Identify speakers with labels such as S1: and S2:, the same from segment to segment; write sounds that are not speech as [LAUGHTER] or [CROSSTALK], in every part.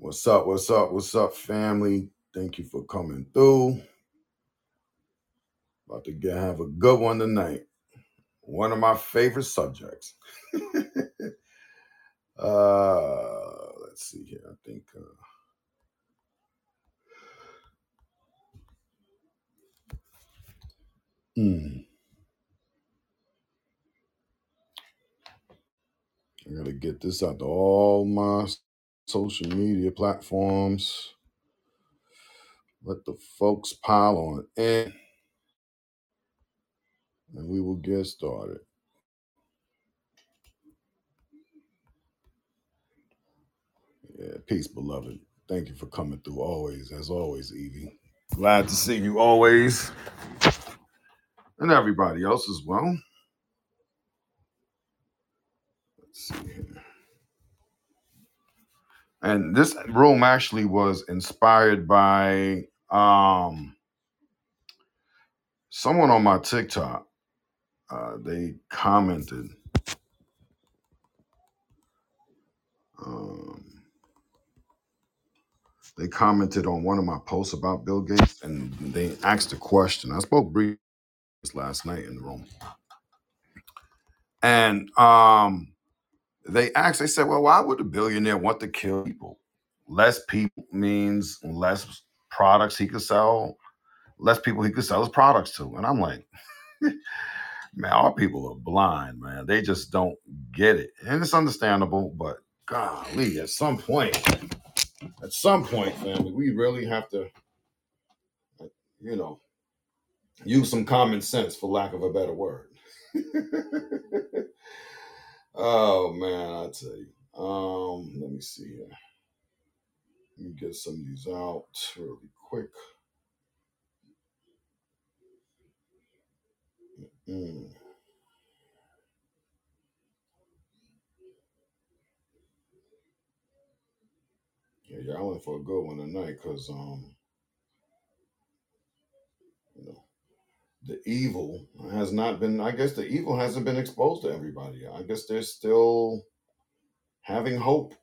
S1: What's up? What's up? What's up, family? Thank you for coming through. About to get have a good one tonight. One of my favorite subjects. [LAUGHS] uh, let's see here. I think uh, hmm, I gotta get this out to all my social media platforms. Let the folks pile on in, and we will get started. Yeah, peace, beloved. Thank you for coming through always, as always, Evie. Glad to see you always, and everybody else as well. Let's see here. And this room actually was inspired by um, someone on my TikTok. Uh, they commented. Um, they commented on one of my posts about Bill Gates, and they asked a question. I spoke briefly last night in the room, and um, they asked. They said, "Well, why would a billionaire want to kill people? Less people means less products he could sell, less people he could sell his products to." And I'm like. [LAUGHS] Man, our people are blind, man. They just don't get it. And it's understandable, but golly, at some point, at some point, family, we really have to, you know, use some common sense for lack of a better word. [LAUGHS] oh man, I tell you. Um, let me see here. Let me get some of these out really quick. Mm. Yeah, y'all in for a good one tonight, cause um, you know, the evil has not been. I guess the evil hasn't been exposed to everybody. I guess they're still having hope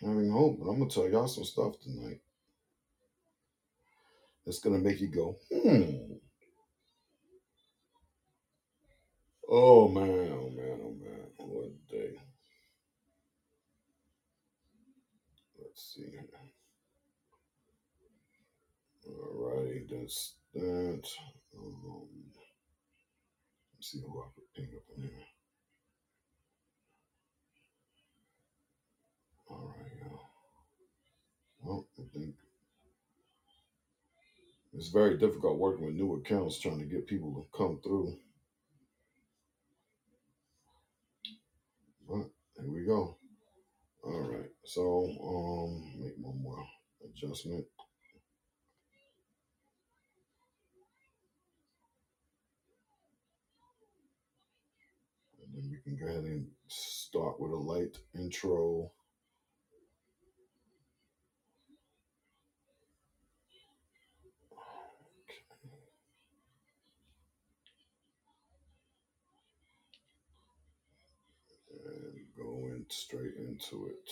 S1: having hope. But I'm gonna tell y'all some stuff tonight that's gonna make you go, hmm. Oh man, oh man, oh man. What day? Let's see. Alrighty, that's that. Um, let's see who I could ping up in here. All right, y'all. Well, I think it's very difficult working with new accounts trying to get people to come through. But here we go. All right. So um make one more adjustment. Then we can go ahead and start with a light intro. and going straight into it.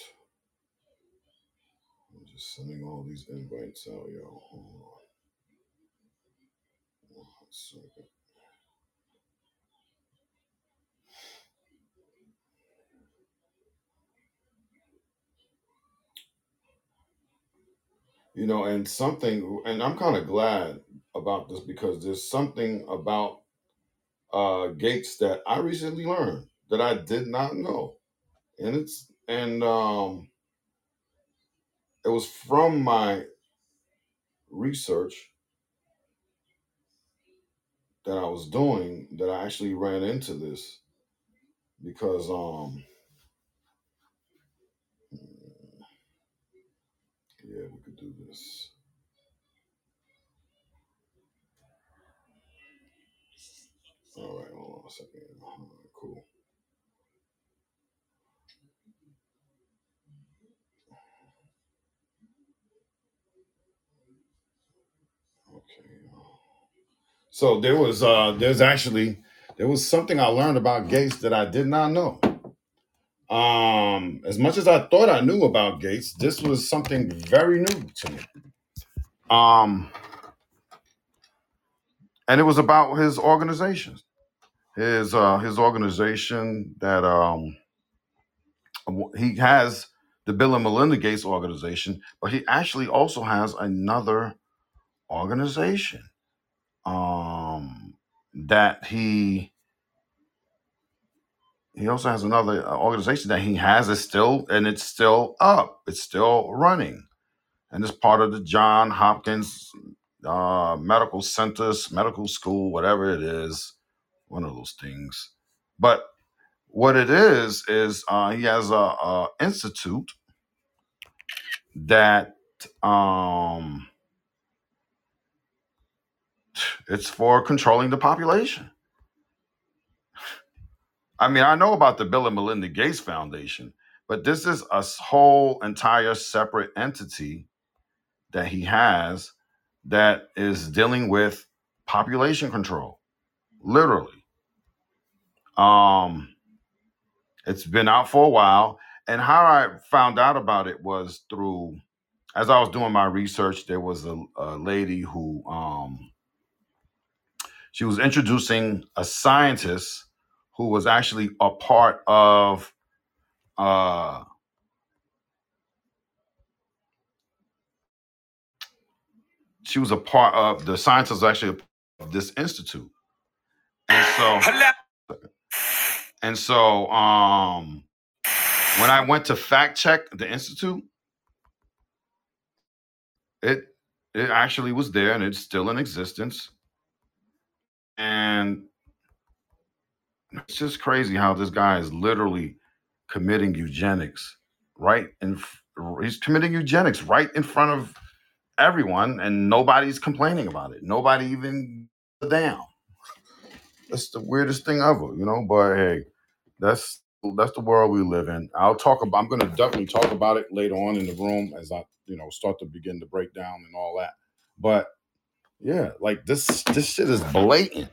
S1: I'm just sending all these invites out, y'all. Hold on one second. You know, and something, and I'm kind of glad about this because there's something about uh, Gates that I recently learned that I did not know, and it's and um, it was from my research that I was doing that I actually ran into this because um, yeah, we could. All right, hold on a second. Right, cool. Okay. So there was uh there's actually there was something I learned about Gates that I did not know. Um, as much as I thought I knew about Gates, this was something very new to me. Um, and it was about his organization, his uh, his organization that um he has the Bill and Melinda Gates organization, but he actually also has another organization um that he he also has another uh, organization that he has is still and it's still up. It's still running. And it's part of the john hopkins uh medical centers medical school whatever it is. One of those things. But what it is is uh he has a, a institute that um it's for controlling the population I mean, I know about the Bill and Melinda Gates Foundation, but this is a whole entire separate entity that he has that is dealing with population control. Literally. Um, it's been out for a while. And how I found out about it was through as I was doing my research, there was a, a lady who um she was introducing a scientist who was actually a part of uh she was a part of the scientist was actually of this institute. And so and so um when i went to fact check the institute it it actually was there and it's still in existence. And it's just crazy how this guy is literally committing eugenics right f- he's committing eugenics right in front of everyone and nobody's complaining about it nobody even down that's the weirdest thing ever you know but hey that's that's the world we live in. I'll talk about. I'm going to definitely talk about it later on in the room as I, you know, start to begin to break down and all that. But yeah, like this, this shit is blatant.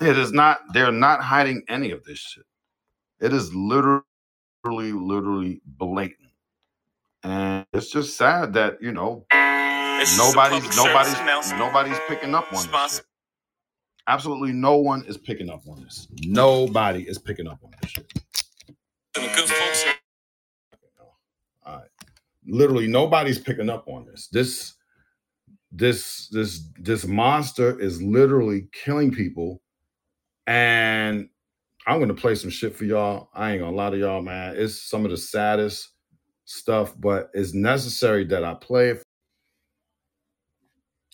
S1: It is not. They're not hiding any of this shit. It is literally, literally blatant, and it's just sad that you know nobody's nobody's nobody's picking up on this shit. Absolutely no one is picking up on this. Nobody is picking up on this shit. All right. Literally nobody's picking up on this. This this this this monster is literally killing people and i'm gonna play some shit for y'all. I ain't gonna lie to y'all man. It's some of the saddest stuff but it's necessary that i play it.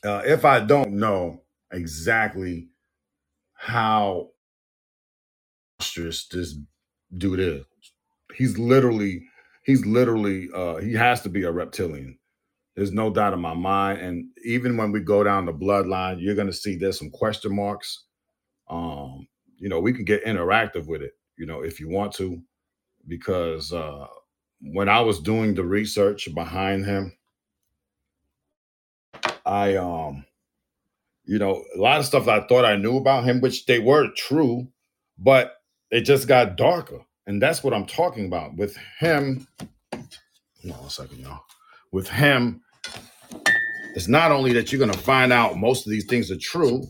S1: Uh, if i don't know exactly how monstrous this dude is he's literally he's literally uh he has to be a reptilian. There's no doubt in my mind. And even when we go down the bloodline you're gonna see there's some question marks um you know we can get interactive with it you know if you want to because uh when i was doing the research behind him i um you know a lot of stuff i thought i knew about him which they were true but it just got darker and that's what i'm talking about. With him no second, y'all. With him it's not only that you're going to find out most of these things are true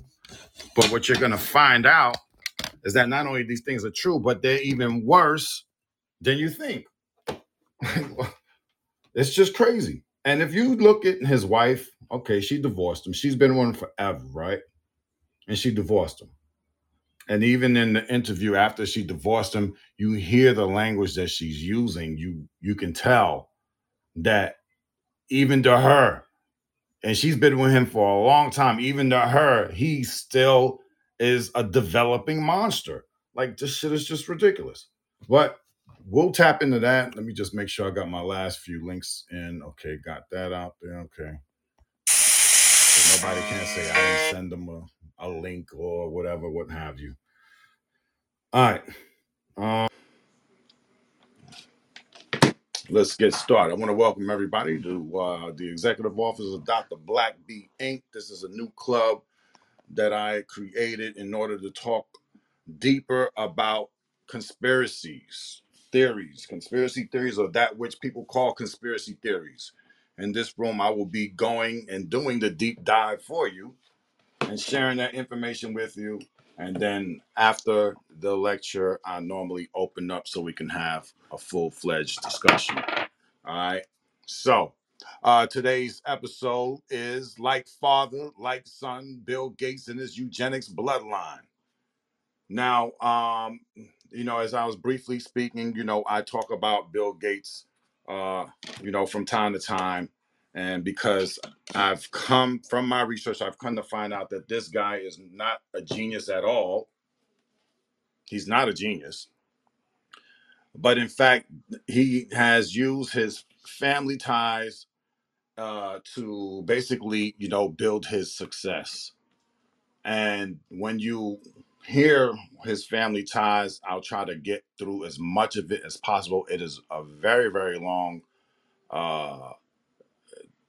S1: but what you're going to find out is that not only these things are true but they're even worse than you think [LAUGHS] it's just crazy. And if you look at his wife, okay, she divorced him. She's been him forever, right? And she divorced him. And even in the interview after she divorced him, you hear the language that she's using. You you can tell that even to her, and she's been with him for a long time, even to her, he still is a developing monster. Like this shit is just ridiculous. But we'll tap into that. Let me just make sure I got my last few links in. Okay, got that out there. Okay. So nobody can say I didn't send them a, a link or whatever, what have you. All right. Um, let's get started. I want to welcome everybody to uh, the executive office of Dr. Black B Inc. This is a new club that I created in order to talk deeper about conspiracies, theories, conspiracy theories, or that which people call conspiracy theories. In this room, I will be going and doing the deep dive for you and sharing that information with you. And then after the lecture, I normally open up so we can have a full fledged discussion. All right. So uh, today's episode is like father, like son, Bill Gates and his eugenics bloodline. Now, um, you know, as I was briefly speaking, you know, I talk about Bill Gates, uh, you know, from time to time. And because I've come from my research, I've come to find out that this guy is not a genius at all. He's not a genius. But in fact, he has used his family ties uh, to basically, you know, build his success. And when you hear his family ties, I'll try to get through as much of it as possible. It is a very, very long. Uh,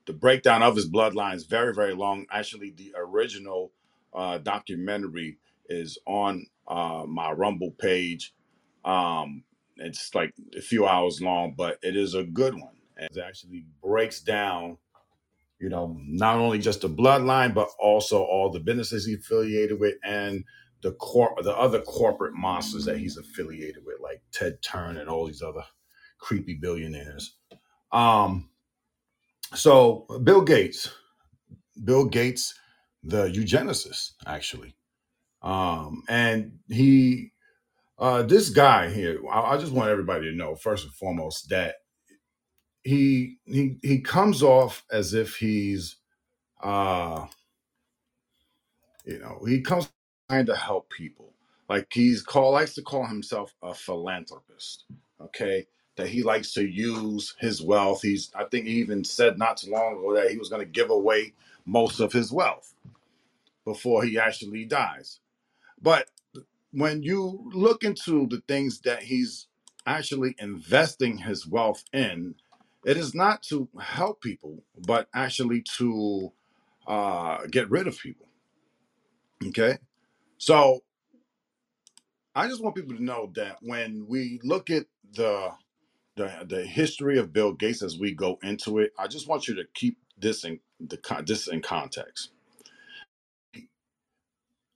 S1: the breakdown of his bloodline is very, very long. Actually, the original uh, documentary is on uh, my Rumble page. Um, it's like a few hours long, but it is a good one. And It actually breaks down you know, not only just the bloodline, but also all the businesses he affiliated with and the corp the other corporate monsters that he's affiliated with, like Ted Turner and all these other creepy billionaires. Um, so Bill Gates, Bill Gates, the eugenicist, actually. Um, and he uh this guy here, I, I just want everybody to know, first and foremost, that he he he comes off as if he's uh you know he comes trying to help people like he's call likes to call himself a philanthropist okay that he likes to use his wealth. He's i think he even said not too long ago that he was going to give away most of his wealth before he actually dies. But when you look into the things that he's actually investing his wealth in it is not to help people but actually to uh, get rid of people okay? So I just want people to know that when we look at the the the history of Bill Gates as we go into it, I just want you to keep this in the this in context.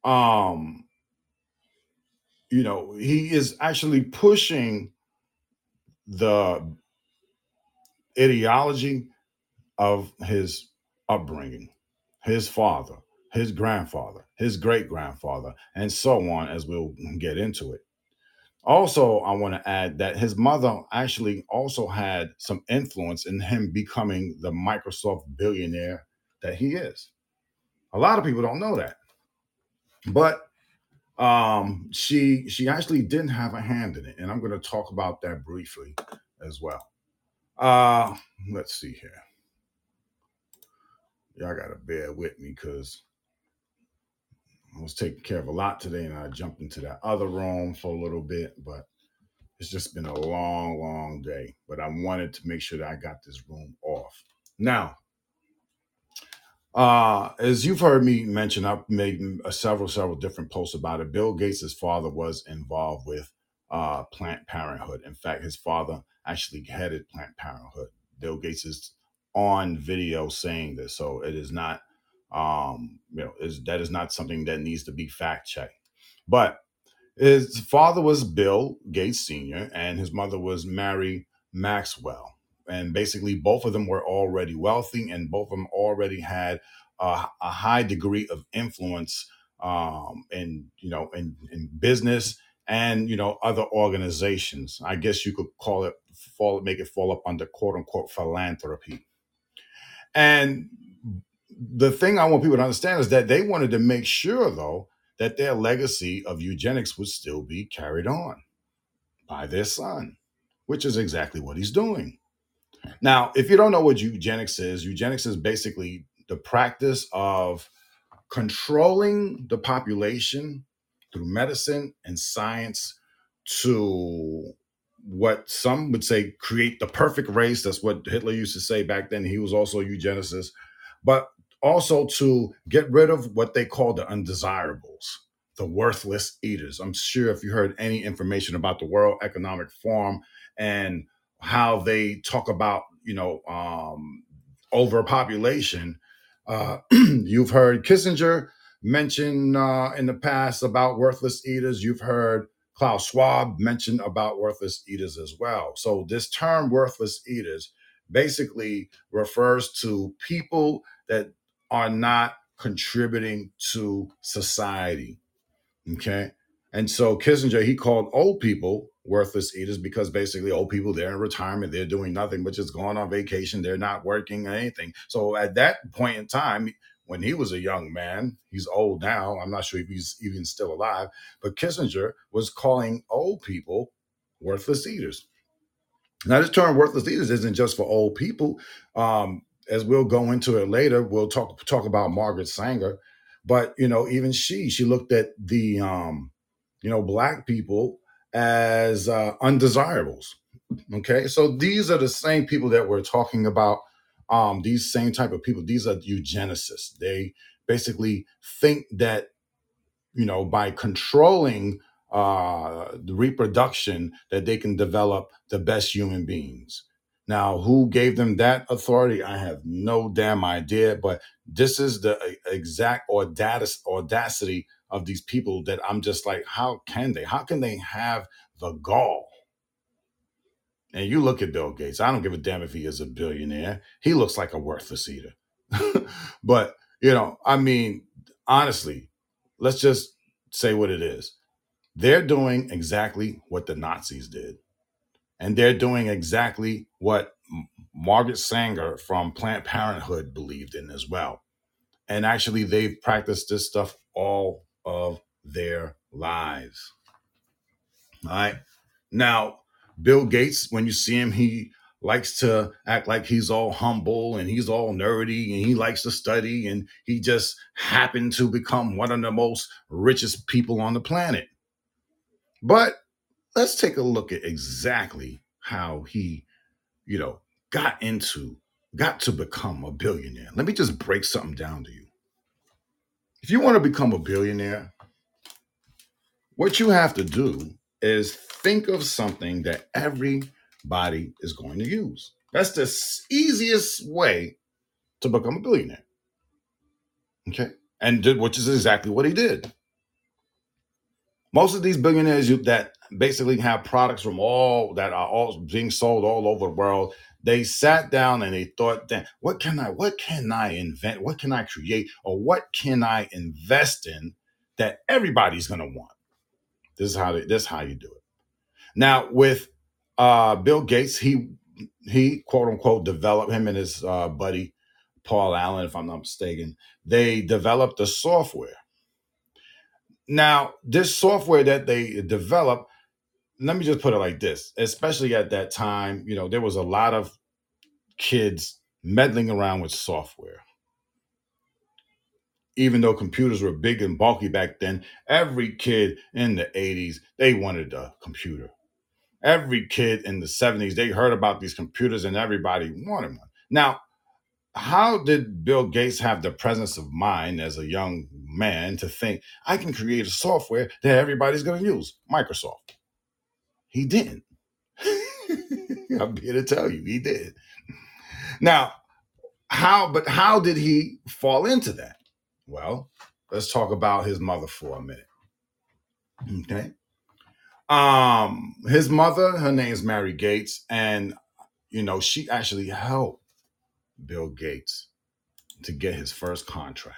S1: Um, you know, he is actually pushing the ideology of his upbringing, his father, his grandfather, his great grandfather, and so on as we'll get into it. Also, I want to add that his mother actually also had some influence in him becoming the Microsoft billionaire that he is. A lot of people don't know that, but um, she she actually didn't have a hand in it, and I'm going to talk about that briefly as well. Uh, let's see here. Y'all got to bear with me because I was taking care of a lot today, and I jumped into that other room for a little bit, but it's just been a long, long day. But I wanted to make sure that I got this room off. Now, uh, as you've heard me mention, I've made uh, several, several different posts about it. Bill Gates' father was involved with uh, Planned Parenthood. In fact, his father actually headed Planned Parenthood. Bill Gates is on video saying this, so it is not, um, you know, is that is not something that needs to be fact checked. But his father was Bill Gates Sr., and his mother was Mary Maxwell. And basically, both of them were already wealthy, and both of them already had a, a high degree of influence um, in, you know, in, in business and you know other organizations. I guess you could call it fall, make it fall up under quote unquote philanthropy. And the thing I want people to understand is that they wanted to make sure, though, that their legacy of eugenics would still be carried on by their son, which is exactly what he's doing. Now, if you don't know what eugenics is, eugenics is basically the practice of controlling the population through medicine and science to what some would say create the perfect race. That's what Hitler used to say back then. He was also a eugenicist, but also to get rid of what they call the undesirables, the worthless eaters. I'm sure if you heard any information about the World Economic Forum and how they talk about you know um, overpopulation. Uh, [CLEARS THROAT] you've heard Kissinger mention uh, in the past about worthless eaters. You've heard Klaus Schwab mention about worthless eaters as well. So this term worthless eaters basically refers to people that are not contributing to society Okay. And so Kissinger, he called old people worthless eaters because basically old people, they're in retirement, they're doing nothing but just going on vacation, they're not working or anything. So at that point in time, when he was a young man, he's old now. I'm not sure if he's even still alive, but Kissinger was calling old people worthless eaters. Now, this term worthless eaters isn't just for old people. Um, as we'll go into it later, we'll talk talk about Margaret Sanger but you know, even she she looked at the um, you know black people as uh, undesirables. Okay, so these are the same people that we're talking about. Um, these same type of people. These are eugenicists. They basically think that you know by controlling uh, the reproduction that they can develop the best human beings now, who gave them that authority? I have no damn idea, but this is the e- exact audac- audacity of these people that I'm just like, how can they? How can they have the gall? And you look at Bill Gates. I don't give a damn if he is a billionaire. He looks like a worthless eater. [LAUGHS] but, you know, I mean, honestly, let's just say what it is. They're doing exactly what the Nazis did and they're doing exactly what Margaret Sanger from Planned Parenthood believed in as well. And actually, they've practiced this stuff all of their lives. All right. Now, Bill Gates, when you see him, he likes to act like he's all humble and he's all nerdy and he likes to study and he just happened to become one of the most richest people on the planet. But let's take a look at exactly how he, you know, got into, got to become a billionaire. Let me just break something down to you. If you want to become a billionaire, what you have to do is think of something that everybody is going to use. That's the easiest way to become a billionaire. Okay. And did, which is exactly what he did. Most of these billionaires you, that basically have products from all that are all being sold all over the world, they sat down and they thought, then what can I, what can I invent? What can I create? Or what can I invest in that everybody's gonna want? This is how they, this is how you do it. Now with uh, Bill Gates, he he quote unquote developed him and his uh, buddy Paul Allen, if I'm not mistaken. They developed the software. Now this software that they developed, let me just put it like this: especially at that time, you know, there was a lot of kids meddling around with software. Even though computers were big and bulky back then, every kid in the 80s, they wanted a computer. Every kid in the 70s they heard about these computers and everybody wanted one. Now how did bill gates have the presence of mind as a young man to think i can create a software that everybody's going to use microsoft he didn't [LAUGHS] i'm here to tell you he did now how but how did he fall into that well let's talk about his mother for a minute okay um his mother her name's mary gates and you know she actually helped Bill Gates to get his first contract.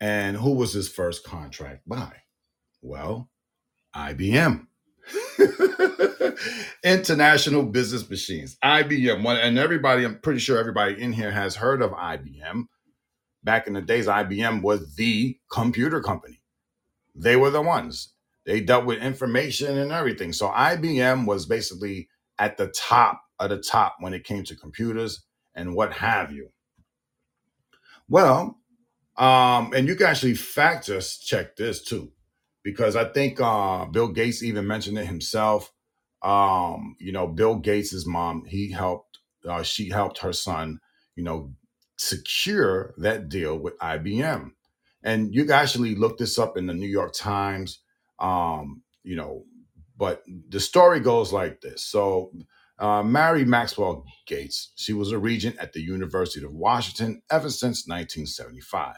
S1: And who was his first contract by? Well, IBM. [LAUGHS] International Business Machines, IBM. And everybody, I'm pretty sure everybody in here has heard of IBM. Back in the days, IBM was the computer company. They were the ones. They dealt with information and everything. So IBM was basically at the top of the top when it came to computers and what have you. Well, um, and you can actually fact just check this too, because I think uh, Bill Gates even mentioned it himself. Um, you know, Bill Gates's mom, he helped, uh, she helped her son, you know, secure that deal with IBM. And you can actually look this up in the New York Times. Um, you know, But the story goes like this. So, uh, Mary Maxwell Gates, she was a regent at the University of Washington ever since 1975.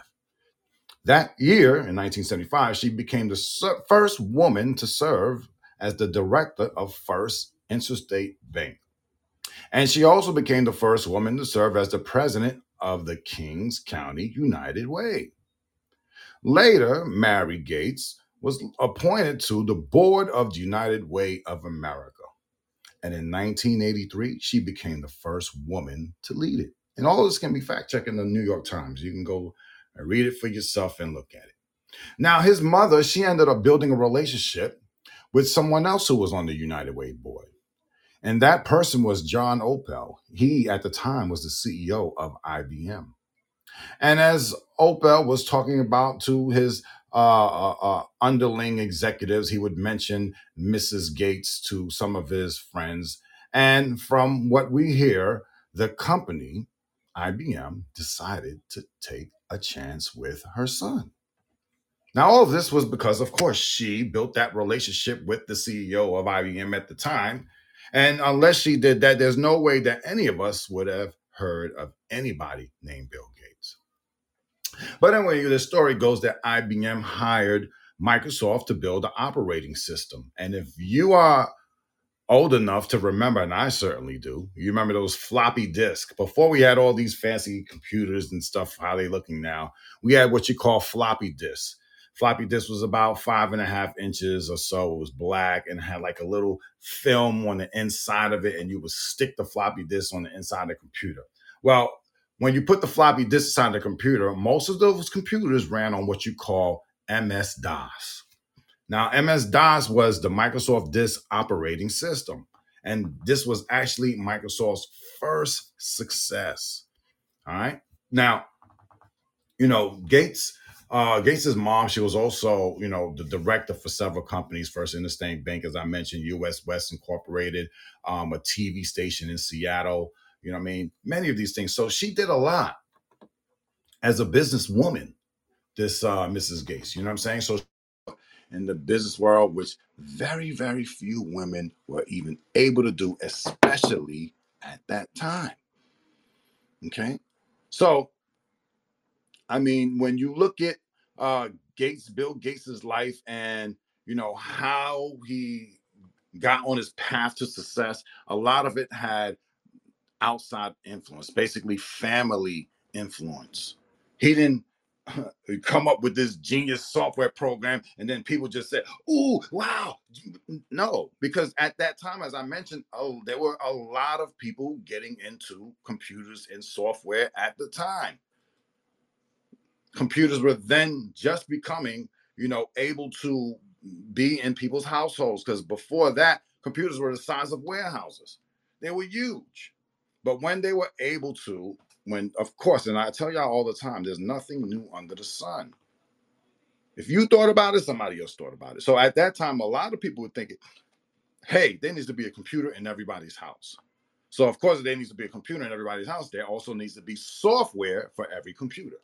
S1: That year, in 1975, she became the ser- first woman to serve as the director of First Interstate Bank. And she also became the first woman to serve as the president of the Kings County United Way. Later, Mary Gates was appointed to the board of the United Way of America. And in 1983, she became the first woman to lead it. And all this can be fact checked in the New York Times. You can go read it for yourself and look at it. Now, his mother, she ended up building a relationship with someone else who was on the United Way board. And that person was John Opel. He, at the time, was the CEO of IBM. And as Opel was talking about to his uh, uh, uh, underling executives, he would mention Mrs. Gates to some of his friends. And from what we hear, the company, IBM, decided to take a chance with her son. Now, all of this was because, of course, she built that relationship with the CEO of IBM at the time. And unless she did that, there's no way that any of us would have heard of anybody named Bill Gates. But anyway, the story goes that IBM hired Microsoft to build the operating system. And if you are old enough to remember, and I certainly do. You remember those floppy disks before we had all these fancy computers and stuff, how they looking now. We had what you call floppy disks. Floppy disk was about five and a half inches or so. It was black and had like a little film on the inside of it, and you would stick the floppy disk on the inside of the computer. Well, when you put the floppy disk inside the computer, most of those computers ran on what you call MS DOS. Now, MS DOS was the Microsoft Disk Operating System, and this was actually Microsoft's first success. All right. Now, you know, Gates, uh, Gates's mom, she was also, you know, the director for several companies, First Interstate Bank, as I mentioned, US West Incorporated, um, a TV station in Seattle, you know what I mean? Many of these things. So she did a lot as a businesswoman, this uh, Mrs. Gates, you know what I'm saying? So in the business world, which very, very few women were even able to do, especially at that time. Okay. So, I mean, when you look at uh, Gates, Bill Gates's life, and you know how he got on his path to success, a lot of it had outside influence, basically family influence. He didn't come up with this genius software program and then people just said, "Ooh, wow." No, because at that time as I mentioned, oh, there were a lot of people getting into computers and software at the time. Computers were then just becoming, you know, able to be in people's households because before that, computers were the size of warehouses. They were huge. But when they were able to, when of course, and I tell y'all all the time, there's nothing new under the sun. If you thought about it, somebody else thought about it. So at that time, a lot of people were thinking, hey, there needs to be a computer in everybody's house. So of course, there needs to be a computer in everybody's house. There also needs to be software for every computer.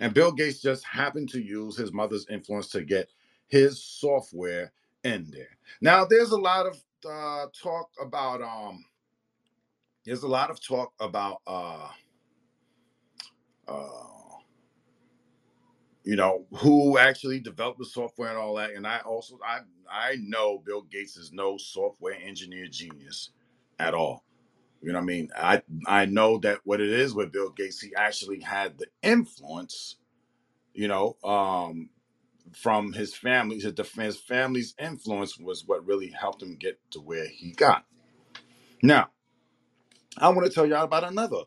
S1: And Bill Gates just happened to use his mother's influence to get his software in there. Now, there's a lot of uh, talk about um, there's a lot of talk about uh, uh, you know who actually developed the software and all that. And I also I I know Bill Gates is no software engineer genius at all. You know what I mean? I I know that what it is with Bill Gates, he actually had the influence, you know, um, from his family. His, his family's influence was what really helped him get to where he got. Now, I want to tell y'all about another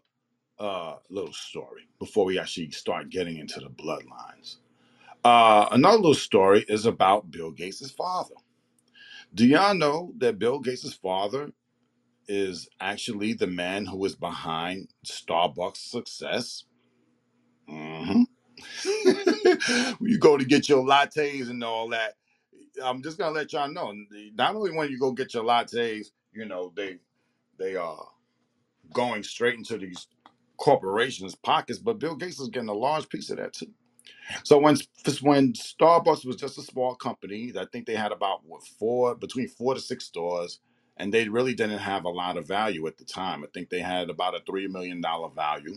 S1: uh, little story before we actually start getting into the bloodlines. Uh, another little story is about Bill Gates' father. Do y'all know that Bill Gates' father is actually the man who is behind Starbucks' success? hmm when [LAUGHS] you go to get your lattes and all that, I'm just gonna let y'all know. Not only when you go get your lattes, you know they they are going straight into these corporations' pockets, but Bill Gates is getting a large piece of that too. So when when Starbucks was just a small company, I think they had about what, four between four to six stores, and they really didn't have a lot of value at the time. I think they had about a three million dollar value.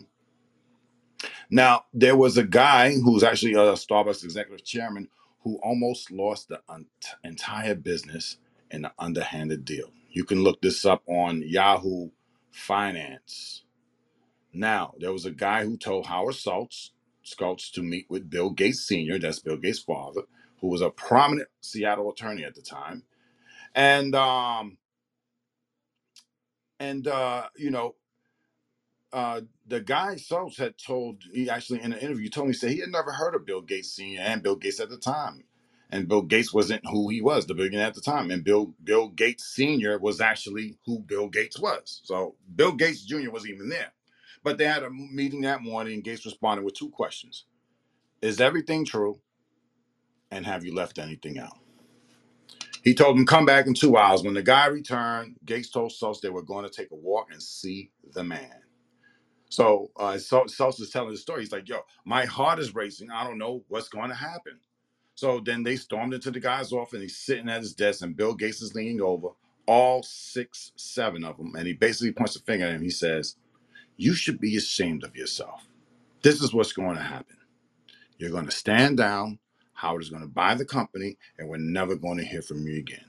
S1: Now there was a guy who's actually a Starbucks executive chairman who almost lost the un- entire business in an underhanded deal. You can look this up on Yahoo Finance now, there was a guy who told Howard Schultz, to meet with Bill Gates Sr., that's Bill Gates' father, who was a prominent Seattle attorney at the time. And um, and uh, you know, uh, the guy Schultz had told he actually in an interview told me he said he had never heard of Bill Gates Sr. and Bill Gates at the time. And Bill Gates wasn't who he was, the billionaire at the time. And Bill Bill Gates Sr. was actually who Bill Gates was. So Bill Gates Jr. wasn't even there. But they had a meeting that morning, and Gates responded with two questions Is everything true? And have you left anything out? He told him, Come back in two hours. When the guy returned, Gates told Schultz they were going to take a walk and see the man. So uh, is telling the story. He's like, Yo, my heart is racing. I don't know what's going to happen. So then they stormed into the guy's office, and he's sitting at his desk, and Bill Gates is leaning over, all six, seven of them. And he basically points a finger at him. He says, You should be ashamed of yourself. This is what's going to happen. You're going to stand down. Howard is going to buy the company, and we're never going to hear from you again.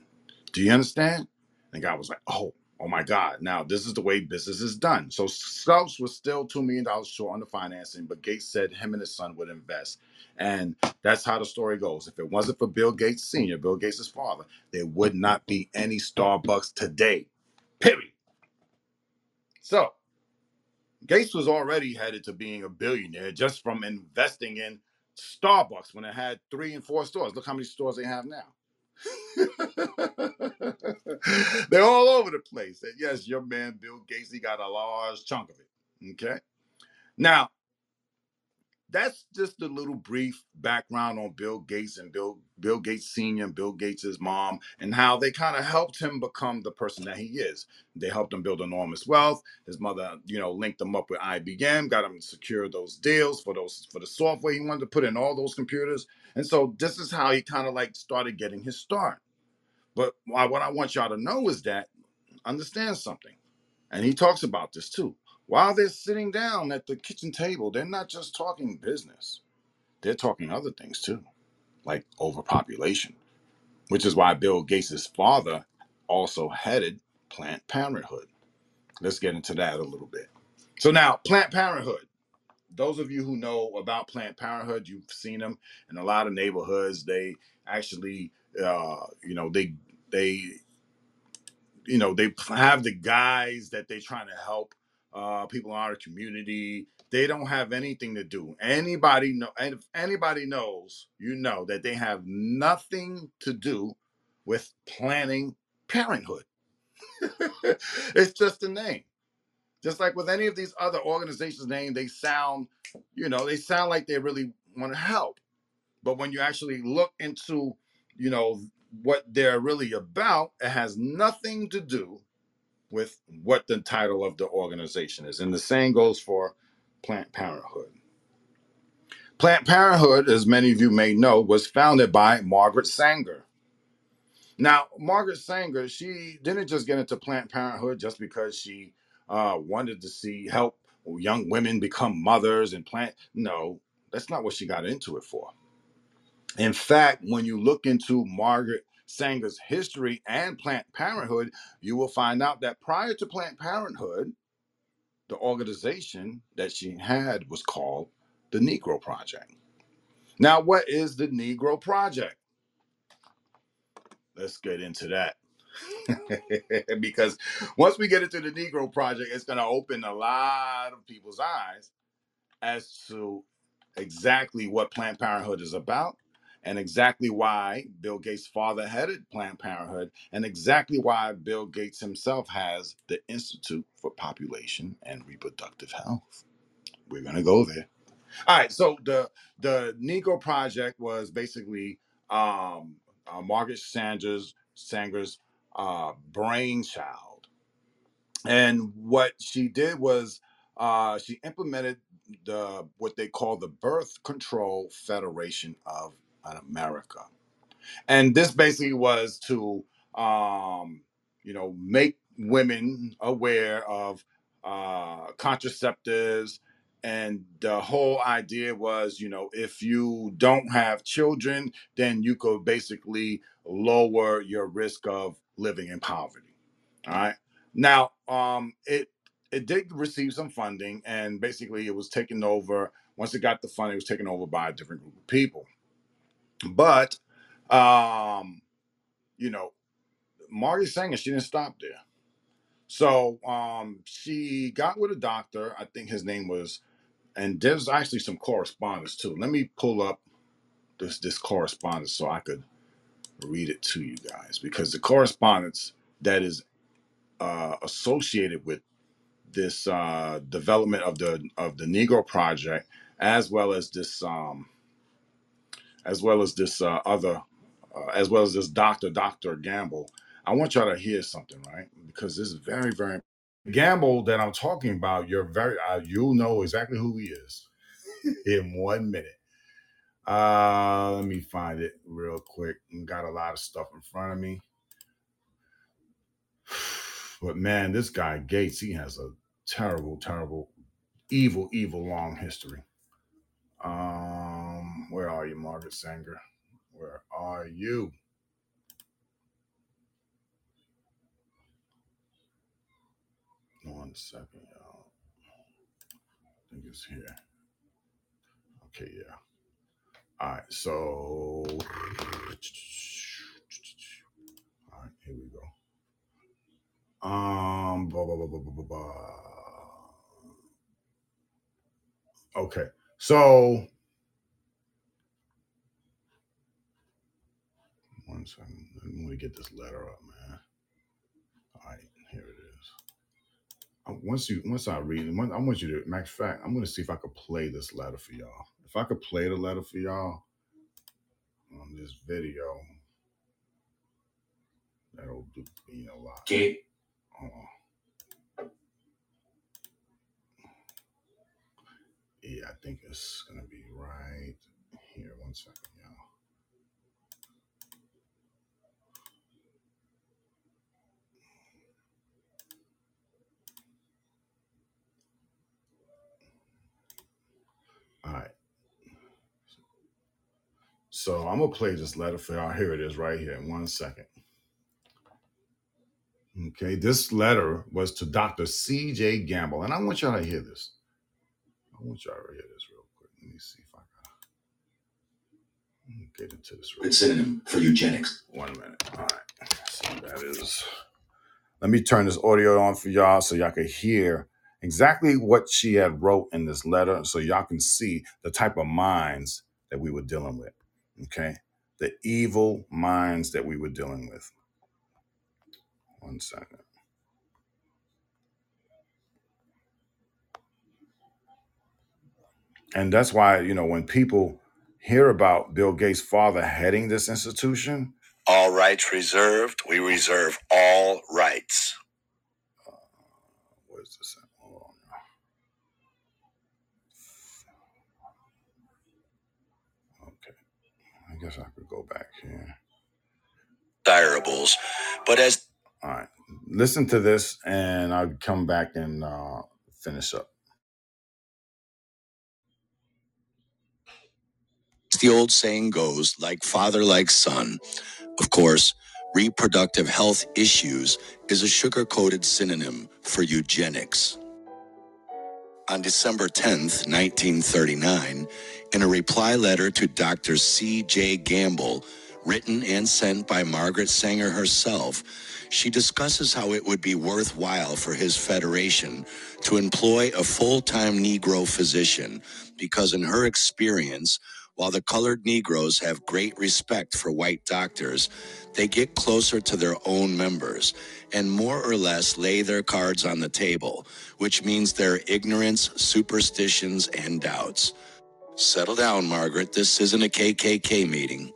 S1: Do you understand? And guy was like, Oh, oh my God. Now, this is the way business is done. So Schultz was still $2 million short on the financing, but Gates said him and his son would invest. And that's how the story goes. If it wasn't for Bill Gates Sr., Bill Gates' father, there would not be any Starbucks today. Period. So Gates was already headed to being a billionaire just from investing in Starbucks when it had three and four stores. Look how many stores they have now. [LAUGHS] They're all over the place. And yes, your man Bill Gates, he got a large chunk of it. Okay. Now, that's just a little brief background on Bill Gates and Bill Bill Gates Sr. and Bill Gates' mom and how they kind of helped him become the person that he is. They helped him build enormous wealth. His mother, you know, linked him up with IBM, got him to secure those deals for those for the software he wanted to put in all those computers. And so this is how he kind of like started getting his start. But what I want y'all to know is that understand something. And he talks about this too while they're sitting down at the kitchen table, they're not just talking business, they're talking other things too, like overpopulation, which is why Bill Gates' father also headed Planned Parenthood. Let's get into that a little bit. So, now, Planned Parenthood. Those of you who know about Planned Parenthood, you've seen them in a lot of neighborhoods. They actually, uh, you know, they they you know they have the guys that they're trying to help uh, people in our community. They don't have anything to do. Anybody know? And if anybody knows, you know that they have nothing to do with planning parenthood. [LAUGHS] it's just a name. Just like with any of these other organizations' name, they sound, you know, they sound like they really want to help. But when you actually look into, you know, what they're really about, it has nothing to do with what the title of the organization is. And the same goes for Planned Parenthood. Planned Parenthood, as many of you may know, was founded by Margaret Sanger. Now, Margaret Sanger, she didn't just get into Planned Parenthood just because she uh, wanted to see help young women become mothers and plant. No, that's not what she got into it for. In fact, when you look into Margaret Sanger's history and Planned Parenthood, you will find out that prior to Planned Parenthood, the organization that she had was called the Negro Project. Now, what is the Negro Project? Let's get into that. [LAUGHS] because once we get into the Negro Project, it's going to open a lot of people's eyes as to exactly what Planned Parenthood is about and exactly why Bill Gates' father headed Planned Parenthood, and exactly why Bill Gates himself has the Institute for Population and Reproductive Health. We're gonna go there. All right. So the the Negro Project was basically um, uh, Margaret Sanger's uh, brainchild, and what she did was uh, she implemented the what they call the Birth Control Federation of America, and this basically was to um, you know make women aware of uh, contraceptives. And the whole idea was you know if you don't have children then you could basically lower your risk of living in poverty. All right? Now um it it did receive some funding and basically it was taken over once it got the funding it was taken over by a different group of people but um you know margaret sanger she didn't stop there so um she got with a doctor i think his name was and there's actually some correspondence too. Let me pull up this this correspondence so I could read it to you guys because the correspondence that is uh, associated with this uh, development of the of the Negro Project, as well as this um, as well as this uh, other, uh, as well as this Doctor Doctor Gamble. I want y'all to hear something, right? Because this is very very Gamble that I'm talking about. You're very uh, you'll know exactly who he is [LAUGHS] in one minute. Uh, let me find it real quick. Got a lot of stuff in front of me. [SIGHS] But man, this guy Gates, he has a terrible, terrible, evil, evil long history. Um, where are you, Margaret Sanger? Where are you? One second, y'all. I think it's here. Okay, yeah. All right, so all right, here we go. Um, blah, blah, blah, blah, blah, blah, blah. okay, so one second. Let to get this letter up, man. All right, here it is. Uh, Once you, once I read it, I want you to. Matter of fact, I'm gonna see if I could play this letter for y'all. If I could play the letter for y'all on this video, that'll do me a lot.
S2: Okay.
S1: Hold on. Yeah, I think it's gonna be right here. One second, y'all. All right. So I'm gonna play this letter for y'all. Here it is, right here. In one second. Okay, this letter was to Dr. C.J. Gamble, and I want y'all to hear this. I want y'all to hear this real quick. Let me see if I can get into this real
S2: good synonym for eugenics.
S1: One minute. All right. So that is. Let me turn this audio on for y'all so y'all can hear exactly what she had wrote in this letter, so y'all can see the type of minds that we were dealing with. Okay, the evil minds that we were dealing with. One second. And that's why you know when people hear about Bill Gates' father heading this institution,
S3: All rights reserved. We reserve all rights.
S1: uh, what is this? at? Hold on. Okay, I guess I could go back here.
S3: Desirables. But as
S1: All right. Listen to this and I'll come back and uh, finish up.
S3: the old saying goes, like father, like son. Of course, reproductive health issues is a sugar coated synonym for eugenics. On December 10th, 1939, in a reply letter to Dr. C.J. Gamble, written and sent by Margaret Sanger herself, she discusses how it would be worthwhile for his federation to employ a full time Negro physician because, in her experience, while the colored Negroes have great respect for white doctors, they get closer to their own members and more or less lay their cards on the table, which means their ignorance, superstitions, and doubts. Settle down, Margaret. This isn't a KKK meeting.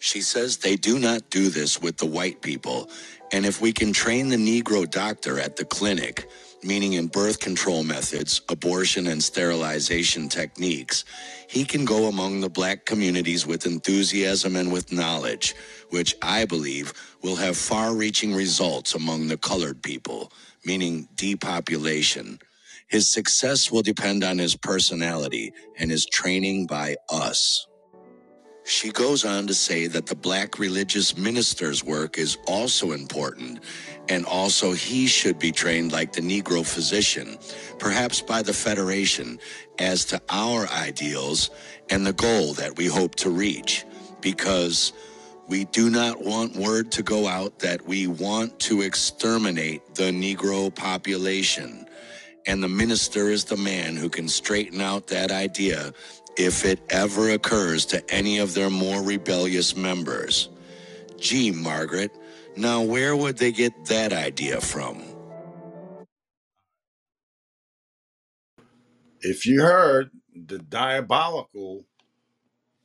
S3: She says they do not do this with the white people, and if we can train the Negro doctor at the clinic, meaning in birth control methods, abortion and sterilization techniques, he can go among the black communities with enthusiasm and with knowledge, which I believe will have far reaching results among the colored people, meaning depopulation. His success will depend on his personality and his training by us. She goes on to say that the black religious minister's work is also important, and also he should be trained like the Negro physician, perhaps by the Federation, as to our ideals and the goal that we hope to reach, because we do not want word to go out that we want to exterminate the Negro population. And the minister is the man who can straighten out that idea if it ever occurs to any of their more rebellious members. Gee, Margaret, now where would they get that idea from?
S1: If you heard the diabolical,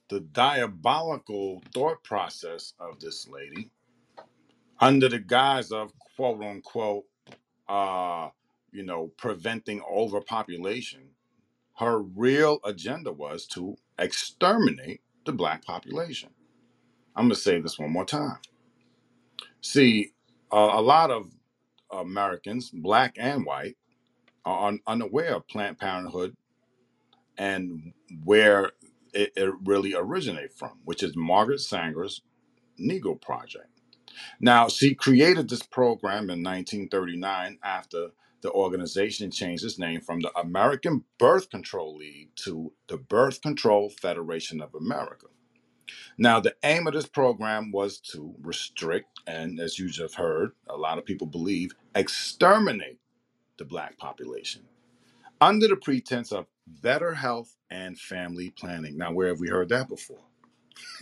S1: the diabolical thought process of this lady, under the guise of quote unquote, uh, you know, preventing overpopulation, her real agenda was to exterminate the black population. I'm going to say this one more time. See, uh, a lot of Americans, black and white, are un- unaware of Planned Parenthood and where it, it really originated from, which is Margaret Sanger's Negro Project. Now, she created this program in 1939 after the organization changed its name from the American Birth Control League to the Birth Control Federation of America. Now, the aim of this program was to restrict and, as you just heard, a lot of people believe, exterminate the black population under the pretense of better health and family planning. Now, where have we heard that before? [LAUGHS]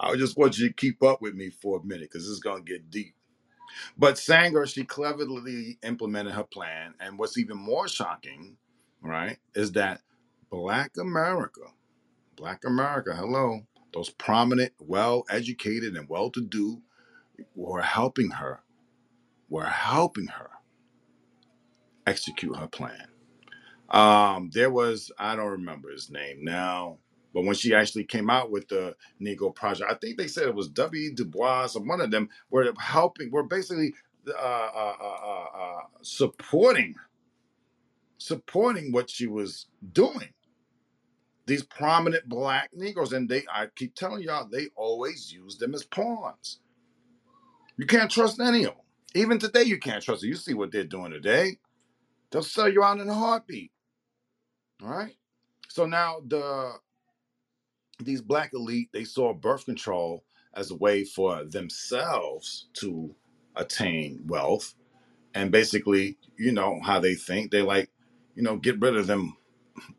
S1: I just want you to keep up with me for a minute because this is going to get deep. But Sanger, she cleverly implemented her plan. And what's even more shocking, right, is that Black America, Black America, hello, those prominent, well educated, and well to do were helping her, were helping her execute her plan. Um, there was, I don't remember his name now, but when she actually came out with the Negro Project, I think they said it was W. Du Bois or one of them were helping, were basically uh, uh, uh, uh, uh, supporting, supporting what she was doing. These prominent black Negroes, and they, I keep telling y'all, they always use them as pawns. You can't trust any of them. Even today, you can't trust them. You see what they're doing today. They'll sell you out in a heartbeat. All right. So now the these black elite they saw birth control as a way for themselves to attain wealth and basically you know how they think. They like you know get rid of them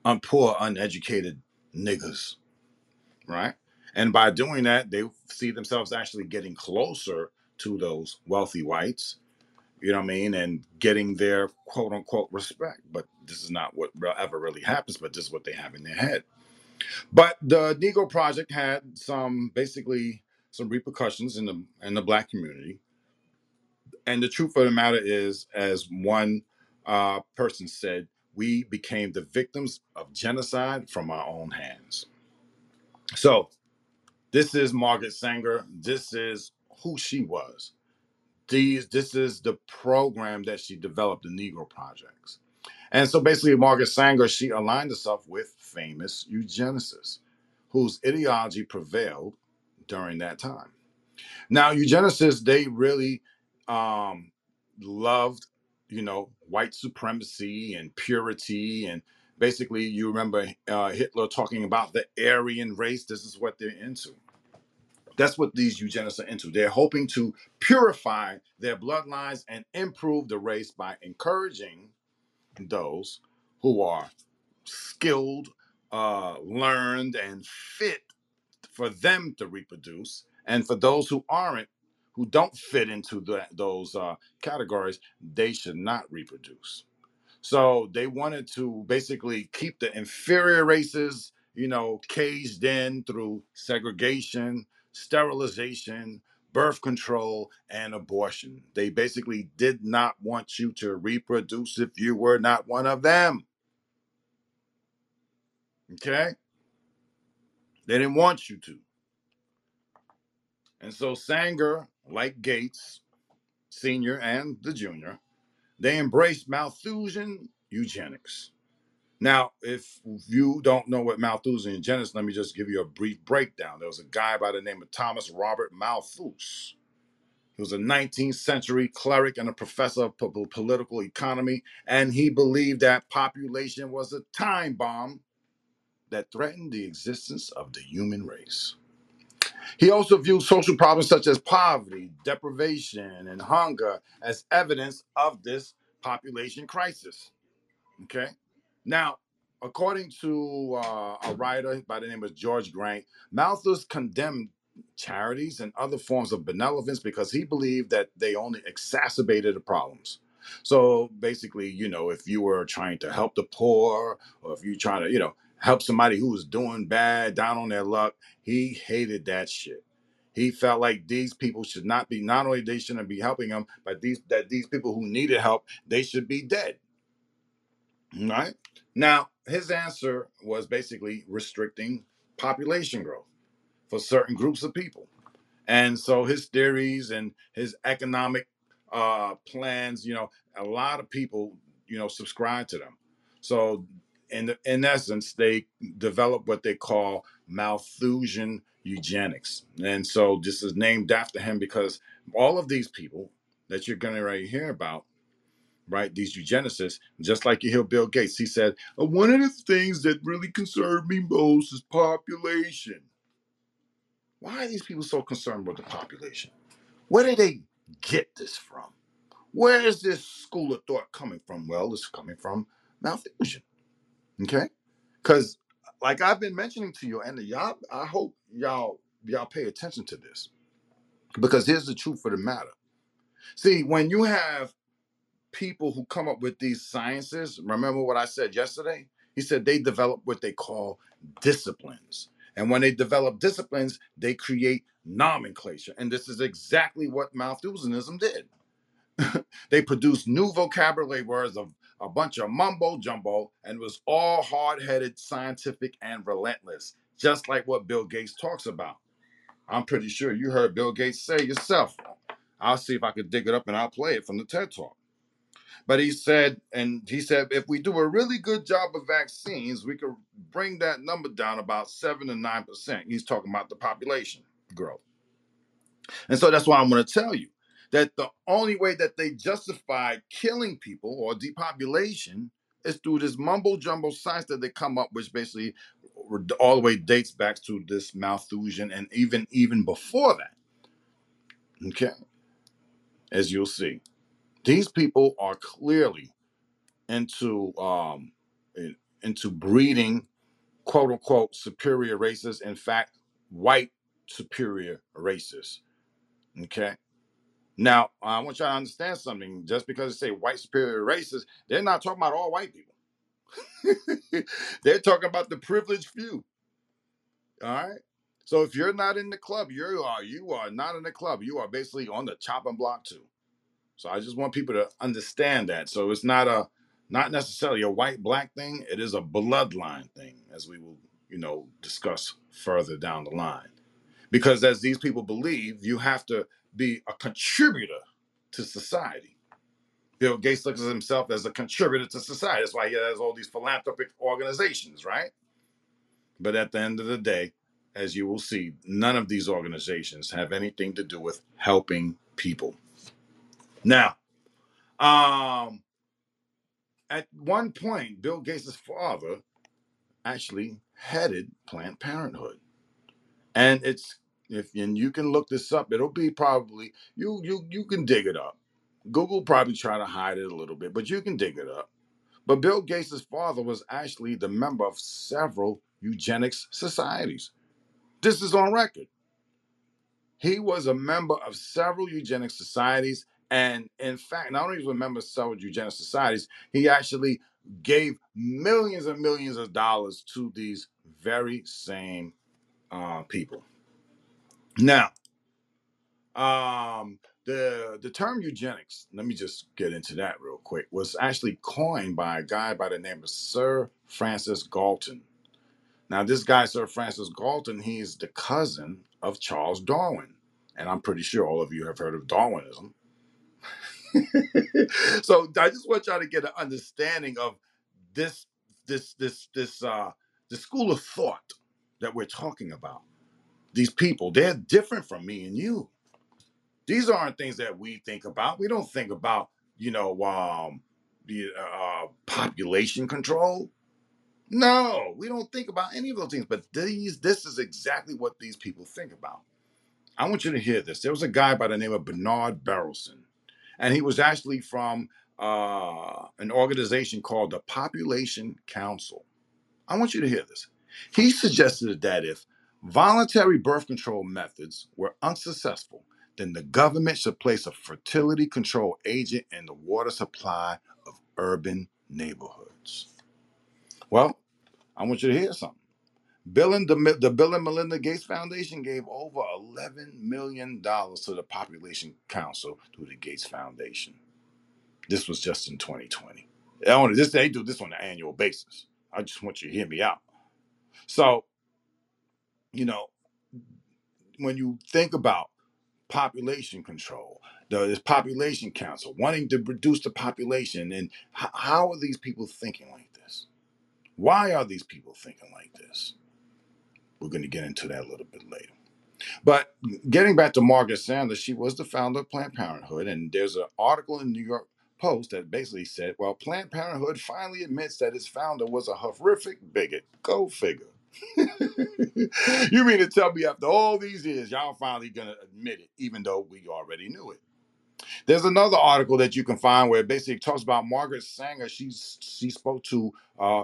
S1: un- poor uneducated niggas right? And by doing that they see themselves actually getting closer to those wealthy whites you know what i mean and getting their quote unquote respect. But this is not what ever really happens but this is what they have in their head but the Negro Project had some basically some repercussions in the in the black community. And the truth of the matter is, as one uh, person said, we became the victims of genocide from our own hands. So this is Margaret Sanger. This is who she was. These this is the program that she developed, the Negro Projects. And so basically, Margaret Sanger, she aligned herself with famous eugenicists whose ideology prevailed during that time. Now, eugenicists, they really um, loved, you know, white supremacy and purity. And basically, you remember uh, Hitler talking about the Aryan race. This is what they're into. That's what these eugenists are into. They're hoping to purify their bloodlines and improve the race by encouraging those who are skilled, uh, learned, and fit for them to reproduce, and for those who aren't, who don't fit into the, those uh, categories, they should not reproduce. So they wanted to basically keep the inferior races, you know, caged in through segregation, sterilization, birth control, and abortion. They basically did not want you to reproduce if you were not one of them. Okay? They didn't want you to. And so Sanger, like Gates, Sr. and the Junior, they embraced Malthusian eugenics. Now, if you don't know what Malthusian eugenics, let me just give you a brief breakdown. There was a guy by the name of Thomas Robert Malthus. He was a 19th century cleric and a professor of po- political economy, and he believed that population was a time bomb that threatened the existence of the human race. He also viewed social problems such as poverty, deprivation, and hunger as evidence of this population crisis. Okay. Now, according to uh, a writer by the name of George Grant, Malthus condemned charities and other forms of benevolence because he believed that they only exacerbated the problems. So basically, you know, if you were trying to help the poor or if you're trying to, you know, help somebody who was doing bad, down on their luck, he hated that shit. He felt like these people should not be, not only they shouldn't be helping them, but these that these people who needed help, they should be dead. Right? Now, his answer was basically restricting population growth for certain groups of people. And so his theories and his economic uh, plans, you know, a lot of people, you know, subscribe to them. So in in essence, they developed what they call Malthusian eugenics. And so this is named after him because all of these people that you're going to hear about right? These eugenicists, just like you hear Bill Gates, he said, "Uh, one of the things that really concerned me most is population. Why are these people so concerned with the population? Where did they get this from? Where is this school of thought coming from? Well, it's coming from Malthusian, okay? Because, like I've been mentioning to you, and y'all, I hope y'all y'all pay attention to this because here's the truth of the matter. See, when you have people who come up with these sciences, remember what I said yesterday? He said they develop what they call disciplines. And when they develop disciplines, they create nomenclature. And this is exactly what Malthusianism did. [LAUGHS] they produced new vocabulary words of a bunch of mumbo jumbo and was all hard headed, scientific, and relentless, just like what Bill Gates talks about. I'm pretty sure you heard Bill Gates say yourself. I'll see if I can dig it up and I'll play it from the TED Talk. But he said, and he said, if we do a really good job of vaccines, we could bring that number down about seven to nine percent. He's talking about the population growth. And so that's why I'm going to tell you that the only way that they justify killing people or depopulation is through this mumbo jumbo science that they come up, which basically all the way dates back to this Malthusian and even even before that. Okay, as you'll see, these people are clearly into um into breeding quote unquote superior races. In fact, white superior races. Okay. Now, I want y'all to understand something. Just because they say white superior races, they're not talking about all white people. [LAUGHS] they're talking about the privileged few. All right. So if you're not in the club, you are you are not in the club. You are basically on the chopping block too. So I just want people to understand that. So it's not a not necessarily a white black thing. It is a bloodline thing, as we will you know discuss further down the line. Because as these people believe, you have to be a contributor to society. Bill Gates looks at himself as a contributor to society. That's why he has all these philanthropic organizations, right? But at the end of the day, as you will see, none of these organizations have anything to do with helping people. Now, um, at one point, Bill Gates' father actually headed Planned Parenthood. And it's if and you can look this up, it'll be probably you you you can dig it up. Google probably try to hide it a little bit, but you can dig it up. But Bill Gates' father was actually the member of several eugenics societies. This is on record. He was a member of several eugenic societies. And in fact, not only was he a member of several eugenic societies, he actually gave millions and millions of dollars to these very same uh, people. Now, Um, the the term eugenics, let me just get into that real quick, was actually coined by a guy by the name of Sir Francis Galton. Now, this guy, Sir Francis Galton, he's the cousin of Charles Darwin. And I'm pretty sure all of you have heard of Darwinism. [LAUGHS] so I just want y'all to get an understanding of this, this, this, this, uh, the school of thought that we're talking about. These people, they're different from me and you. These aren't things that we think about. We don't think about, you know, um, the uh, population control. No, we don't think about any of those things. But these, this is exactly what these people think about. I want you to hear this. There was a guy by the name of Bernard Berelson, and he was actually from uh, an organization called the Population Council. I want you to hear this. He suggested that if voluntary birth control methods were unsuccessful, then the government should place a fertility control agent in the water supply of urban neighborhoods. Well, I want you to hear something. Bill and the, the Bill and Melinda Gates Foundation gave over $11 million to the Population Council through the Gates Foundation. This was just in 2020. I want this they do this on an annual basis. I just want you to hear me out. So, you know, when you think about population control, the this population council wanting to reduce the population, and h- how are these people thinking like this? Why are these people thinking like this? We're going to get into that a little bit later. But getting back to Margaret Sanger, she was the founder of Planned Parenthood, and there's an article in the New York Post that basically said, "Well, Planned Parenthood finally admits that its founder was a horrific bigot." Go figure. [LAUGHS] you mean to tell me after all these years, y'all finally gonna admit it, even though we already knew it? There's another article that you can find where it basically talks about Margaret Sanger. She's she spoke to uh,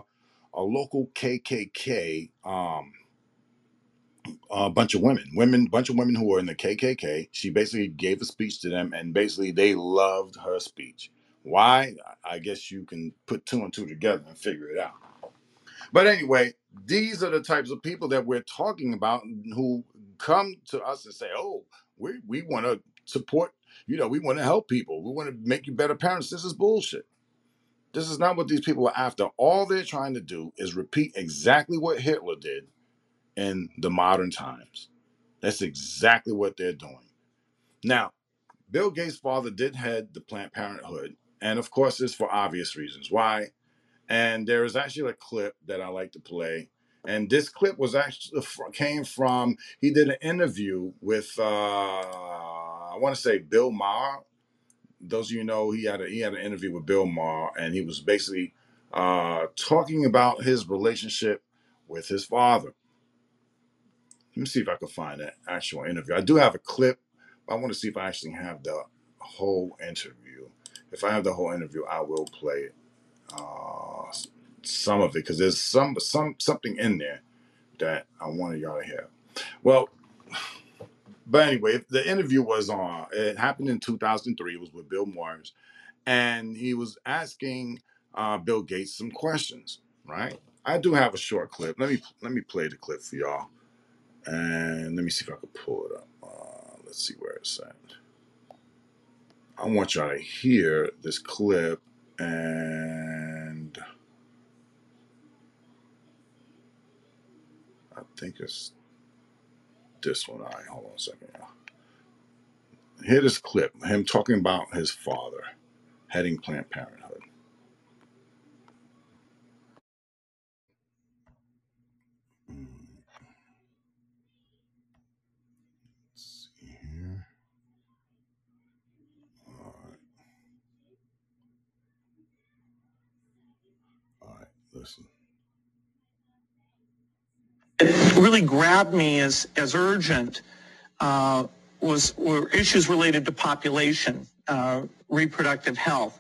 S1: a local KKK um, a bunch of women, women, bunch of women who were in the KKK. She basically gave a speech to them, and basically they loved her speech. Why? I guess you can put two and two together and figure it out. But anyway, these are the types of people that we're talking about who come to us and say, "Oh, we we want to support. You know, we want to help people. We want to make you better parents." This is bullshit. This is not what these people are after. All they're trying to do is repeat exactly what Hitler did in the modern times. That's exactly what they're doing. Now, Bill Gates' father did head the Planned Parenthood, and of course, it's for obvious reasons. Why? And there is actually a clip that I like to play, and this clip was actually came from he did an interview with uh, I want to say Bill Maher. Those of you know he had a, he had an interview with Bill Maher, and he was basically uh, talking about his relationship with his father. Let me see if I can find that actual interview. I do have a clip, but I want to see if I actually have the whole interview. If I have the whole interview, I will play it. Uh, some of it because there's some some something in there that I wanted y'all to hear. Well, but anyway, the interview was on. It happened in 2003. It was with Bill Moyers, and he was asking uh, Bill Gates some questions. Right? I do have a short clip. Let me let me play the clip for y'all, and let me see if I can pull it up. Uh, let's see where it's at. I want y'all to hear this clip, and I think it's this one. Right, hold on a second. Hear this clip, him talking about his father heading Planned Parenthood. Mm, Let's see here. All right, all right, listen.
S2: It really grabbed me as as urgent uh, was were issues related to population, uh, reproductive health.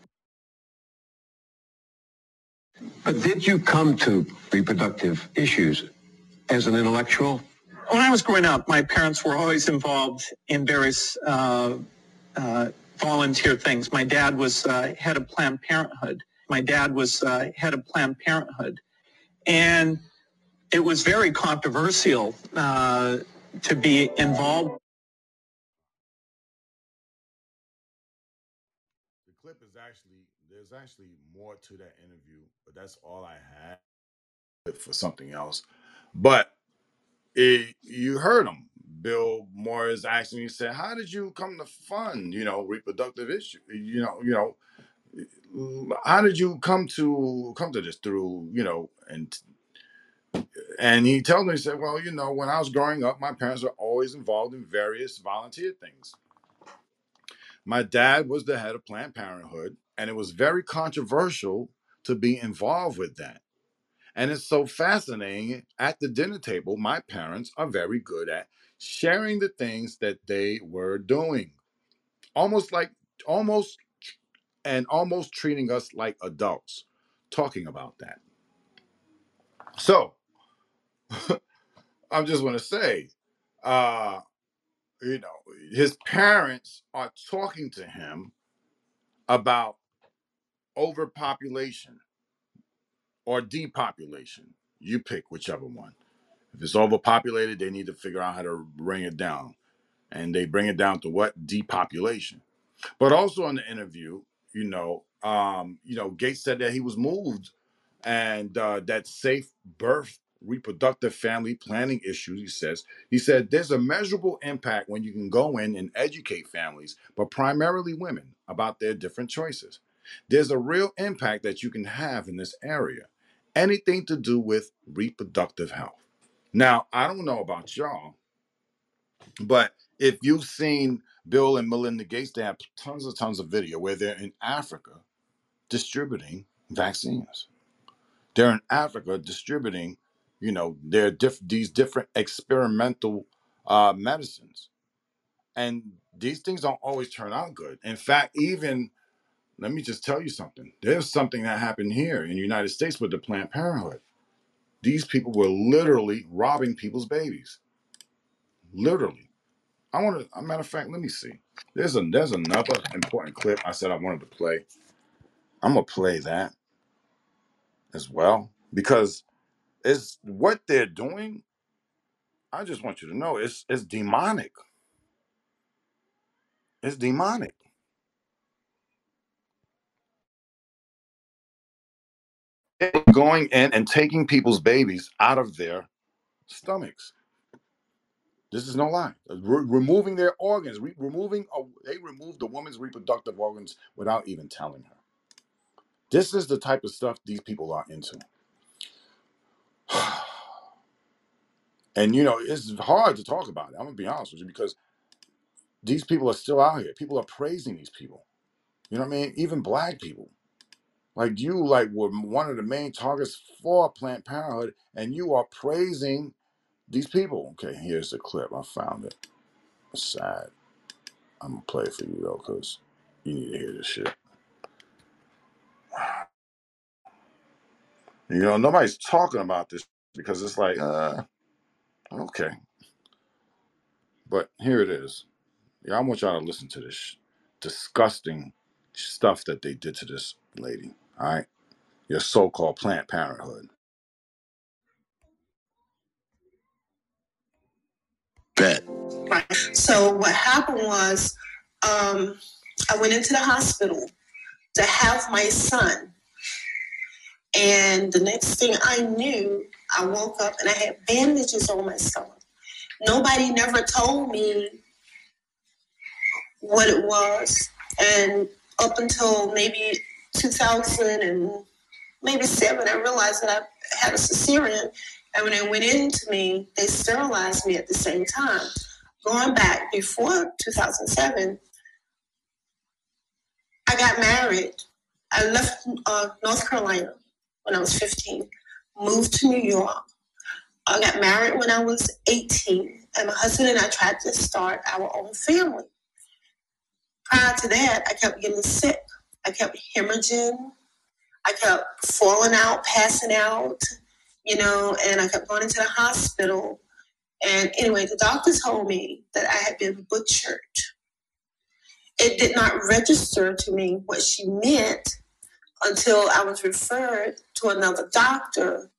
S4: But did you come to reproductive issues as an intellectual?
S2: When I was growing up, my parents were always involved in various uh, uh, volunteer things. My dad was uh, head of Planned Parenthood. My dad was uh, head of Planned Parenthood, and it was very controversial uh, to be involved.
S1: The clip is actually, there's actually more to that interview, but that's all I had for something else. But it, you heard him. Bill Morris asked me, he said, How did you come to fund, you know, reproductive issue? You know, you know, how did you come to come to this through, you know, and and he told me, he said, "Well, you know, when I was growing up, my parents were always involved in various volunteer things. My dad was the head of Planned Parenthood, and it was very controversial to be involved with that." And it's so fascinating. At the dinner table, my parents are very good at sharing the things that they were doing, almost like, almost, and almost treating us like adults, talking about that. So, [LAUGHS] I'm just going to say, uh, you know, his parents are talking to him about overpopulation or depopulation. You pick whichever one. If it's overpopulated, they need to figure out how to bring it down. And they bring it down to what? Depopulation. But also in the interview, you know, um, you know, Gates said that he was moved and uh, that safe birth, reproductive family planning issues, he says, he said there's a measurable impact when you can go in and educate families, but primarily women, about their different choices. There's a real impact that you can have in this area. Anything to do with reproductive health. Now, I don't know about y'all, but if you've seen Bill and Melinda Gates, they have tons and tons of video where they're in Africa distributing vaccines. They're in Africa distributing, you know, their diff- these different experimental uh, medicines, and these things don't always turn out good. In fact, even let me just tell you something. There's something that happened here in the United States with the Planned Parenthood. These people were literally robbing people's babies. Literally. I want to. A matter of fact, let me see. There's a there's another important clip I said I wanted to play. I'm gonna play that as well because it's what they're doing. I just want you to know it's it's demonic. It's demonic. Going in and taking people's babies out of their stomachs. This is no lie. Uh, re- removing their organs, re- removing a, they removed the woman's reproductive organs without even telling her. This is the type of stuff these people are into. And you know, it's hard to talk about it. I'm gonna be honest with you because these people are still out here. People are praising these people. You know what I mean? Even black people. Like you, like were one of the main targets for Planned Parenthood, and you are praising these people. Okay, here's the clip. I found it. It's sad. I'm gonna play it for you though, because you need to hear this shit. [SIGHS] You know, nobody's talking about this because it's like, uh, okay. But here it is. Yeah, I want y'all to listen to this sh- disgusting stuff that they did to this lady. All right, your so-called Planned Parenthood.
S3: Bet.
S5: Right. So what happened was, um, I went into the hospital to have my son, and the next thing I knew, I woke up and I had bandages on my stomach. Nobody never told me what it was, and up until maybe 2000 and maybe seven, I realized that I had a cesarean. And when they went into me, they sterilized me at the same time. Going back before 2007, I got married. I left uh, North Carolina when I was 15, moved to New York. I got married when I was 18, and my husband and I tried to start our own family. Prior to that, I kept getting sick. I kept hemorrhaging. I kept falling out, passing out, you know, and I kept going into the hospital. And anyway, the doctor told me that I had been butchered. It did not register to me what she meant until I was referred to another doctor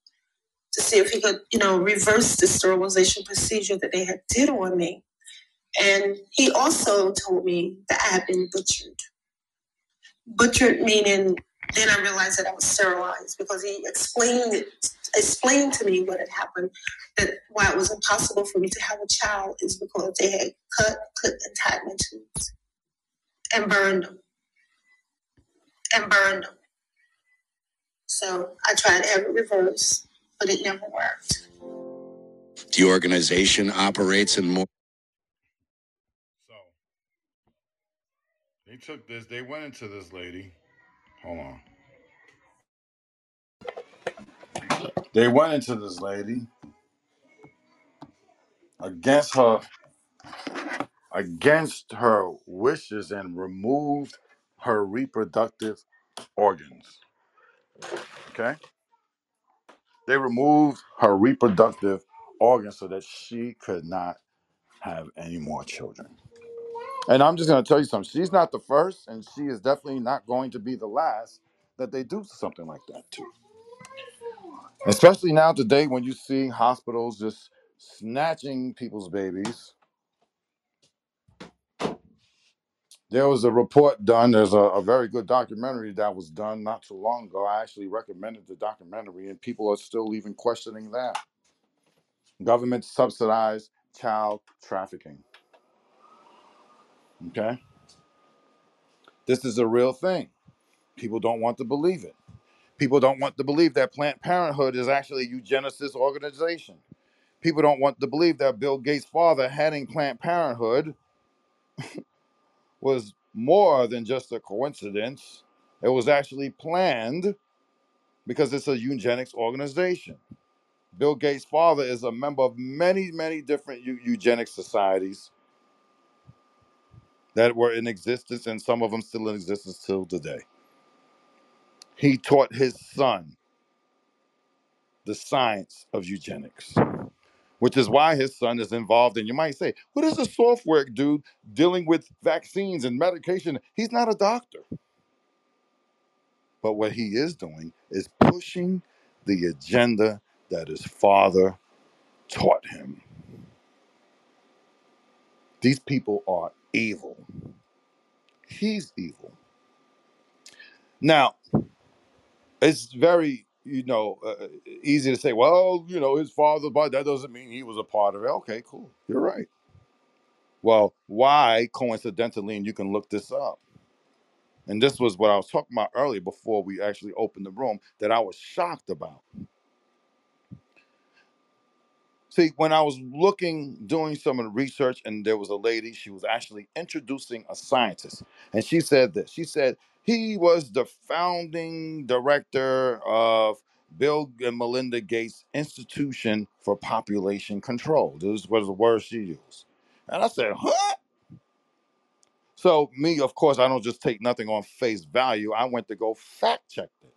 S5: to see if he could, you know, reverse the sterilization procedure that they had did on me. And he also told me that I had been butchered. Butchered meaning Then I realized that I was sterilized because he explained it, explained to me what had happened. That why it was impossible for me to have a child is because they had cut, clipped, and tied my tubes and burned them and burned them. So I tried every reverse, but it never worked.
S3: The organization operates in more.
S1: So they took this, they went into this lady. Hold on. They went into this lady against her against her wishes and removed her reproductive organs. Okay? They removed her reproductive organs so that she could not have any more children. And I'm just going to tell you something. She's not the first, and she is definitely not going to be the last that they do something like that to. Especially now today when you see hospitals just snatching people's babies. There was a report done. There's a, a very good documentary that was done not too long ago. I actually recommended the documentary, and people are still even questioning that. Government subsidized child trafficking. Okay? This is a real thing. People don't want to believe it. People don't want to believe that Planned Parenthood is actually a eugenicist organization. People don't want to believe that Bill Gates' father heading Planned Parenthood was more than just a coincidence. It was actually planned because it's a eugenics organization. Bill Gates' father is a member of many, many different eu- eugenics societies that were in existence, and some of them still in existence till today. He taught his son the science of eugenics, which is why his son is involved And You might say, what is a software dude dealing with vaccines and medication? He's not a doctor. But what he is doing is pushing the agenda that his father taught him. These people are evil. He's evil. Now, it's very, you know, uh, easy to say, well, you know, his father, but that doesn't mean he was a part of it. Okay, cool. You're right. Well, why coincidentally, and you can look this up. And this was what I was talking about earlier before we actually opened the room that I was shocked about. See, when I was looking, doing some of the research, and there was a lady, she was actually introducing a scientist. And she said this She said, he was the founding director of Bill and Melinda Gates Institution for Population Control. This was the word she used. And I said, huh? So, me, of course, I don't just take nothing on face value. I went to go fact check it.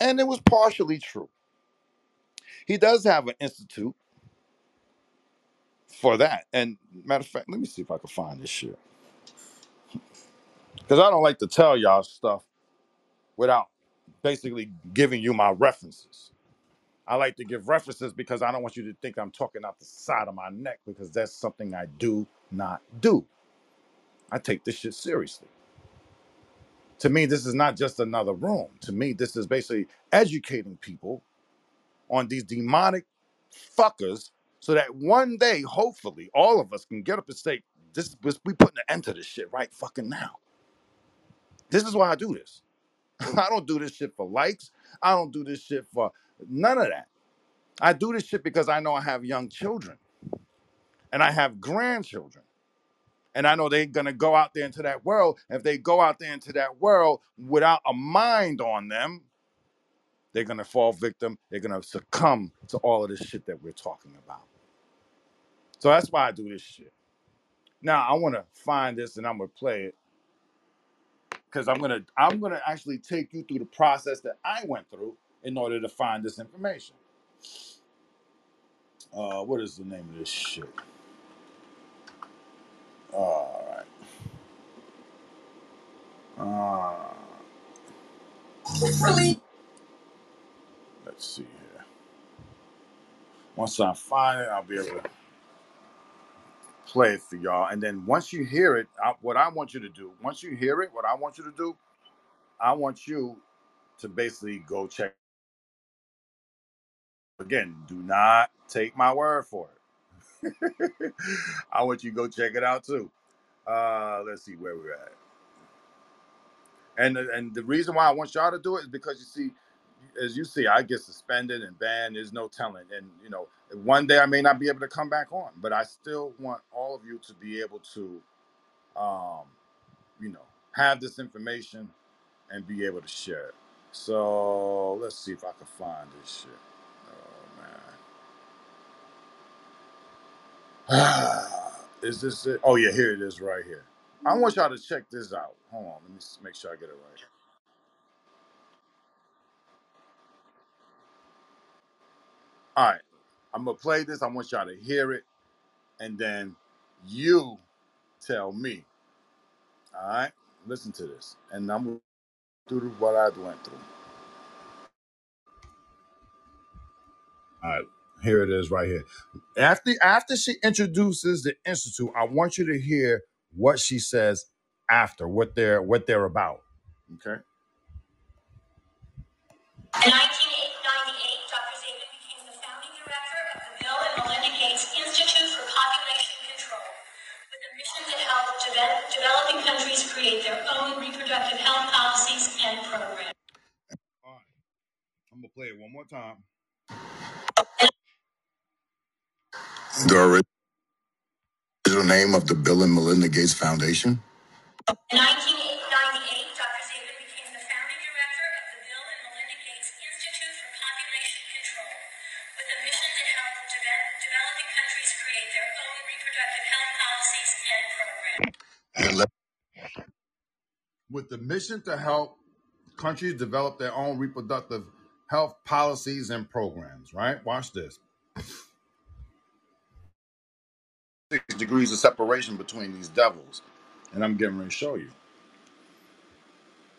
S1: And it was partially true. He does have an institute for that. And matter of fact, let me see if I can find this shit. Because I don't like to tell y'all stuff without basically giving you my references. I like to give references because I don't want you to think I'm talking out the side of my neck because that's something I do not do. I take this shit seriously. To me, this is not just another room. To me, this is basically educating people on these demonic fuckers so that one day, hopefully, all of us can get up and say, this is we putting an end to this shit right fucking now. This is why I do this. Mm. [LAUGHS] I don't do this shit for likes. I don't do this shit for none of that. I do this shit because I know I have young children and I have grandchildren. And I know they're gonna go out there into that world. If they go out there into that world without a mind on them, they're gonna fall victim. They're gonna succumb to all of this shit that we're talking about. So that's why I do this shit. Now I wanna find this and I'm gonna play it because I'm gonna I'm gonna actually take you through the process that I went through in order to find this information. Uh, what is the name of this shit? All right. Uh, let's see here. Once I find it, I'll be able to play it for y'all. And then once you hear it, I, what I want you to do, once you hear it, what I want you to do, I want you to basically go check. Again, do not take my word for it. [LAUGHS] I want you to go check it out too. Uh, let's see where we're at. And and the reason why I want y'all to do it is because you see, as you see, I get suspended and banned. There's no telling. And you know, one day I may not be able to come back on, but I still want all of you to be able to, um, you know, have this information and be able to share it. So let's see if I can find this shit. Oh man, [SIGHS] is this it? Oh yeah, here it is right here. I want y'all to check this out. Hold on, let me make sure I get it right. All right, I'm gonna play this. I want y'all to hear it, and then you tell me. All right, listen to this, and I'm gonna do what I went through. All right, here it is right here. After after she introduces the institute, I want you to hear what she says after what they're what they're about. Okay. In 1998, Dr. create their own reproductive health policies and programs. All right, I'm gonna play it one more time. The original name of the Bill and Melinda Gates Foundation? In 1998, With the mission to help countries develop their own reproductive health policies and programs, right? Watch this. Six degrees of separation between these devils. And I'm getting ready to show you.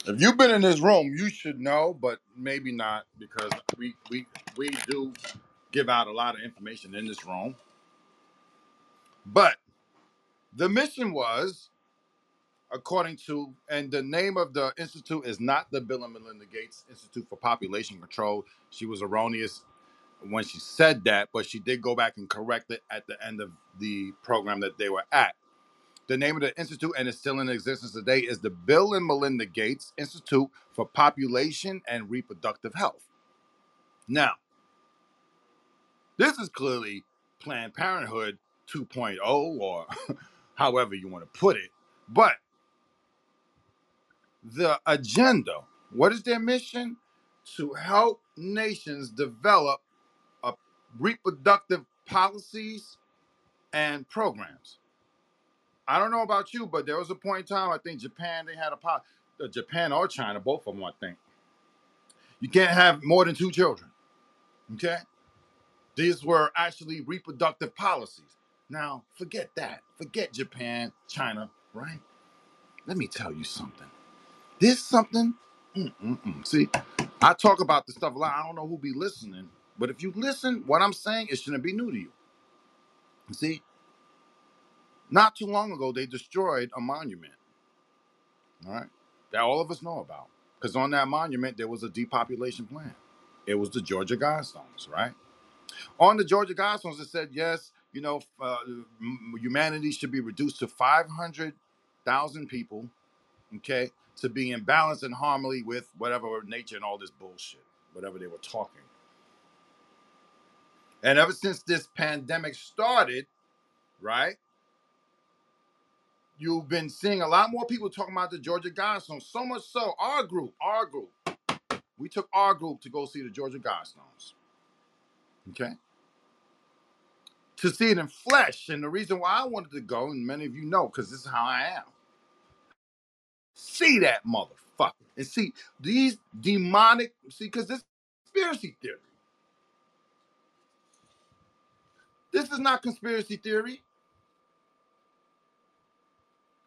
S1: If you've been in this room, you should know, but maybe not because we we we do give out a lot of information in this room. But the mission was, according to, and the name of the institute is not the Bill and Melinda Gates Institute for Population Control. She was erroneous when she said that, but she did go back and correct it at the end of the program that they were at. The name of the institute, and it's still in existence today, is the Bill and Melinda Gates Institute for Population and Reproductive Health. Now, this is clearly Planned Parenthood 2.0, or [LAUGHS] however you want to put it. But the agenda, what is their mission? To help nations develop a reproductive policies and programs. I don't know about you, but there was a point in time, I think Japan, they had a po- uh, Japan or China, both of them, I think. You can't have more than two children. Okay? These were actually reproductive policies. Now, forget that. Forget Japan, China, right? Let me tell you something. There's something. Mm-mm-mm. See, I talk about this stuff a lot. I don't know who be listening, but if you listen, what I'm saying, it shouldn't be new to you. See, not too long ago, they destroyed a monument, all right, that all of us know about. Because on that monument, there was a depopulation plan. It was the Georgia Guidestones, right? On the Georgia Guidestones, it said, yes, you know, uh, humanity should be reduced to 500,000 people, okay, to be in balance and harmony with whatever nature and all this bullshit, whatever they were talking. And ever since this pandemic started, right, you've been seeing a lot more people talking about the Georgia Guidestones. So much so, our group, our group, we took our group to go see the Georgia Guidestones, okay, to see it in flesh. And the reason why I wanted to go, and many of you know, because this is how I am. See that motherfucker. And see these demonic, see, because this conspiracy theory. This is not conspiracy theory.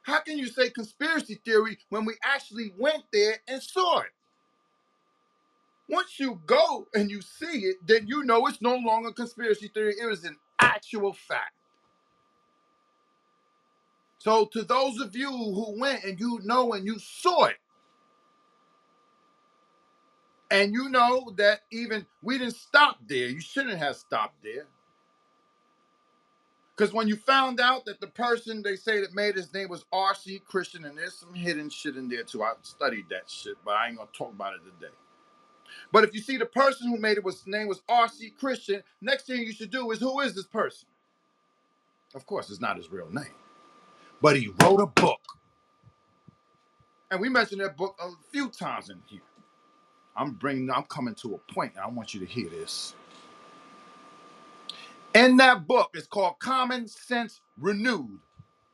S1: How can you say conspiracy theory when we actually went there and saw it? Once you go and you see it, then you know it's no longer conspiracy theory. It is an actual fact. So to those of you who went and you know and you saw it, And you know that even we didn't stop there. You shouldn't have stopped there. Because when you found out that the person they say that made his name was R.C. Christian, and there's some hidden shit in there too. I studied that shit, but I ain't gonna talk about it today. But if you see the person who made it was name was R.C. Christian, next thing you should do is who is this person? Of course, it's not his real name, but he wrote a book, and we mentioned that book a few times in here. I'm bringing, I'm coming to a point, and I want you to hear this. In that book, it's called Common Sense Renewed.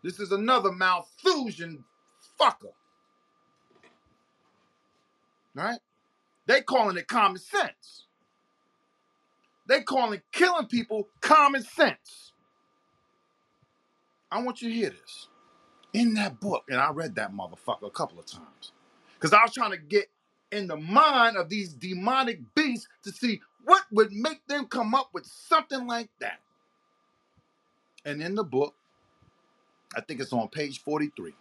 S1: This is another Malthusian fucker, right? They calling it common sense. They calling killing people common sense. I want you to hear this. In that book, and I read that motherfucker a couple of times. Because I was trying to get in the mind of these demonic beasts to see what would make them come up with something like that. And in the book, I think it's on page 43.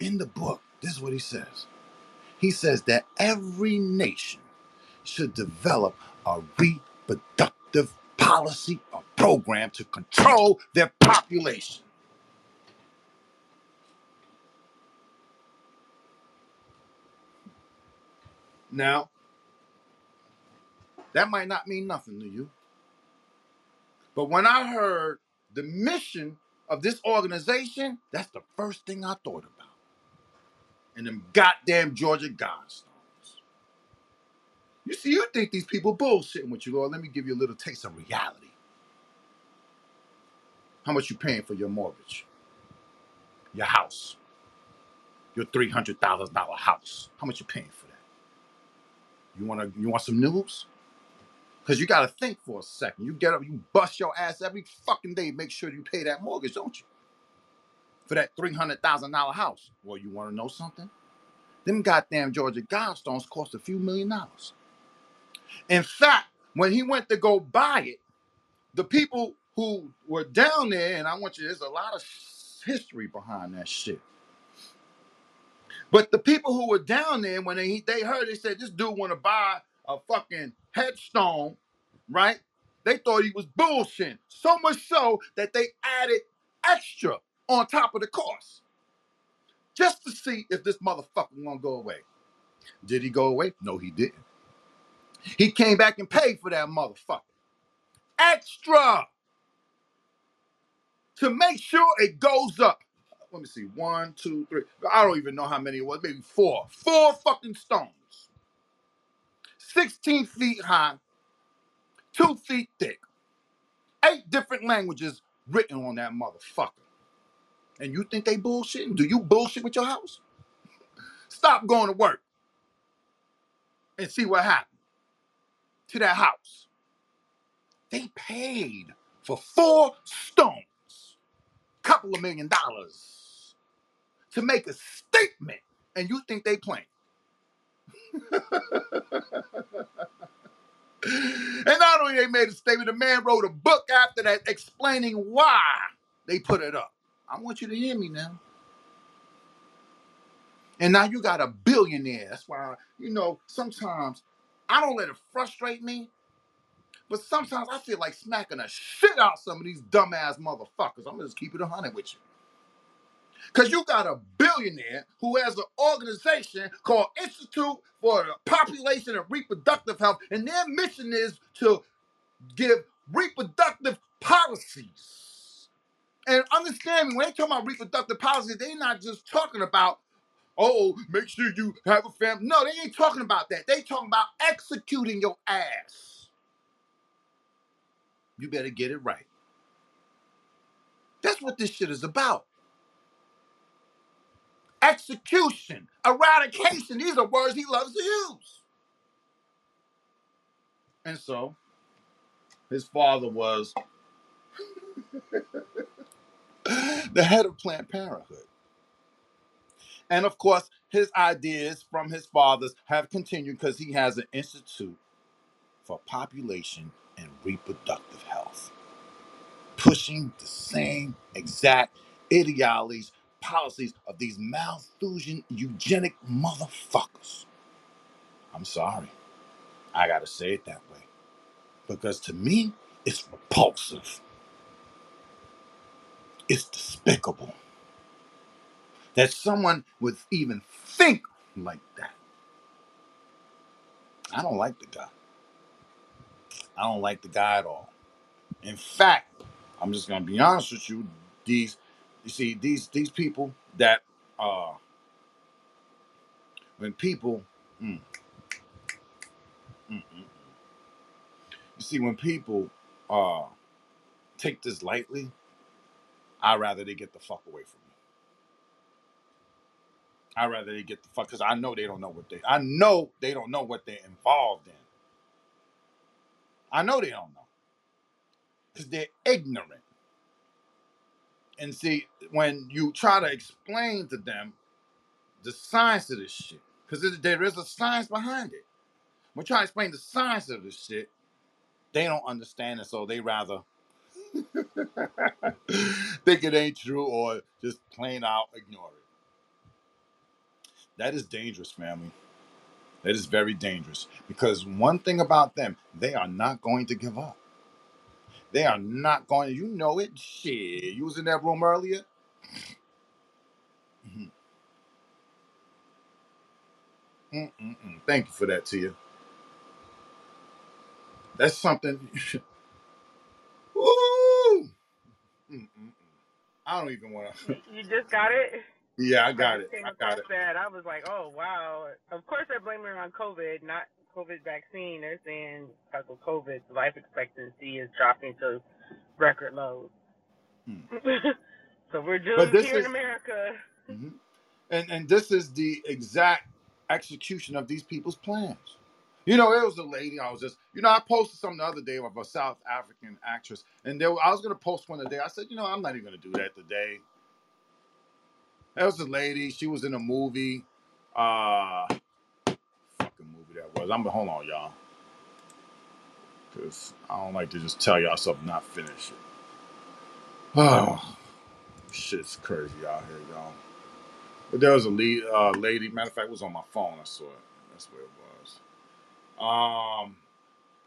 S1: In the book, this is what he says. He says that every nation should develop a reproductive policy or program to control their population. Now, that might not mean nothing to you, but when I heard the mission of this organization, that's the first thing I thought about. And them goddamn Georgia Guidestones. You see, you think these people bullshitting with you, Lord. Let me give you a little taste of reality. How much you paying for your mortgage? Your house. Your $300,000 house. How much you paying for? You want to you want some news? Cuz you got to think for a second. You get up, you bust your ass every fucking day, make sure you pay that mortgage, don't you? For that $300,000 house. Well, you want to know something? Them goddamn Georgia Guidestones cost a few million dollars. In fact, when he went to go buy it, the people who were down there, and I want you, there's a lot of history behind that shit. But the people who were down there, when they they heard, they said this dude want to buy a fucking headstone, right? They thought he was bullshitting. So much so that they added extra on top of the cost just to see if this motherfucker gonna go away. Did he go away? No, he didn't. He came back and paid for that motherfucker. Extra to make sure it goes up. Let me see. One, two, three. I don't even know how many it was. Maybe four. Four fucking stones. 16 feet high, two feet thick. Eight different languages written on that motherfucker. And you think they bullshitting? Do you bullshit with your house? Stop going to work and see what happened to that house. They paid for four stones, couple of million dollars, to make a statement, and you think they playing? [LAUGHS] And not only they made a statement, the man wrote a book after that explaining why they put it up. I want you to hear me now. And now you got a billionaire. That's why, you know, sometimes I don't let it frustrate me, but sometimes I feel like smacking the shit out some of these dumbass motherfuckers. I'm gonna just keep it a hundred with you. Because you got a billionaire who has an organization called Institute for Population and Reproductive Health, and their mission is to give reproductive policies. And understand me, when they talk about reproductive policies, they're not just talking about, oh, make sure you have a family. No, they ain't talking about that. They talking about executing your ass. You better get it right. That's what this shit is about. Execution, eradication. These are words he loves to use. And so his father was [LAUGHS] the head of Planned Parenthood. And of course, his ideas from his fathers have continued because he has an institute for population and reproductive health, pushing the same exact ideologies, policies of these Malthusian eugenic motherfuckers. I'm sorry. I got to say it that way. Because to me, it's repulsive. It's despicable that someone would even think like that. I don't like the guy. I don't like the guy at all. In fact, I'm just gonna be honest with you. These, you see, these these people that uh, when people, mm, mm, you see, when people uh take this lightly, I'd rather they get the fuck away from me. I'd rather they get the fuck because I know they don't know what they. I know they don't know what they're involved in. I know they don't know because they're ignorant. And see, when you try to explain to them the science of this shit, because there is a science behind it. When you try to explain the science of this shit, they don't understand it, so they rather [LAUGHS] think it ain't true or just plain out ignore it. That is dangerous, family. That is very dangerous because one thing about them, they are not going to give up. They are not going you know it. Shit. You was in that room earlier? Mhm. Mm-mm-mm. Thank you for that, Tia. That's something. [LAUGHS] Mm-mm-mm. I don't even want to.
S6: You, you just got it?
S1: yeah, I
S6: I
S1: got
S6: just
S1: it.
S6: came
S1: I
S6: across
S1: got it.
S6: that. I was like, oh, wow. Of course, they're blaming it on COVID, not COVID vaccine. They're saying because of COVID, life expectancy is dropping to record lows.
S1: Hmm. [LAUGHS]
S6: so we're doomed
S1: this
S6: here in
S1: is,
S6: America.
S1: Mhm. and and this is the exact execution of these people's plans. You know, it was a lady. I was just, you know, I posted something the other day of a South African actress, and there, I was gonna post one today. I said, you know, I'm not even gonna do that today. There was a lady. She was in a movie. Uh, movie that was. I'm hold on, y'all, because I don't like to just tell y'all something not finished. Oh, shit's crazy out here, y'all. But there was a lead, uh, lady. Matter of fact, it was on my phone. I saw it. That's where it was. Um,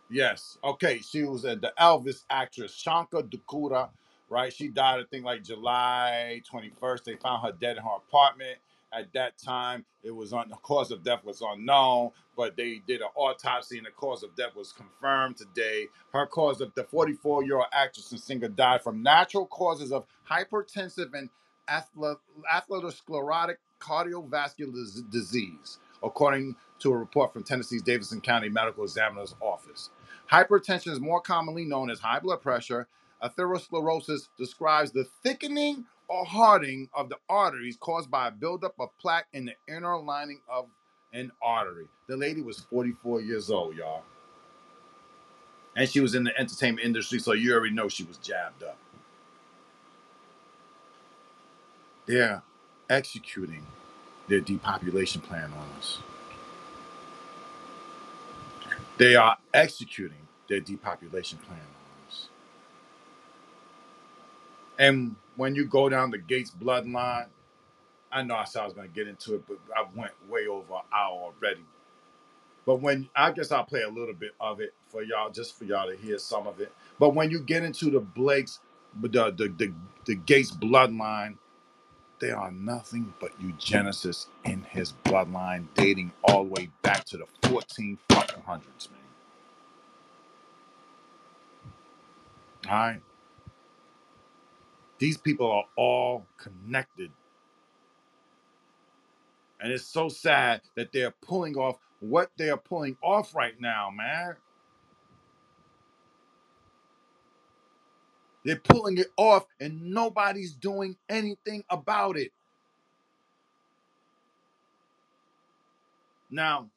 S1: Yes. Okay. She was uh, the Elvis actress, Shonka Dukureh, right? She died, I think, like July 21st. They found her dead in her apartment. At that time, it was on the cause of death was unknown, but they did an autopsy and the cause of death was confirmed today. Her cause of the 44 year old actress and singer died from natural causes of hypertensive and atherosclerotic cardiovascular dis- disease, according to a report from Tennessee's Davidson County Medical Examiner's Office. Hypertension is more commonly known as high blood pressure. Atherosclerosis describes the thickening or hardening of the arteries caused by a buildup of plaque in the inner lining of an artery. The lady was 44 years old, y'all. And she was in the entertainment industry, so you already know she was jabbed up. They're executing their depopulation plan on us. They are executing their depopulation plan on us. And when you go down the Gates bloodline, I know I said I was going to get into it, but I went way over an hour already. But when I guess I'll play a little bit of it for y'all, just for y'all to hear some of it. But when you get into the Blake's, the the the, the Gates bloodline, they are nothing but eugenicists in his bloodline, dating all the way back to the 14 fucking hundreds, man. All right, these people are all connected And it's so sad that they're pulling off what they're pulling off right now, man. They're pulling it off and nobody's doing anything about it. Now,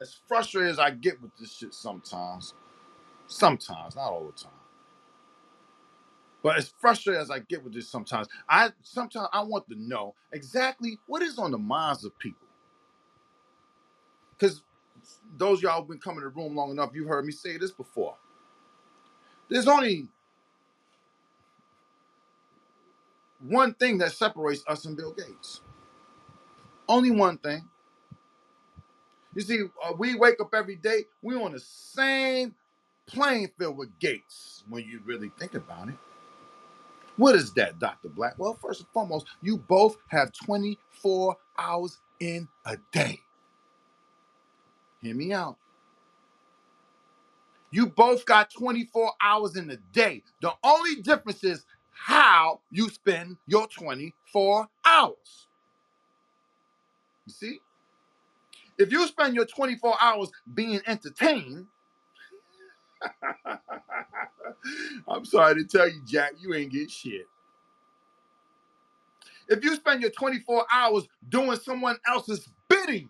S1: as frustrated as I get with this shit sometimes, sometimes, not all the time, but as frustrated as I get with this sometimes, I sometimes I want to know exactly what is on the minds of people. Because those of y'all who've been coming to the room long enough, you've heard me say this before. There's only one thing that separates us and Bill Gates. Only one thing. You see, uh, we wake up every day, we're on the same playing field with Gates when you really think about it. What is that, Dr. Black? Well, first and foremost, you both have 24 hours in a day. Hear me out. You both got 24 hours in a day. The only difference is how you spend your 24 hours. You see? If you spend your 24 hours being entertained, [LAUGHS] I'm sorry to tell you, Jack, you ain't get shit. If you spend your 24 hours doing someone else's bidding,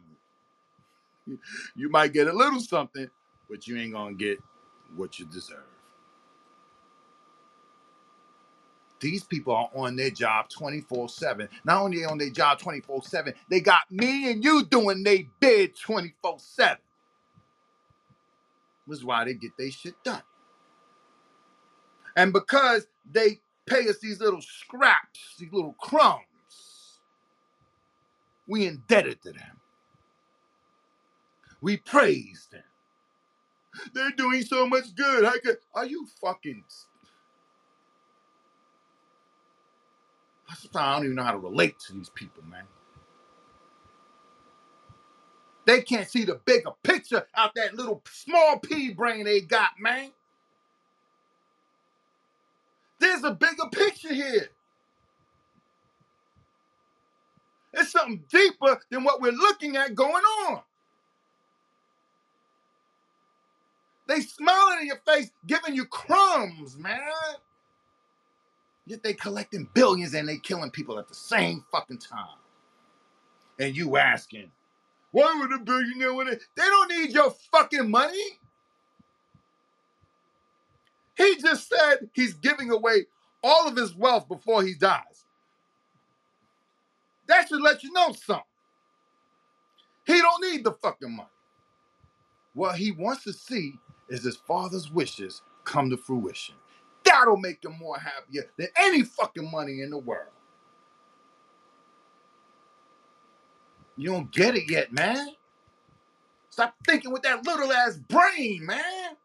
S1: [LAUGHS] you might get a little something, but you ain't gonna get what you deserve. These people are on their job 24 7. Not only on their job 24 7, they got me and you doing they bid 24 7. Is why they get their shit done. And because they pay us these little scraps, these little crumbs, we indebted to them. We praise them. They're doing so much good. How could, are you fucking? I don't even know how to relate to these people, man. They can't see the bigger picture out that little small pea brain they got, man. There's a bigger picture here. It's something deeper than what we're looking at going on. They smiling in your face, giving you crumbs, man. Yet they collecting billions and they killing people at the same fucking time. And you asking, why would a billionaire want it? They don't need your fucking money. He just said he's giving away all of his wealth before he dies. That should let you know something. He don't need the fucking money. What he wants to see is his father's wishes come to fruition. That'll make him more happier than any fucking money in the world. You don't get it yet, man. Stop thinking with that little ass brain, man.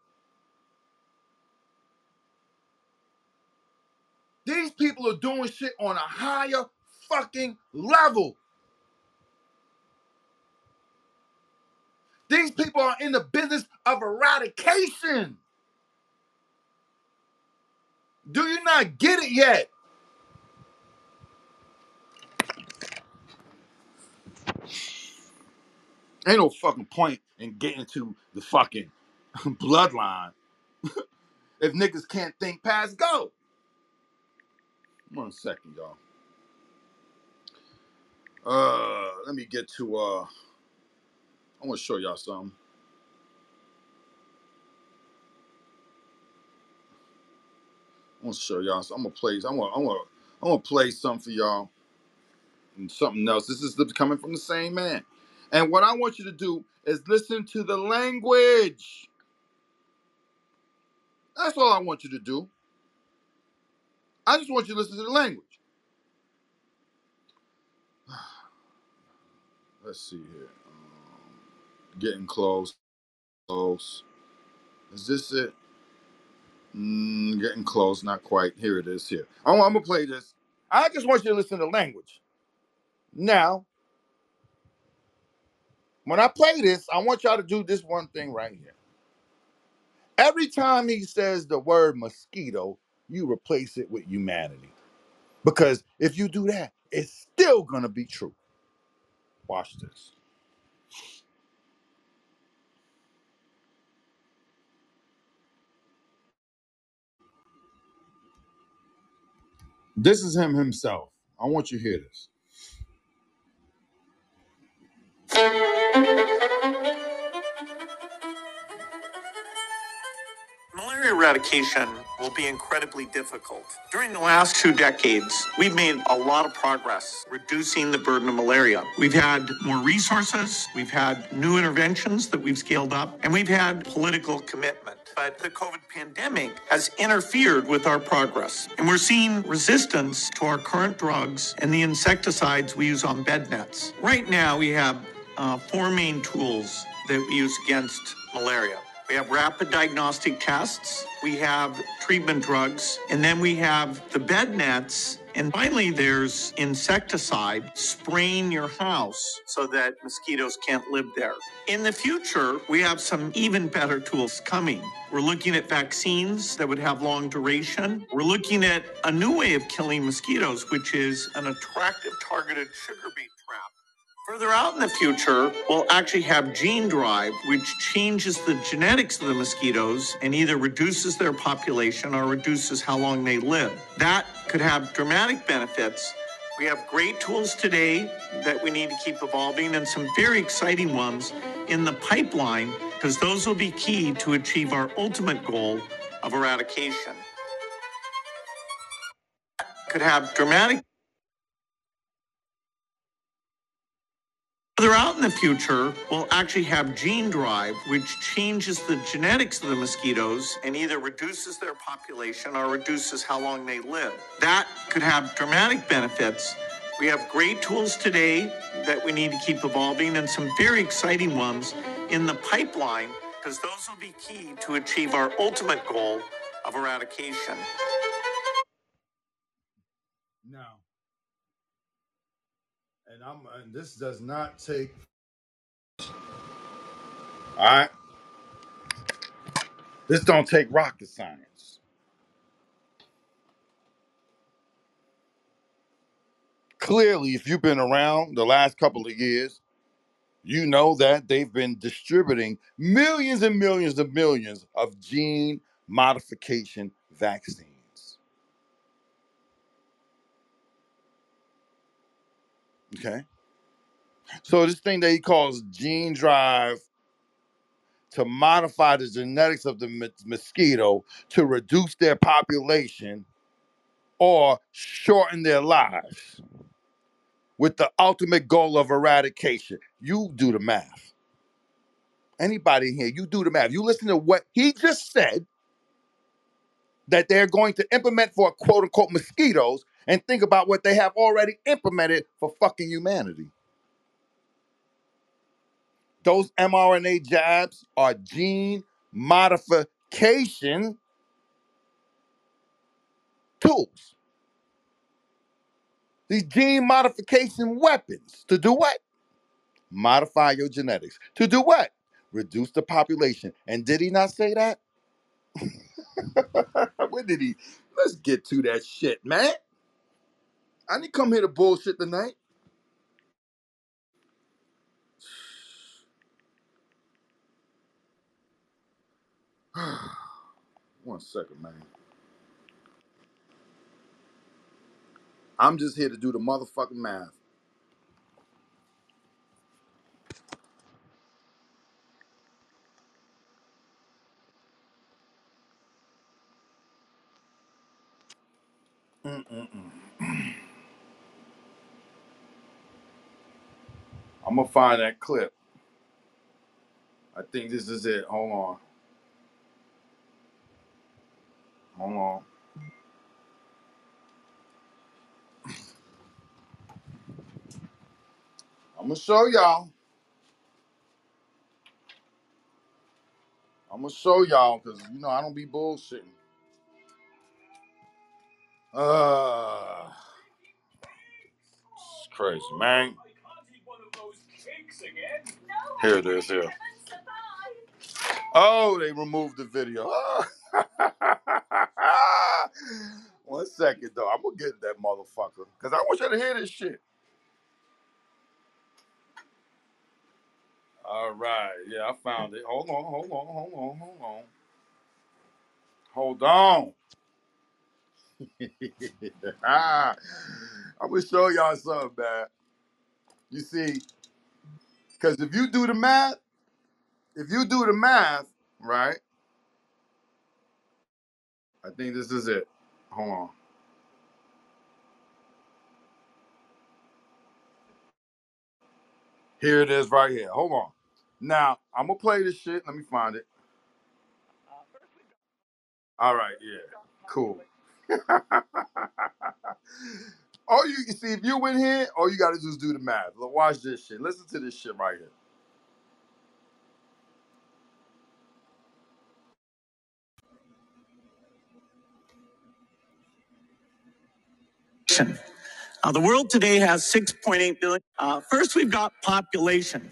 S1: These people are doing shit on a higher fucking level. These people are in the business of eradication. Do you not get it yet? Ain't no fucking point in getting to the fucking [LAUGHS] bloodline [LAUGHS] if niggas can't think past go. One second, y'all. Uh, let me get to uh. I want to show y'all something. I want to show y'all. I'm gonna play. I'm gonna. I'm gonna. I'm gonna play something for y'all and something else. This is coming from the same man. And what I want you to do is listen to the language. That's all I want you to do. I just want you to listen to the language. [SIGHS] Let's see here. Um, getting close. Close. Is this it? Mm, getting close. Not quite. Here it is. Here. I'm, I'm gonna play this. I just want you to listen to the language. Now, when I play this, I want y'all to do this one thing right here. Every time he says the word mosquito, you replace it with humanity. Because if you do that, it's still going to be true. Watch this. This is him himself. I want you to hear this.
S2: Malaria eradication will be incredibly difficult. During the last two decades, we've made a lot of progress reducing the burden of malaria. We've had more resources, we've had new interventions that we've scaled up, and we've had political commitment. But the COVID pandemic has interfered with our progress, and we're seeing resistance to our current drugs and the insecticides we use on bed nets. Right now, we have uh, four main tools that we use against malaria. We have rapid diagnostic tests, we have treatment drugs, and then we have the bed nets. And finally, there's insecticide spraying your house so that mosquitoes can't live there. In the future, we have some even better tools coming. We're looking at vaccines that would have long duration. We're looking at a new way of killing mosquitoes, which is an attractive targeted sugar beet trap. Further out in the future, we'll actually have gene drive, which changes the genetics of the mosquitoes and either reduces their population or reduces how long they live. That could have dramatic benefits. We have great tools today that we need to keep evolving and some very exciting ones in the pipeline because those will be key to achieve our ultimate goal of eradication. Could have dramatic Further out in the future, we'll actually have gene drive, which changes the genetics of the mosquitoes and either reduces their population or reduces how long they live. That could have dramatic benefits. We have great tools today that we need to keep evolving and some very exciting ones in the pipeline because those will be key to achieve our ultimate goal of eradication.
S1: Now, and I'm and this does not take all right. This don't take rocket science. Clearly, if you've been around the last couple of years, you know that they've been distributing millions and millions of millions of gene modification vaccines. Okay. So this thing that he calls gene drive to modify the genetics of the mos- mosquito to reduce their population or shorten their lives with the ultimate goal of eradication. You do the math. Anybody here, you do the math. You listen to what he just said that they're going to implement for quote unquote mosquitoes and think about what they have already implemented for fucking humanity. Those mRNA jabs are gene modification tools. These gene modification weapons to do what? Modify your genetics. To do what? Reduce the population. And did he not say that? [LAUGHS] when did he? Let's get to that shit, man. I didn't come here to bullshit tonight. [SIGHS] One second, man. I'm just here to do the motherfucking math. Mm-mm-mm. I'm gonna find that clip. I think this is it. Hold on. Hold on. I'm gonna show y'all. I'm gonna show y'all because you know I don't be bullshitting. Uh, it's crazy, man. Here it is. Here. Oh, they removed the video. [LAUGHS] One second though. I'm gonna get that motherfucker because I want you to hear this shit. All right. Yeah, I found it. Hold on. Hold on. Hold on. Hold on. Hold on. [LAUGHS] I'm gonna show y'all something, man. You see, because if you do the math, if you do the math, right? I think this is it. Hold on. Here it is, right here. Hold on. Now I'm gonna play this shit. Let me find it. All right. Yeah. Cool. [LAUGHS] All you see, if you in here, all you gotta do is do the math. Look, Watch this shit. Listen to this shit right here.
S2: Uh, the world today has 6.8 billion. Uh, first, we've got population.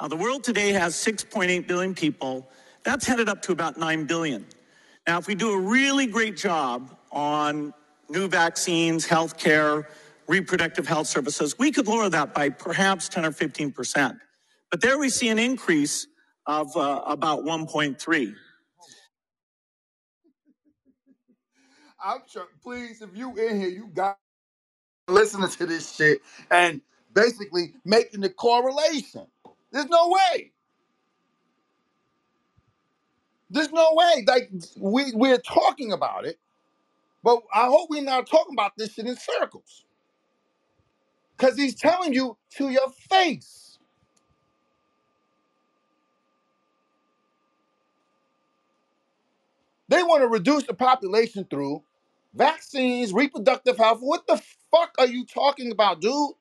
S2: Uh, the world today has 6.8 billion people. That's headed up to about 9 billion. Now, if we do a really great job on new vaccines, healthcare, reproductive health services, we could lower that by perhaps 10 or 15 percent. But there we see an increase of uh, about 1.3.
S1: I'm sure, please, if you in here, you got listening to this shit and basically making the correlation. There's no way. There's no way. Like we we're talking about it, but I hope we're not talking about this shit in circles. Cause he's telling you to your face. They want to reduce the population through vaccines, reproductive health. What the fuck are you talking about, dude?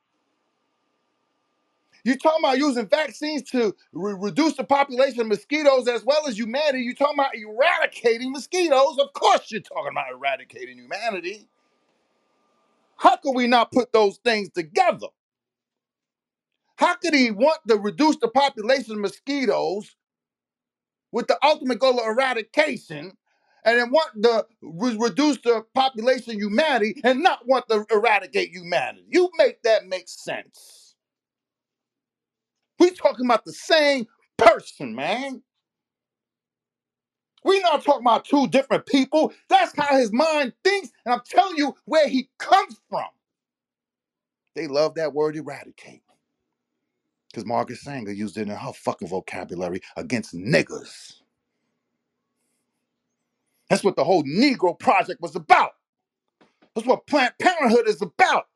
S1: You talking about using vaccines to re- reduce the population of mosquitoes as well as humanity? You talking about eradicating mosquitoes? Of course, you're talking about eradicating humanity. How could we not put those things together? How could he want to reduce the population of mosquitoes with the ultimate goal of eradication, and then want to re- reduce the population of humanity and not want to eradicate humanity? You make that make sense. We talking about the same person, man. we not talking about two different people. That's how his mind thinks, and I'm telling you where he comes from. They love that word eradicate. Because Margaret Sanger used it in her fucking vocabulary against niggers. That's what the whole Negro Project was about. That's what Planned Parenthood is about.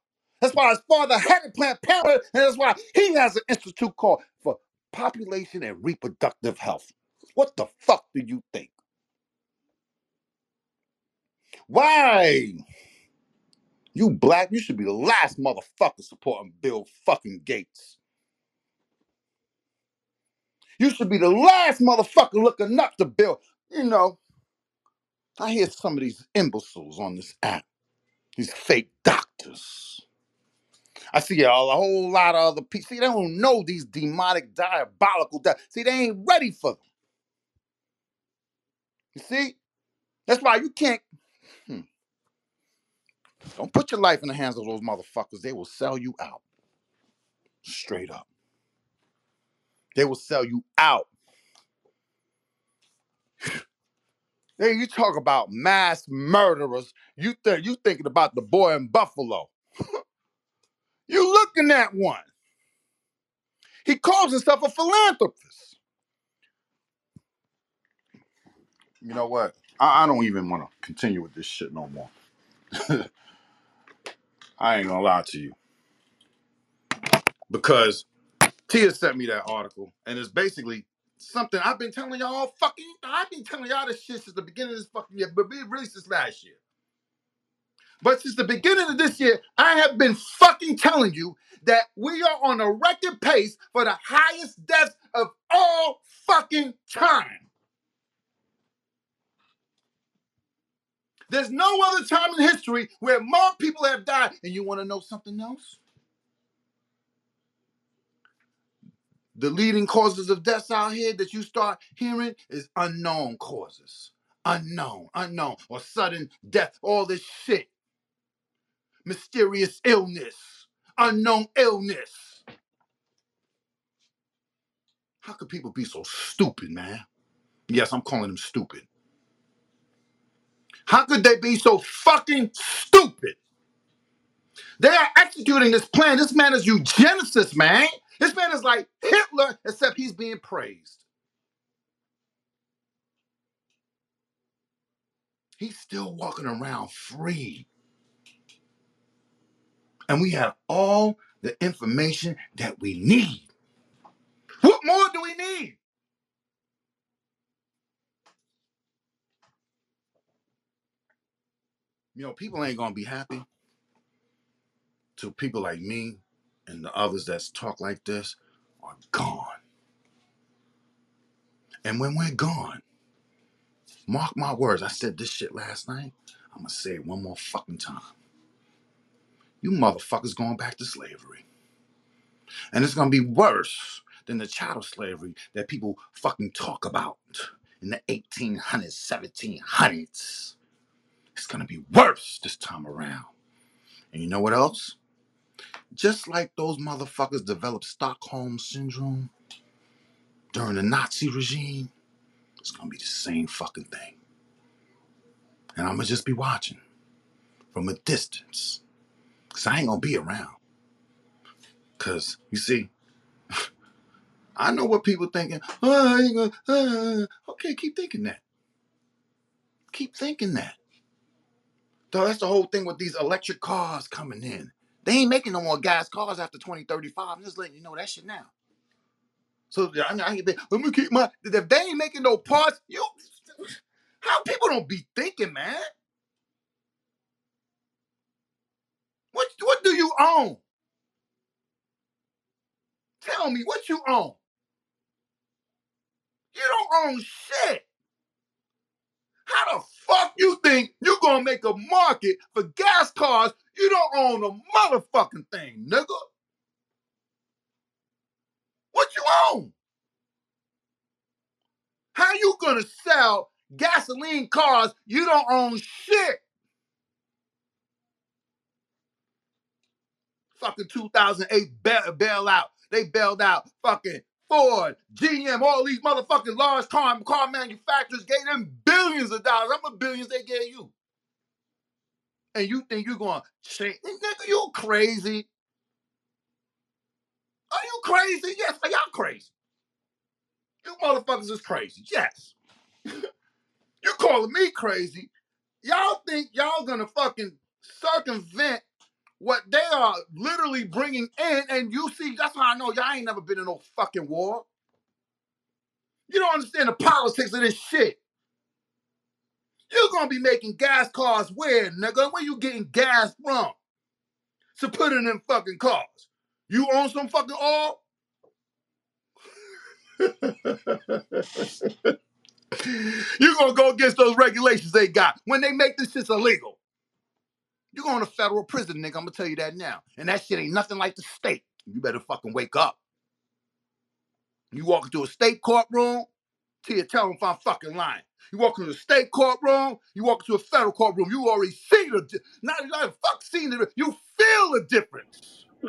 S1: That's why his father headed Planned Parenthood, and that's why he has an institute called for population and reproductive health. What the fuck do you think? Why? You black, you should be the last motherfucker supporting Bill fucking Gates. You should be the last motherfucker looking up to Bill. You know, I hear some of these imbeciles on this app, these fake doctors. I see a, a whole lot of other people. See, they don't know these demonic, diabolical. Di- see, they ain't ready for them. You see? That's why you can't. hmm, don't put your life in the hands of those motherfuckers. They will sell you out. Straight up. They will sell you out. [SIGHS] Hey, you talk about mass murderers. You think you thinking about the boy in Buffalo. [LAUGHS] You looking at one. He calls himself a philanthropist. You know what? I, I don't even want to continue with this shit no more. [LAUGHS] I ain't gonna lie to you. Because Tia sent me that article, and it's basically something I've been telling y'all all fucking. I've been telling y'all this shit since the beginning of this fucking year, but really since last year. But since the beginning of this year, I have been fucking telling you that we are on a record pace for the highest deaths of all fucking time. There's no other time in history where more people have died. And you want to know something else? The leading causes of deaths out here that you start hearing is unknown causes. Unknown, unknown, or sudden death, all this shit. Mysterious illness, unknown illness. How could people be so stupid, man? Yes, I'm calling them stupid. How could they be so fucking stupid? They are executing this plan. This man is eugenicist, man. This man is like Hitler, except he's being praised. He's still walking around free. And we have all the information that we need. What more do we need? You know, people ain't gonna be happy. till people like me and the others that talk like this are gone. And when we're gone, mark my words, I said this shit last night. I'm gonna say it one more fucking time. You motherfuckers going back to slavery. And it's gonna be worse than the chattel slavery that people fucking talk about in the 1800s, 1700s. It's gonna be worse this time around. And you know what else? Just like those motherfuckers developed Stockholm syndrome during the Nazi regime, it's gonna be the same fucking thing. And I'm gonna just be watching from a distance. Cause I ain't gonna be around. Cause you see, [LAUGHS] I know what people thinking. Oh, I ain't gonna, uh, okay, keep thinking that. Keep thinking that. So that's the whole thing with these electric cars coming in. They ain't making no more gas cars after 2035. I'm just letting you know that shit now. So I, I, I, let me keep my. If they ain't making no parts, you. How people don't be thinking, man? What what do you own? Tell me what you own. You don't own shit. How the fuck you think you gonna make a market for gas cars? You don't own a motherfucking thing, nigga. What you own? How you gonna sell gasoline cars? You don't own shit. Fucking 2008 bail- bailout. They bailed out fucking Ford, GM, all these motherfucking large car, car manufacturers gave them billions of dollars. How much billions they gave you? And you think you're gonna change? Nigga, you crazy? Are you crazy? Yes, are y'all crazy? You motherfuckers is crazy. Yes. [LAUGHS] you calling me crazy? Y'all think y'all gonna fucking circumvent what they are literally bringing in, and you see, that's how I know y'all ain't never been in no fucking war. You don't understand the politics of this shit. You're gonna be making gas cars where, nigga? Where you getting gas from? To put in them fucking cars. You own some fucking oil? [LAUGHS] You're gonna go against those regulations they got when they make this shit illegal. You're going to federal prison, nigga. I'm gonna tell you that now. And that shit ain't nothing like the state. You better fucking wake up. You walk into a state courtroom, Tia, tell them if I'm fucking lying. You walk into a state courtroom, you walk into a federal courtroom, you already see the di- not not fuck seen it, you feel the difference. [LAUGHS]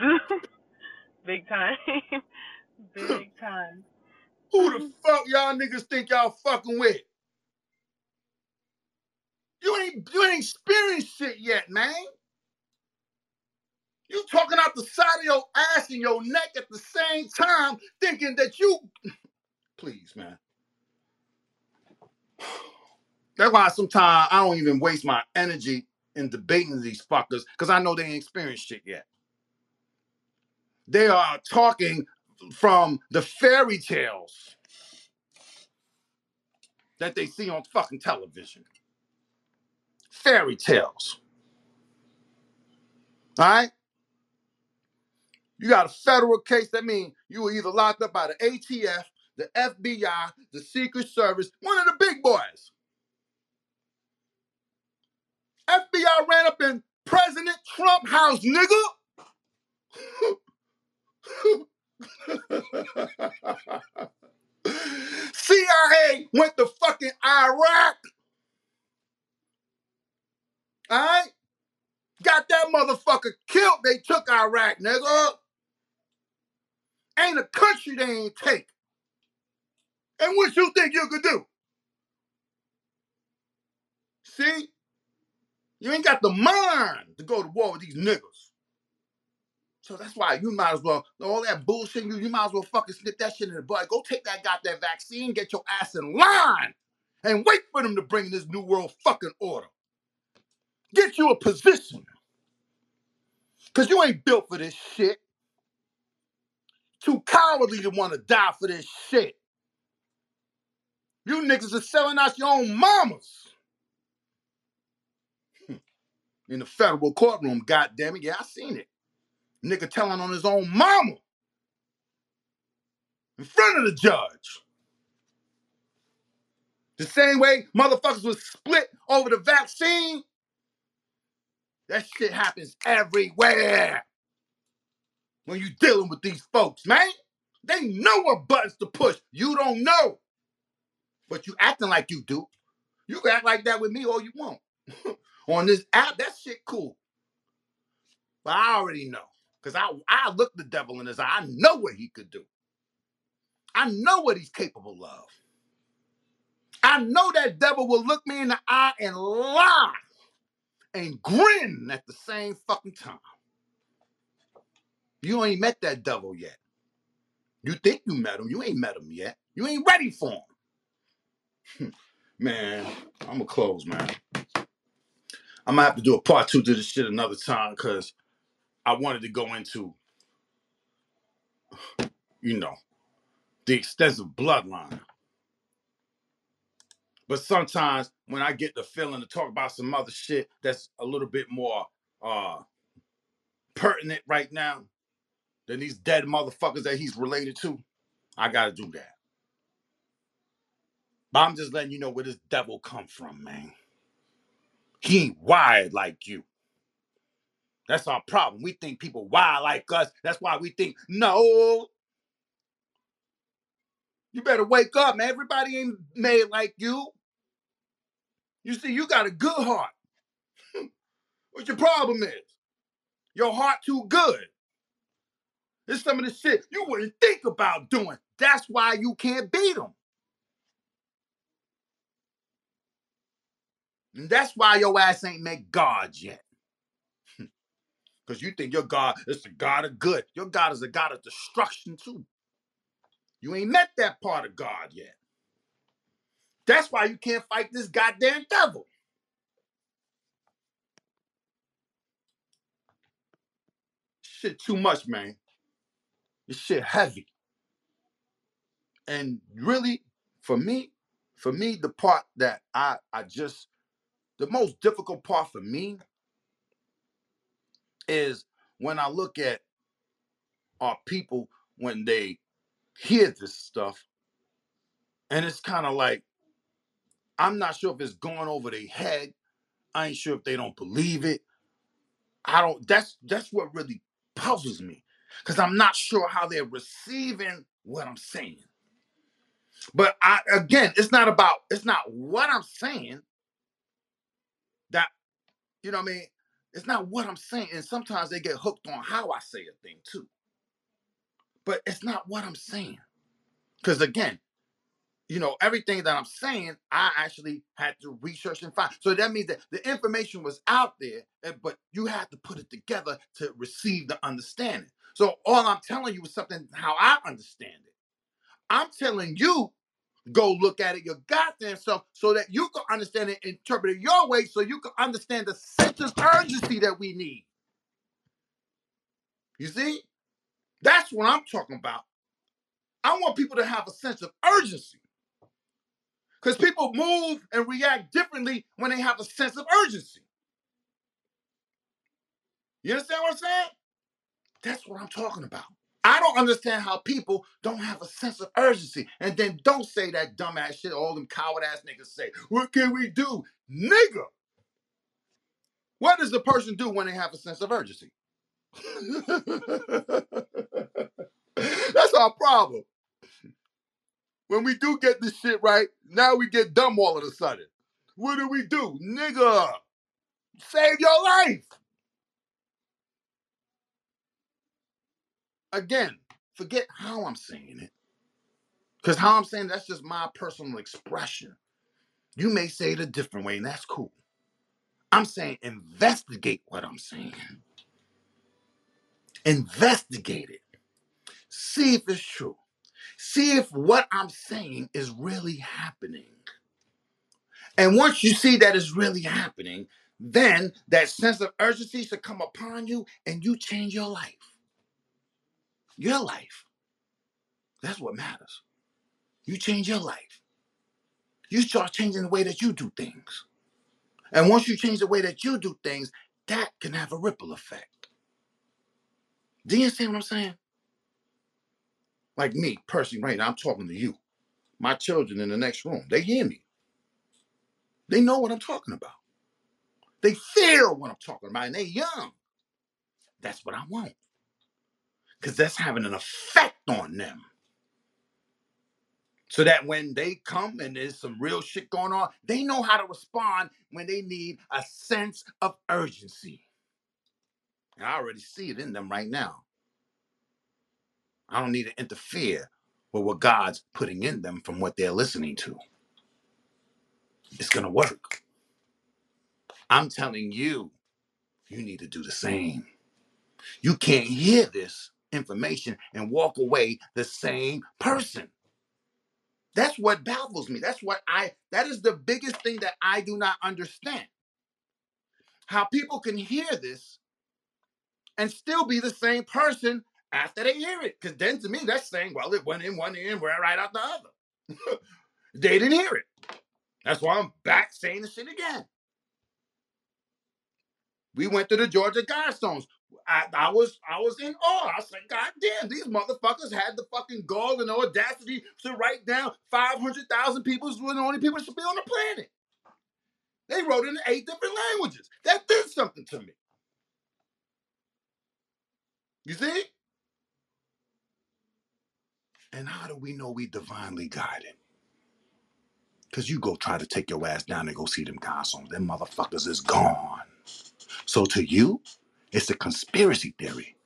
S6: Big time. [LAUGHS] Big time.
S1: Who the [LAUGHS] fuck y'all niggas think y'all fucking with? You ain't you ain't experienced shit yet, man. You talking out the side of your ass and your neck at the same time, thinking that you please, man. That's why sometimes I don't even waste my energy in debating these fuckers, because I know they ain't experienced shit yet. They are talking from the fairy tales that they see on fucking television. Fairy tales. All right? You got a federal case. That means you were either locked up by the ATF, the FBI, the Secret Service, one of the big boys. FBI ran up in President Trump house, nigga. [LAUGHS] CIA went to fucking Iraq. All right? Got that motherfucker killed. They took Iraq, nigga. Ain't a country they ain't take. And what you think you could do? See? You ain't got the mind to go to war with these niggas. So that's why you might as well, all that bullshit, you, you might as well fucking snip that shit in the butt. Go take that goddamn vaccine, get your ass in line, and wait for them to bring this new world fucking order. Get you a position. Because you ain't built for this shit. Too cowardly to want to die for this shit. You niggas are selling out your own mamas. Hmm. In the federal courtroom, goddamn it. Yeah, I seen it. Nigga telling on his own mama in front of the judge. The same way motherfuckers was split over the vaccine. That shit happens everywhere when you dealing with these folks, man. They know what buttons to push. You don't know. But you acting like you do. You can act like that with me all you want. [LAUGHS] On this app, that shit cool. But I already know. Because I, I look the devil in his eye. I know what he could do. I know what he's capable of. I know that devil will look me in the eye and lie and grin at the same fucking time. You ain't met that devil yet. You think you met him. You ain't met him yet. You ain't ready for him. Hmm. man, I'm gonna close, man. I'm gonna have to do a part two to this shit another time because I wanted to go into, you know, the extensive bloodline. But sometimes when I get the feeling to talk about some other shit that's a little bit more uh pertinent right now than these dead motherfuckers that he's related to, I gotta do that. But I'm just letting you know where this devil come from, man. He ain't wired like you. That's our problem. We think people wired like us. That's why we think, no. You better wake up, man. Everybody ain't made like you. You see, you got a good heart. [LAUGHS] what your problem is? Your heart too good. It's some of the shit you wouldn't think about doing. That's why you can't beat them. And that's why your ass ain't met God yet. [LAUGHS] Because you think your God is the God of good. Your God is a God of destruction too. You ain't met that part of God yet. That's why you can't fight this goddamn devil. Shit too much, man. This shit heavy. And really, for me, for me, the part that I I just the most difficult part for me is when I look at our people when they hear this stuff, and it's kind of like I'm not sure if it's going over their head. I ain't sure if they don't believe it. I don't. That's that's what really puzzles me because I'm not sure how they're receiving what I'm saying. But I again, it's not about it's not what I'm saying that you know what I mean. It's not what I'm saying, and sometimes they get hooked on how I say a thing too. But it's not what I'm saying because again, you know, everything that I'm saying, I actually had to research and find. So that means that the information was out there, eh, but you had to put it together to receive the understanding. So all I'm telling you is something how I understand it. I'm telling you, go look at it your goddamn self so that you can understand it, interpret it your way, so you can understand the sense of urgency that we need. You see? That's what I'm talking about. I want people to have a sense of urgency. Because people move and react differently when they have a sense of urgency. You understand what I'm saying? That's what I'm talking about. I don't understand how people don't have a sense of urgency. And then don't say that dumbass shit all them coward ass niggas say. What can we do? Nigga. What does the person do when they have a sense of urgency? [LAUGHS] That's our problem. When we do get this shit right, now we get dumb all of a sudden. What do we do? Nigga, save your life. Again, forget how I'm saying it. Because how I'm saying that's just my personal expression. You may say it a different way, and that's cool. I'm saying investigate what I'm saying. Investigate it. See if it's true. See if what I'm saying is really happening. And once you see that it's really happening, then that sense of urgency should come upon you and you change your life. Your life. That's what matters. You change your life. You start changing the way that you do things. And once you change the way that you do things, that can have a ripple effect. Do you understand what I'm saying? Like me, personally, right now, I'm talking to you. My children in the next room, they hear me. They know what I'm talking about. They feel what I'm talking about, and they're young. That's what I want. Because that's having an effect on them. So that when they come and there's some real shit going on, they know how to respond when they need a sense of urgency. And I already see it in them right now. I don't need to interfere with what God's putting in them from what they're listening to. It's going to work. I'm telling you, you need to do the same. You can't hear this information and walk away the same person. That's what baffles me. That's what I, that is the biggest thing that I do not understand. How people can hear this and still be the same person after they hear it. Because then to me, that's saying, well, it went in one ear and went right out the other. [LAUGHS] they didn't hear it. That's why I'm back saying the shit again. We went to the Georgia Guidestones. I, I was I was in awe. I said, God damn, these motherfuckers had the fucking gall and audacity to write down 500,000 people who were the only people that should be on the planet. They wrote in eight different languages. That did something to me. You see? And how do we know we divinely guided? Because you go try to take your ass down and go see them consoles. Them motherfuckers is gone. So to you, it's a conspiracy theory.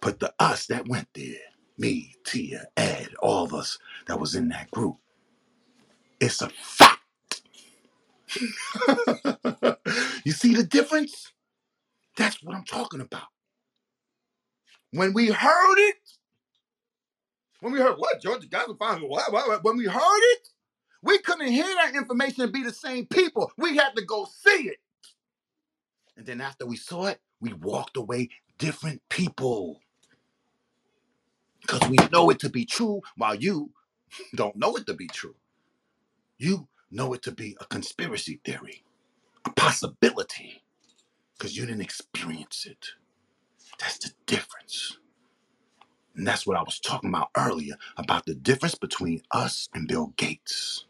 S1: But to us that went there, me, Tia, Ed, all of us that was in that group, it's a fact. [LAUGHS] you see the difference? That's what I'm talking about. When we heard it, when we heard what Georgia what, what, what, when we heard it, we couldn't hear that information and be the same people. We had to go see it. And then after we saw it, we walked away different people. Because we know it to be true while you [LAUGHS] don't know it to be true. You know it to be a conspiracy theory, a possibility, because you didn't experience it. That's the difference. And that's what I was talking about earlier about the difference between us and Bill Gates.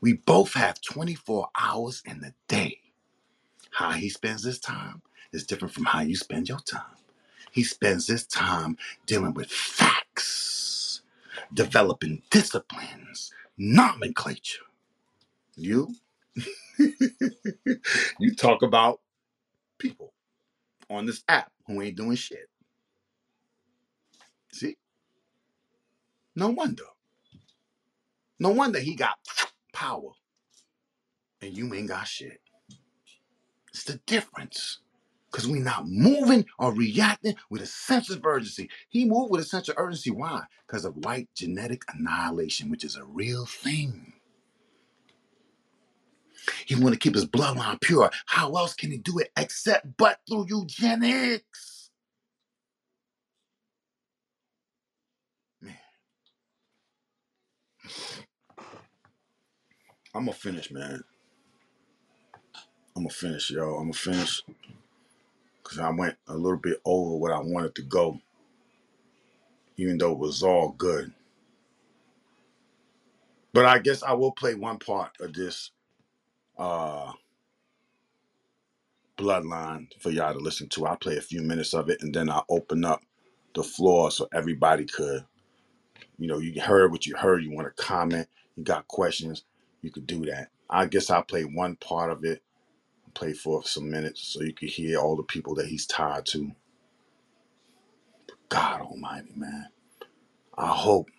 S1: We both have 24 hours in the day. How he spends his time is different from how you spend your time. He spends his time dealing with facts, developing disciplines, nomenclature. You, [LAUGHS] you talk about people on this app who ain't doing shit. See? No wonder. No wonder he got power and you ain't got shit. It's the difference. Because we're not moving or reacting with a sense of urgency. He moved with a sense of urgency. Why? Because of white genetic annihilation, which is a real thing. He want to keep his bloodline pure. How else can he do it except but through eugenics? Man, I'm gonna finish, man. I'm gonna finish, yo. I'm gonna finish because I went a little bit over what I wanted to go, even though it was all good. But I guess I will play one part of this uh bloodline for y'all to listen to. I'll play a few minutes of it and then I'll open up the floor so everybody could, you know, you heard what you heard, you want to comment, you got questions, you could do that. I guess I'll play one part of it, play for some minutes so you can hear all the people that he's tied to. God almighty, man. I hope,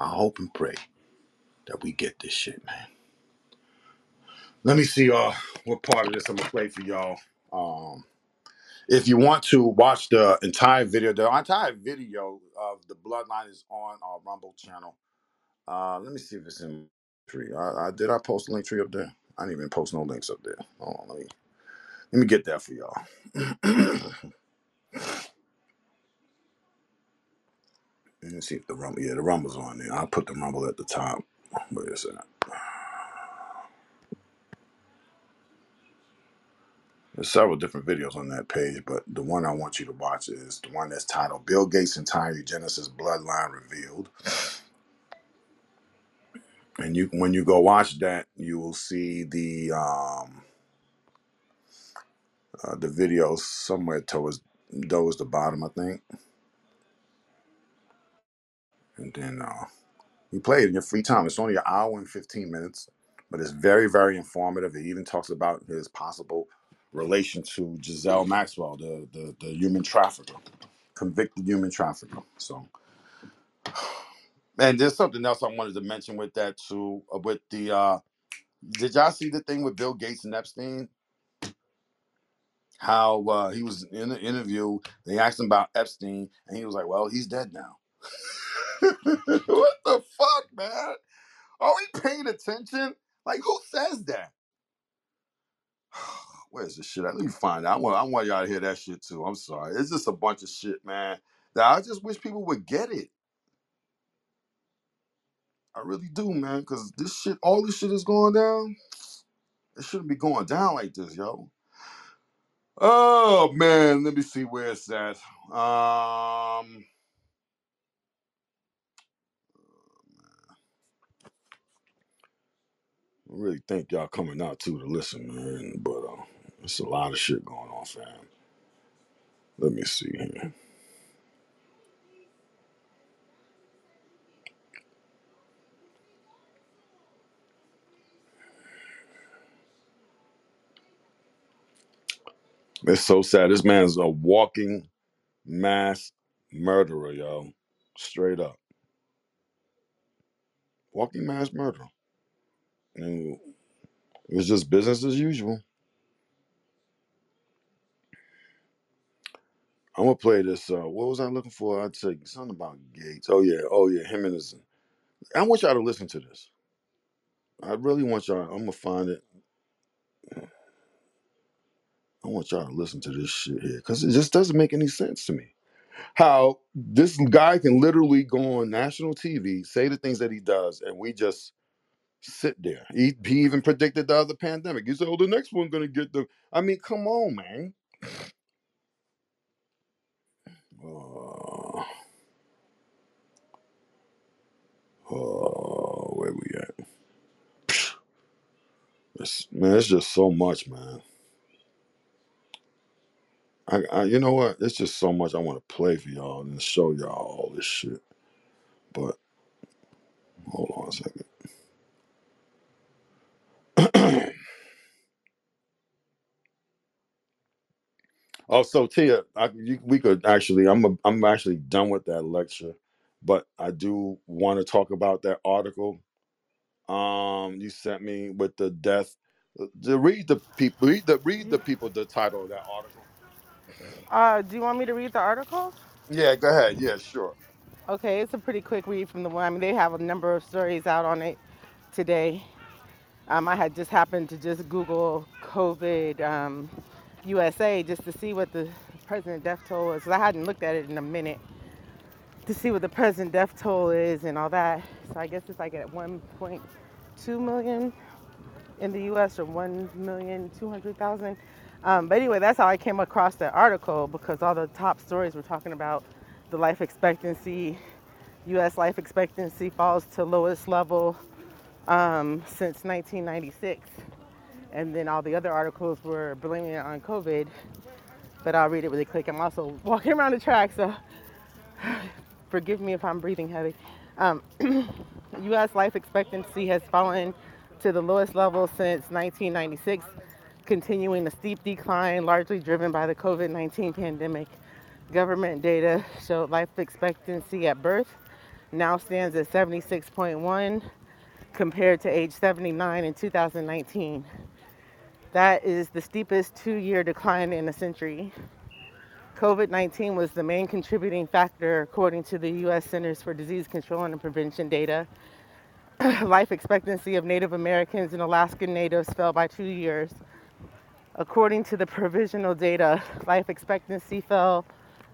S1: I hope and pray that we get this shit, man. Let me see uh what part of this I'm gonna play for y'all. Um if you want to watch the entire video, the entire video of the bloodline is on our Rumble channel. Uh let me see if it's in tree. I, I did I post Linktree up there? I didn't even post no links up there. Hold on, let me let me get that for y'all. [CLEARS THROAT] let me see if the rumble yeah, the rumble's on there. I'll put the rumble at the top. Wait a second. There's several different videos on that page, but the one I want you to watch is the one that's titled "Bill Gates' Entire Eugenics Bloodline Revealed." And you, when you go watch that, you will see the um, uh, the videos somewhere towards towards the bottom, I think. And then uh, you play it in your free time. It's only an hour and 15 minutes, but it's very, very informative. It even talks about his possible relation to Giselle Maxwell, the, the, the human trafficker, convicted human trafficker. So, [SIGHS] and there's something else I wanted to mention with that too. uh, With the, uh, did y'all see the thing with Bill Gates and Epstein? How uh, he was in the interview, they asked him about Epstein, and he was like, "Well, he's dead now." [LAUGHS] what the fuck, man? Are we paying attention? Like, who says that? [SIGHS] [SIGHS] Where's this shit? at? Let me find out. I want, I want y'all to hear that shit too. I'm sorry. It's just a bunch of shit, man. That I just wish people would get it. I really do, man. Because this shit, all this shit is going down. It shouldn't be going down like this, yo. Oh man, let me see where it's at. Um, I really think y'all coming out too to listen, man. But uh, it's a lot of shit going on, fam. Let me see here. It's so sad. This man's a walking mass murderer, yo. Straight up. Walking mass murderer. And it's just business as usual. I'm gonna play this. Uh, what was I looking for? I'd say something about Gates. Oh yeah, oh yeah, him and his. I want y'all to listen to this. I really want y'all. I'm gonna find it. I want y'all to listen to this shit here because it just doesn't make any sense to me. How this guy can literally go on national TV, say the things that he does, and we just sit there. He, he even predicted the other pandemic. He said, "Oh, the next one's gonna get the." I mean, come on, man. Uh, uh, where we at? It's, man, it's just so much, man. I, I, you know what? It's just so much I want to play for y'all and show y'all all this shit. But hold on a second. [CLEARS THROAT] oh, so Tia, I, you, we could actually. I'm a, I'm actually done with that lecture, but I do want to talk about that article. Um, you sent me with the death. To read the people, read the read the people the title of that article.
S6: Uh, do you want me to read the article?
S1: Yeah, go ahead. Yeah, sure.
S6: Okay, it's a pretty quick read from the one. I mean, they have a number of stories out on it today. Um, I had just happened to just Google COVID um, USA just to see what the president death toll is. I hadn't looked at it in a minute to see what the president death toll is and all that. So I guess it's like at 1.2 million in the U.S. or 1,200,000. Um, but anyway, that's how I came across that article because all the top stories were talking about the life expectancy. U.S. life expectancy falls to lowest level um, since 1996. And then all the other articles were blaming it on COVID. But I'll read it really quick. I'm also walking around the track, so [SIGHS] forgive me if I'm breathing heavy. Um, [CLEARS THROAT] U.S. life expectancy has fallen to the lowest level since 1996, continuing a steep decline, largely driven by the COVID 19 pandemic. Government data showed life expectancy at birth now stands at 76.1 compared to age 79 in 2019. That is the steepest two year decline in a century. COVID 19 was the main contributing factor, according to the U.S. Centers for Disease Control and Prevention data. [CLEARS THROAT] Life expectancy of Native Americans and Alaskan Natives fell by two years. According to the provisional data, life expectancy fell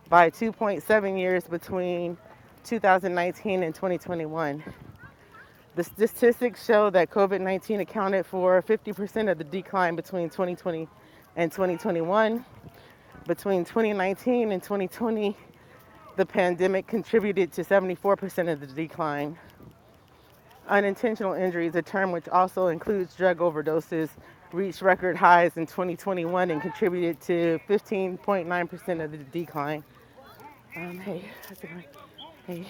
S6: by 2.7 years between 2019 and 2021. The statistics show that COVID 19 accounted for 50% of the decline between 2020 and 2021. Between 2019 and 2020, the pandemic contributed to 74% of the decline. Unintentional injuries, a term which also includes drug overdoses, reached record highs in 2021 and contributed to 15.9% of the decline. Um, hey? Hey.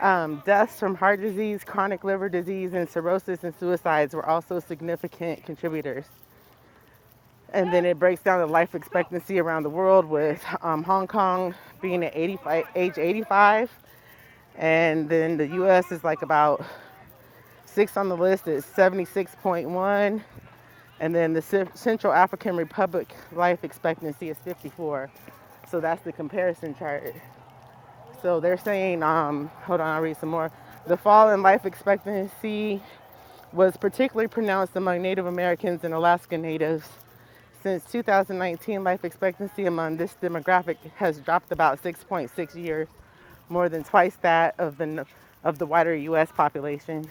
S6: Um, deaths from heart disease, chronic liver disease, and cirrhosis and suicides were also significant contributors. And then it breaks down the life expectancy around the world with um, Hong Kong being at 85, age 85. And then the US is like about six on the list is 76.1. And then the Central African Republic life expectancy is 54. So that's the comparison chart. So they're saying, um, hold on, I'll read some more. The fall in life expectancy was particularly pronounced among Native Americans and Alaska Natives. Since 2019, life expectancy among this demographic has dropped about 6.6 years, more than twice that of the, of the wider US population.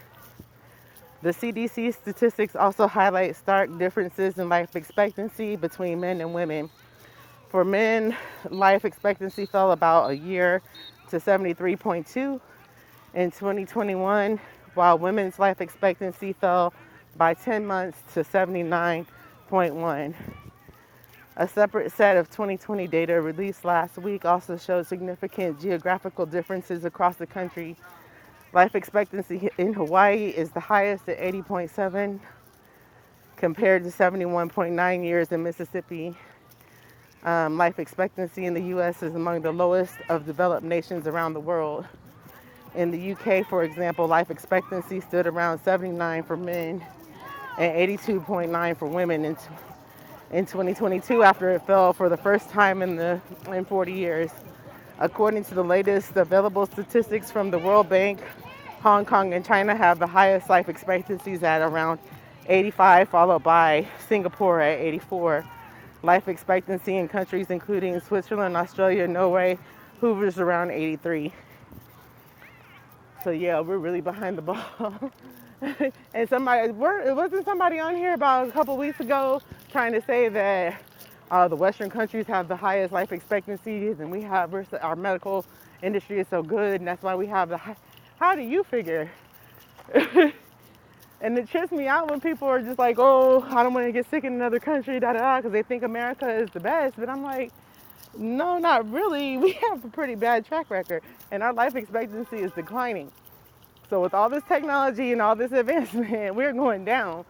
S6: The CDC statistics also highlight stark differences in life expectancy between men and women. For men, life expectancy fell about a year to 73.2 in 2021, while women's life expectancy fell by 10 months to 79.1. A separate set of 2020 data released last week also showed significant geographical differences across the country Life expectancy in Hawaii is the highest at 80.7 compared to 71.9 years in Mississippi. Um, life expectancy in the US is among the lowest of developed nations around the world. In the UK, for example, life expectancy stood around 79 for men and 82.9 for women in, in 2022 after it fell for the first time in, the, in 40 years. According to the latest available statistics from the World Bank, Hong Kong and China have the highest life expectancies at around 85, followed by Singapore at 84. Life expectancy in countries including Switzerland, Australia, Norway, hovers around 83. So yeah, we're really behind the ball. [LAUGHS] and somebody, it wasn't somebody on here about a couple weeks ago trying to say that uh, the Western countries have the highest life expectancies, and we have our medical industry is so good, and that's why we have the high, how do you figure? [LAUGHS] and it trips me out when people are just like, oh, I don't want to get sick in another country, da da da, because they think America is the best. But I'm like, no, not really. [LAUGHS] We have a pretty bad track record, and our life expectancy is declining. So with all this technology and all this [LAUGHS] advancement, we're going down.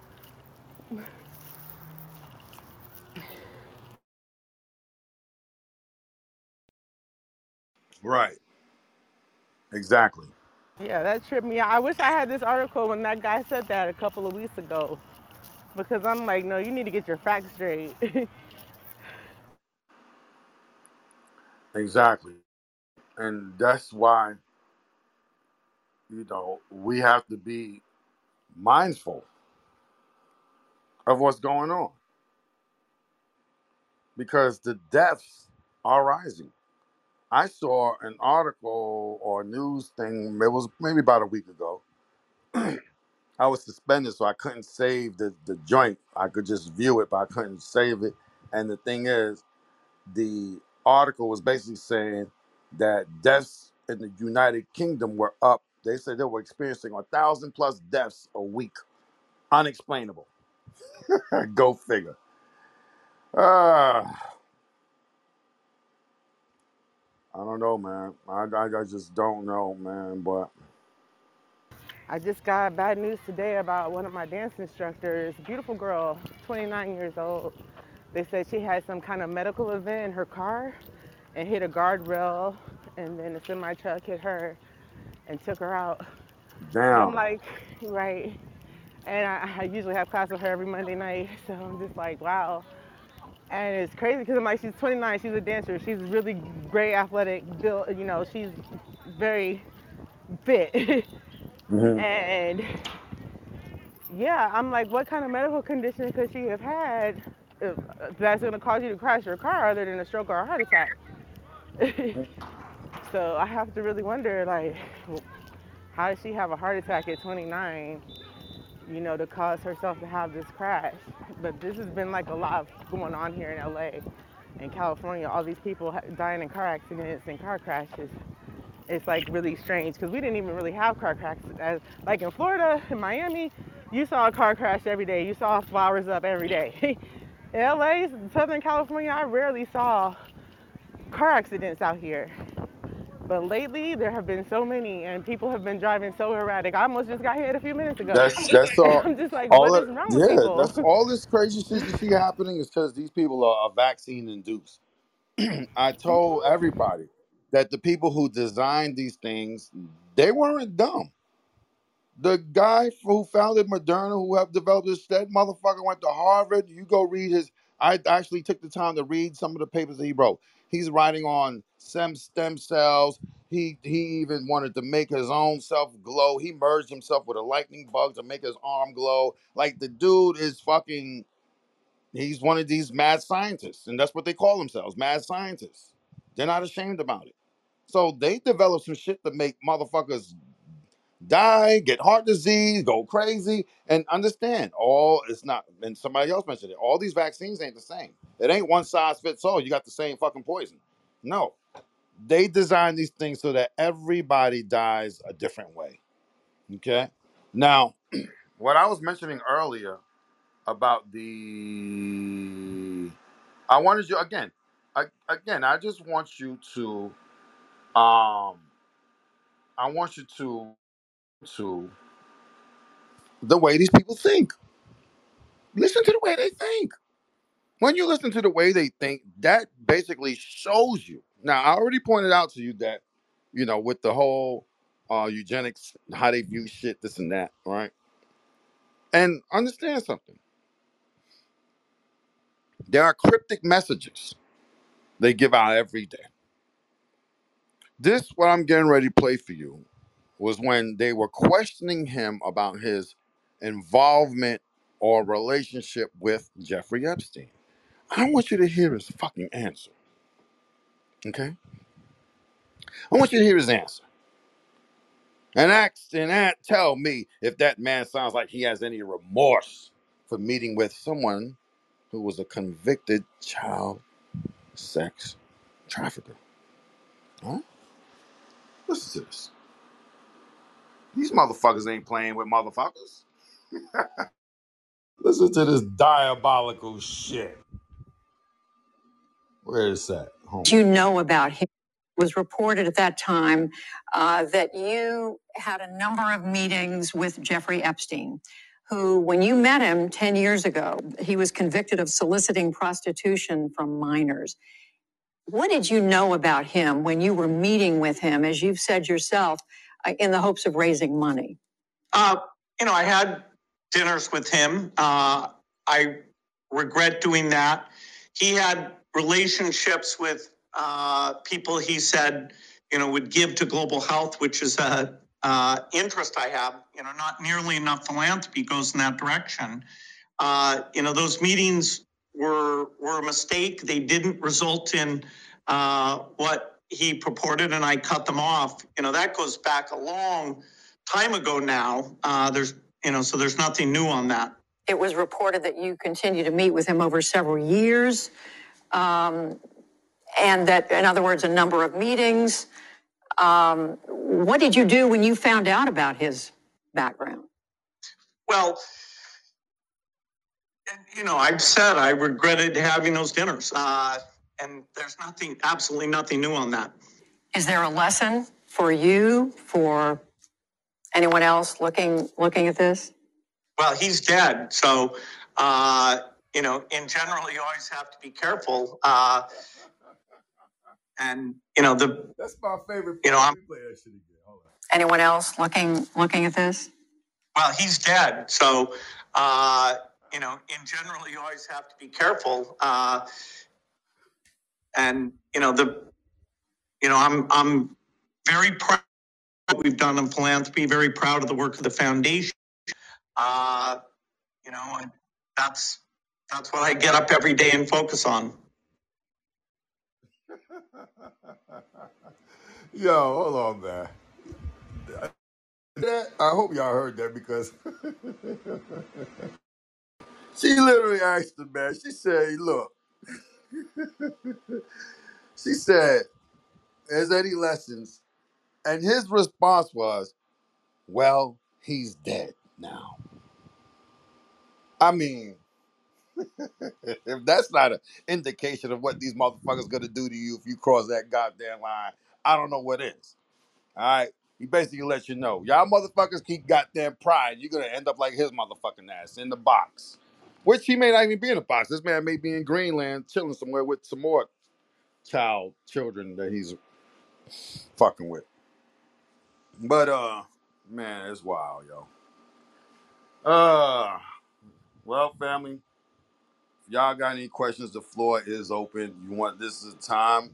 S1: Right. Exactly.
S6: Yeah, that tripped me out. I wish I had this article when that guy said that a couple of weeks ago. Because I'm like, no, you need to get your facts straight. [LAUGHS]
S1: exactly. And that's why, you know, we have to be mindful of what's going on. Because the deaths are rising. I saw an article or news thing. It was maybe about a week ago. [CLEARS THROAT] I was suspended, so I couldn't save the the joint. I could just view it, but I couldn't save it. And the thing is, the article was basically saying that deaths in the United Kingdom were up. They said they were experiencing a thousand plus deaths a week, unexplainable. [LAUGHS] Go figure. Ah. I don't know, man. I, I, I just don't know, man. But
S6: I just got bad news today about one of my dance instructors, beautiful girl, 29 years old. They said she had some kind of medical event in her car and hit a guardrail, and then a semi truck hit her and took her out.
S1: damn,
S6: I'm like, right. And I, I usually have class with her every Monday night, [LAUGHS] so I'm just like, wow. And it's crazy because I'm like, she's 29, she's a dancer, she's really great athletic built, you know, she's very fit. [LAUGHS]
S1: hmm
S6: and yeah, I'm like, what kind of medical condition could she have had if, that's going to cause you to crash your car other than a stroke or a heart attack? [LAUGHS] so I have to really wonder, like, how did she have a heart attack at 29, you know, to cause herself to have this crash? but this has been like a lot going on here in LA and California. All these people dying in car accidents and car crashes. It's like really strange because we didn't even really have car crashes. As, like in Florida, in Miami, you saw a car crash every day. You saw flowers up every day. [LAUGHS] in LA, Southern California, I rarely saw car accidents out here. But lately, there have been so many, and people have been driving so erratic. I almost just got hit a few minutes ago.
S1: That's [LAUGHS] that's all.
S6: I'm just like,
S1: All
S6: what
S1: that,
S6: is wrong with
S1: yeah, that's
S6: people?
S1: all this crazy shit you see happening is because these people are, are vaccine induced. [CLEARS THROAT] I told everybody that the people who designed these things, they weren't dumb. The guy who founded Moderna, who have developed this, that motherfucker went to Harvard. You go read his. I actually took the time to read some of the papers that he wrote. He's writing on stem stem cells. He he even wanted to make his own self glow. He merged himself with a lightning bug to make his arm glow. Like the dude is fucking. He's one of these mad scientists, and that's what they call themselves, mad scientists. They're not ashamed about it. So they developed some shit to make motherfuckers die, get heart disease, go crazy, and understand all it's not. And somebody else mentioned it. All these vaccines ain't the same. It ain't one size fits all. You got the same fucking poison. No, they design these things so that everybody dies a different way. Okay. Now, [CLEARS THROAT] what I was mentioning earlier about the, I wanted you again. I, again, I just want you to, um, I want you to to the way these people think. Listen to the way they think. When you listen to the way they think, that basically shows you. Now, I already pointed out to you that, you know, with the whole uh, eugenics, how they view shit, this and that, right? And understand something. There are cryptic messages they give out every day. This, what I'm getting ready to play for you, was when they were questioning him about his involvement or relationship with Jeffrey Epstein. I want you to hear his fucking answer. Okay? I want you to hear his answer. And ask and that tell me if that man sounds like he has any remorse for meeting with someone who was a convicted child sex trafficker. Huh? Listen to this. These motherfuckers ain't playing with motherfuckers. [LAUGHS] Listen to this diabolical shit. Where is that? Hold
S2: you know about him It was reported at that time uh, that you had a number of meetings with Jeffrey Epstein, who, when you met him 10 years ago, he was convicted of soliciting prostitution from minors. What did you know about him when you were meeting with him, as you've said yourself, uh, in the hopes of raising money? Uh, you know, I had dinners with him. Uh, I regret doing that. He had relationships with uh, people he said, you know, would give to global health, which is a uh, interest I have. You know, not nearly enough philanthropy goes in that direction. Uh, you know, those meetings were were a mistake. They didn't result in uh, what he purported, and I cut them off. You know, that goes back a long time ago now. Uh, there's you know, so there's nothing new on that. It was reported that you continue to meet with him over several years, um, and that, in other words, a number of meetings. Um, what did you do when you found out about his background? Well, you know, I've said I regretted having those dinners, uh, and there's nothing, absolutely nothing new on that. Is there a lesson for you, for anyone else looking looking at this? Well, he's dead, so uh, you know, in general, you always have to be careful. Uh, and you know, the
S1: That's my favorite.
S2: you know, I'm
S1: Play that shit again. Hold on.
S2: anyone else looking looking at this? Well, he's dead, so uh, you know, in general, you always have to be careful. Uh, and you know, the you know, I'm I'm very proud of what we've done in philanthropy. Very proud of the work of the foundation. Uh, you know, and that's that's what I get up every day and focus on. [LAUGHS]
S1: Yo, hold on, man. That, I hope y'all heard that because [LAUGHS] She literally asked the man. She said, "Look," [LAUGHS] she said, "Is any lessons?" And his response was, "Well, he's dead now." I mean, if that's not an indication of what these motherfuckers gonna do to you if you cross that goddamn line, I don't know what is. All right. He basically lets you know, y'all motherfuckers keep goddamn pride. You're gonna end up like his motherfucking ass in the box. Which he may not even be in the box. This man may be in Greenland chilling somewhere with some more child children that he's fucking with. But uh man, it's wild, yo. Uh well, family, y'all got any questions, the floor is open. You want this is the time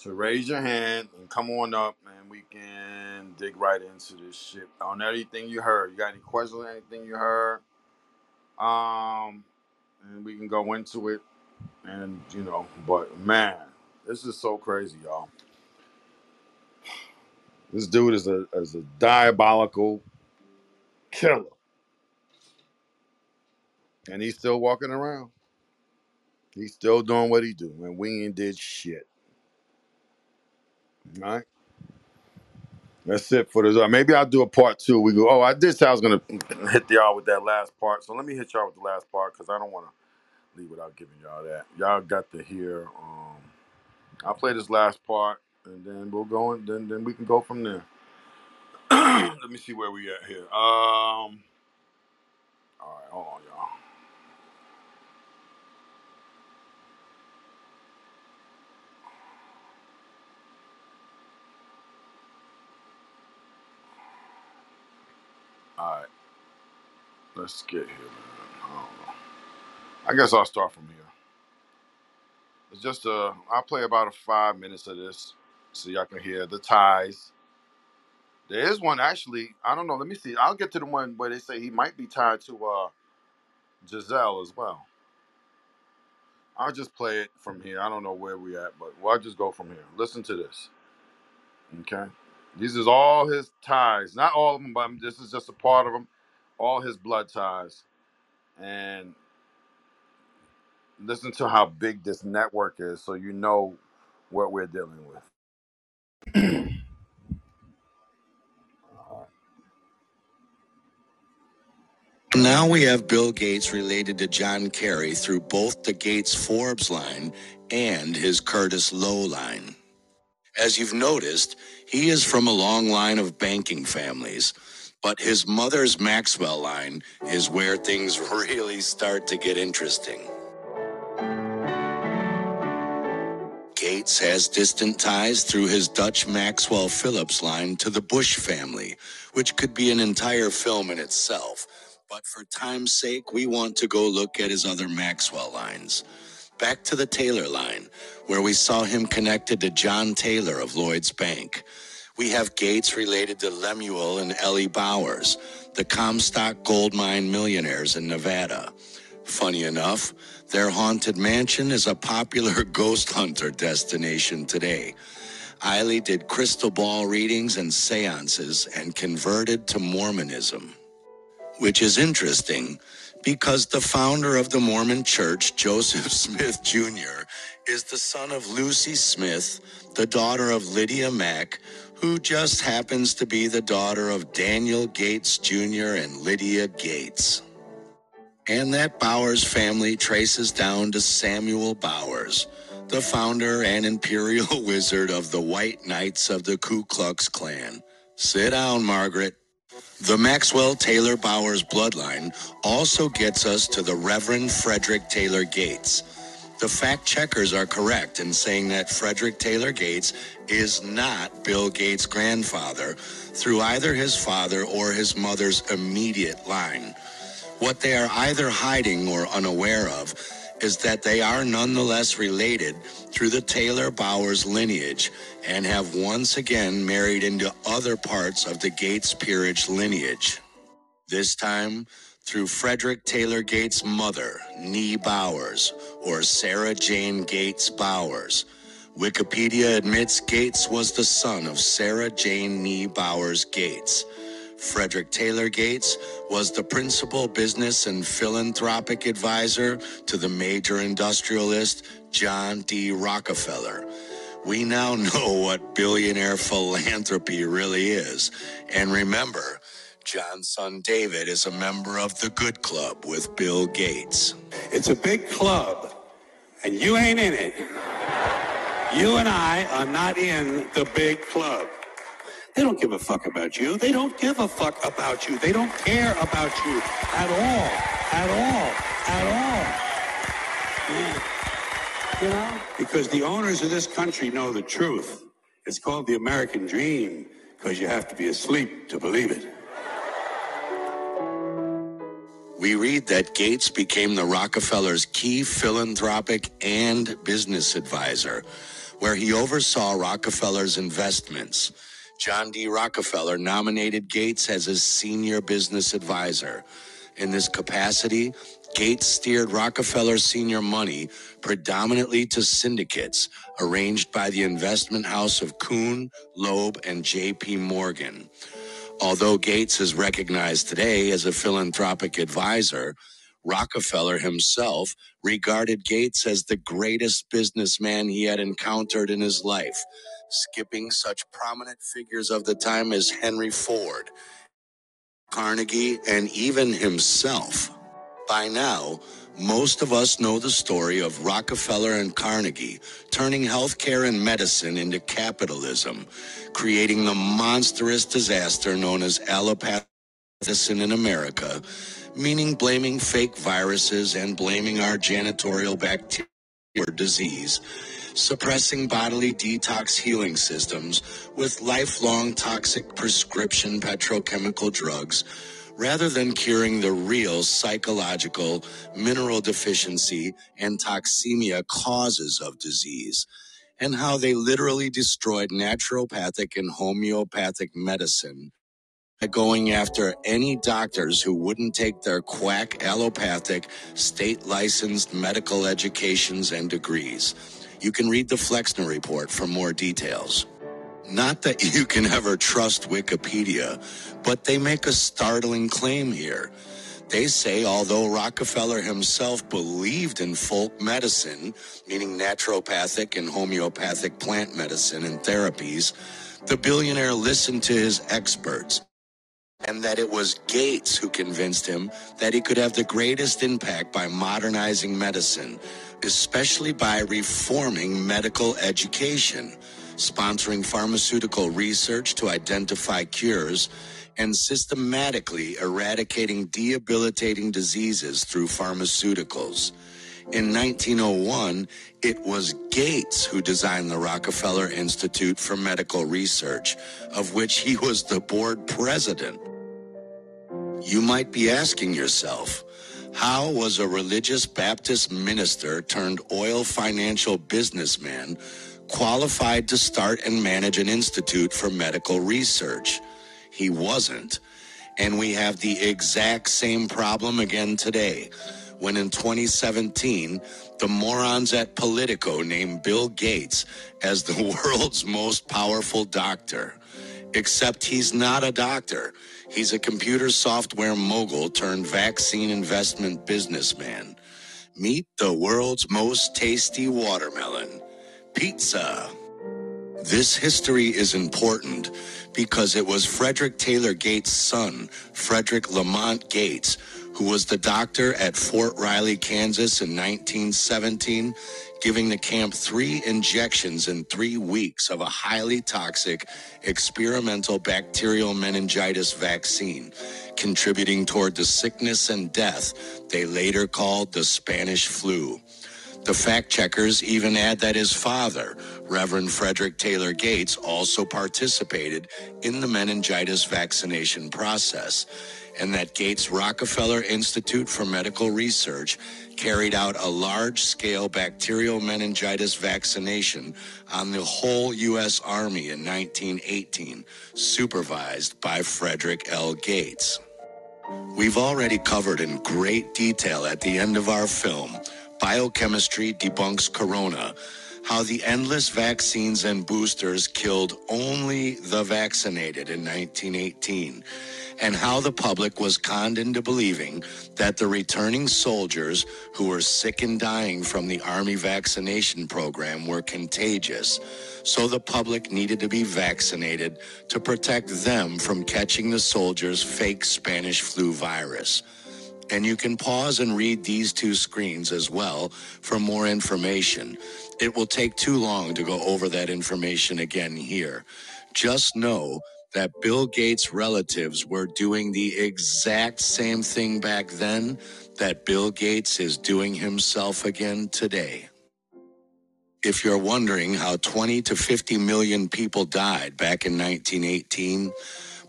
S1: to raise your hand and come on up and we can dig right into this shit on anything you heard. You got any questions on anything you heard? Um and we can go into it and you know, but man, this is so crazy, y'all. This dude is a is a diabolical killer. And he's still walking around. He's still doing what he do, and we ain't did shit. All right. That's it for this. Maybe I'll do a part two. We go. Oh, I did say I was gonna hit y'all with that last part. So let me hit y'all with the last part because I don't want to leave without giving y'all that. Y'all got to hear. Um, I'll play this last part, and then we'll go and then then we can go from there. [CLEARS THROAT] let me see where we at here. Um. All right, hold on, y'all. All right, let's get here, man. I don't know. I guess I'll start from here. It's just uh, I'll play about a five minutes of this, so y'all can hear the ties. There is one actually. I don't know. Let me see. I'll get to the one where they say he might be tied to uh Giselle as well. I'll just play it from here. I don't know where we at, but well, I'll just go from here. Listen to this. Okay. These is all his ties. Not all of them, but this is just a part of them. All his blood ties. And listen to how big this network is so you know what we're dealing with. [CLEARS THROAT]
S3: Now we have Bill Gates related to John Kerry through both the Gates Forbes line and his Curtis Lowe line. As you've noticed, he is from a long line of banking families, but his mother's Maxwell line is where things really start to get interesting. Gates has distant ties through his Dutch Maxwell Phillips line to the Bush family, which could be an entire film in itself. But for time's sake, we want to go look at his other Maxwell lines. Back to the Taylor line, where we saw him connected to John Taylor of Lloyd's Bank. We have Gates related to Lemuel and Eilley Bowers, the Comstock gold mine millionaires in Nevada. Funny enough, their haunted mansion is a popular [LAUGHS] ghost hunter destination today. Eilley did crystal ball readings and seances and converted to Mormonism which is interesting because the founder of the Mormon Church, Joseph [LAUGHS] Smith Jr., is the son of Lucy Smith, the daughter of Lydia Mack, who just happens to be the daughter of Daniel Gates Jr. and Lydia Gates. And that Bowers family traces down to Samuel Bowers, the founder and imperial [LAUGHS] wizard of the White Knights of the Ku Klux Klan. Sit down, Margaret. The Maxwell Taylor Bowers bloodline also gets us to the Reverend Frederick Taylor Gates. The fact checkers are correct in saying that Frederick Taylor Gates is not Bill Gates' grandfather through either his father or his mother's immediate line. What they are either hiding or unaware of is that they are nonetheless related through the Taylor Bowers lineage and have once again married into other parts of the Gates peerage lineage. This time through Frederick Taylor Gates' mother, Nee Bowers, or Sarah Jane Gates Bowers. Wikipedia admits Gates was the son of Sarah Jane Nee Bowers Gates. Frederick Taylor Gates was the principal business and philanthropic advisor to the major industrialist John D. Rockefeller. We now [LAUGHS] know what billionaire philanthropy really is. And remember, John's son David is a member of the Good Club with Bill Gates.
S7: It's a big club, and you ain't in it. You and I are not in the big club. They don't give a fuck about you. They don't give a fuck about you. They don't care about you at all. At all. At all. Yeah. You know? Because the owners of this country know the truth. It's called the American dream because you have to be asleep to believe it.
S3: We read that Gates became the Rockefellers' key philanthropic and business advisor, where he oversaw Rockefeller's investments. John D. Rockefeller nominated Gates as his senior business advisor. In this capacity, Gates steered Rockefeller's senior money predominantly to syndicates arranged by the investment house of Kuhn, Loeb, and J.P. Morgan. Although Gates is recognized today as a philanthropic advisor, Rockefeller himself regarded Gates as the greatest businessman he had encountered in his life, skipping such prominent figures of the time as Henry Ford, Carnegie, and even himself. By now, most of us know the story of Rockefeller and Carnegie turning healthcare and medicine into capitalism, creating the monstrous disaster known as allopathic medicine in America, meaning blaming fake viruses and blaming our janitorial bacteria for disease, suppressing bodily detox healing systems with lifelong toxic prescription petrochemical drugs rather than curing the real psychological, mineral deficiency, and toxemia causes of disease, and how they literally destroyed naturopathic and homeopathic medicine by going after any doctors who wouldn't take their quack allopathic, state licensed medical educations and degrees. You can read the Flexner report for more details. Not that [LAUGHS] you can ever trust Wikipedia, but they make a startling claim here. They say although Rockefeller himself believed in folk medicine, meaning naturopathic and homeopathic plant medicine and therapies, the billionaire listened to his experts and that it was Gates who convinced him that he could have the greatest impact by modernizing medicine, especially by reforming medical education sponsoring pharmaceutical research to identify cures, and systematically eradicating debilitating diseases through pharmaceuticals. In 1901, it was Gates who designed the Rockefeller Institute for Medical Research, of which he was the board president. You might be asking yourself, how was a religious Baptist minister turned oil financial businessman qualified to start and manage an institute for medical research. He wasn't. And we have the exact same problem again today when in 2017, the morons at Politico named Bill Gates as the [LAUGHS] world's most powerful doctor. Except he's not a doctor. He's a computer software mogul turned vaccine investment businessman. Meet the world's most tasty watermelon pizza. This history is important because it was Frederick Taylor Gates' son, Frederick Lamont Gates, who was the doctor at Fort Riley, Kansas in 1917, giving the camp three injections in three weeks of a highly toxic experimental bacterial meningitis vaccine, contributing toward the sickness and death they later called the Spanish flu. The fact checkers even add that his father, Reverend Frederick Taylor Gates, also participated in the meningitis vaccination process, and that Gates Rockefeller Institute for Medical Research carried out a large scale bacterial meningitis vaccination on the whole U.S. Army in 1918, supervised by Frederick L. Gates. We've already covered in great detail at the end of our film Biochemistry Debunks Corona, how the endless vaccines and boosters killed only the vaccinated in 1918, and how the public was conned into believing that the returning soldiers who were sick and dying from the Army vaccination program were contagious, so the public needed to be vaccinated to protect them from catching the soldiers' fake Spanish flu virus. And you can pause and read these two screens as well for more information. It will take too long to go over that information again here. Just know that Bill Gates' relatives were doing the exact same thing back then that Bill Gates is doing himself again today. If you're wondering how 20 to 50 million people died back in 1918,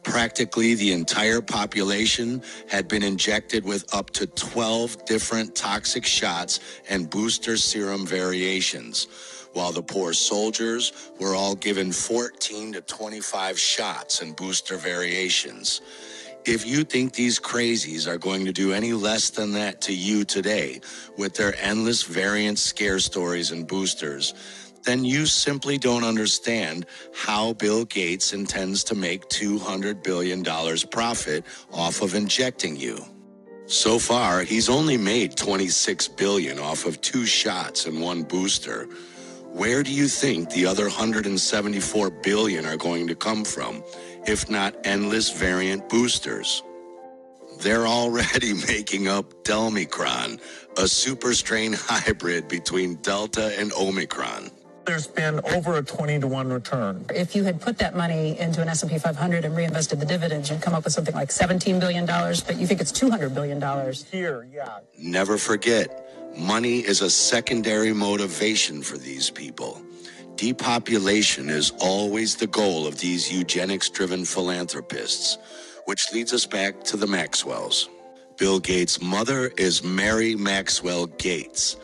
S3: practically the entire population had been injected with up to 12 different toxic shots and booster serum variations, while the poor soldiers were all given 14 to 25 shots and booster variations. If you think these crazies are going to do any less than that to you today with their endless variant scare stories and boosters, then you simply don't understand how Bill Gates intends to make $200 billion profit off of injecting you. So far, he's only made 26 billion off of two shots and one booster. Where do you think the other 174 billion are going to come from, if not endless variant boosters? They're already [LAUGHS] making up Delmicron, a super strain hybrid between Delta and Omicron
S2: there's been over a 20 to 1 return.
S8: If you had put that money into an S&P 500 and reinvested the dividends, you'd come up with something like $17 billion, but you think it's $200 billion.
S2: Here, yeah.
S3: Never forget, money is a secondary motivation for these people. Depopulation is always the goal of these eugenics-driven philanthropists, which leads us back to the Maxwells. Bill Gates' mother is Mary Maxwell Gates.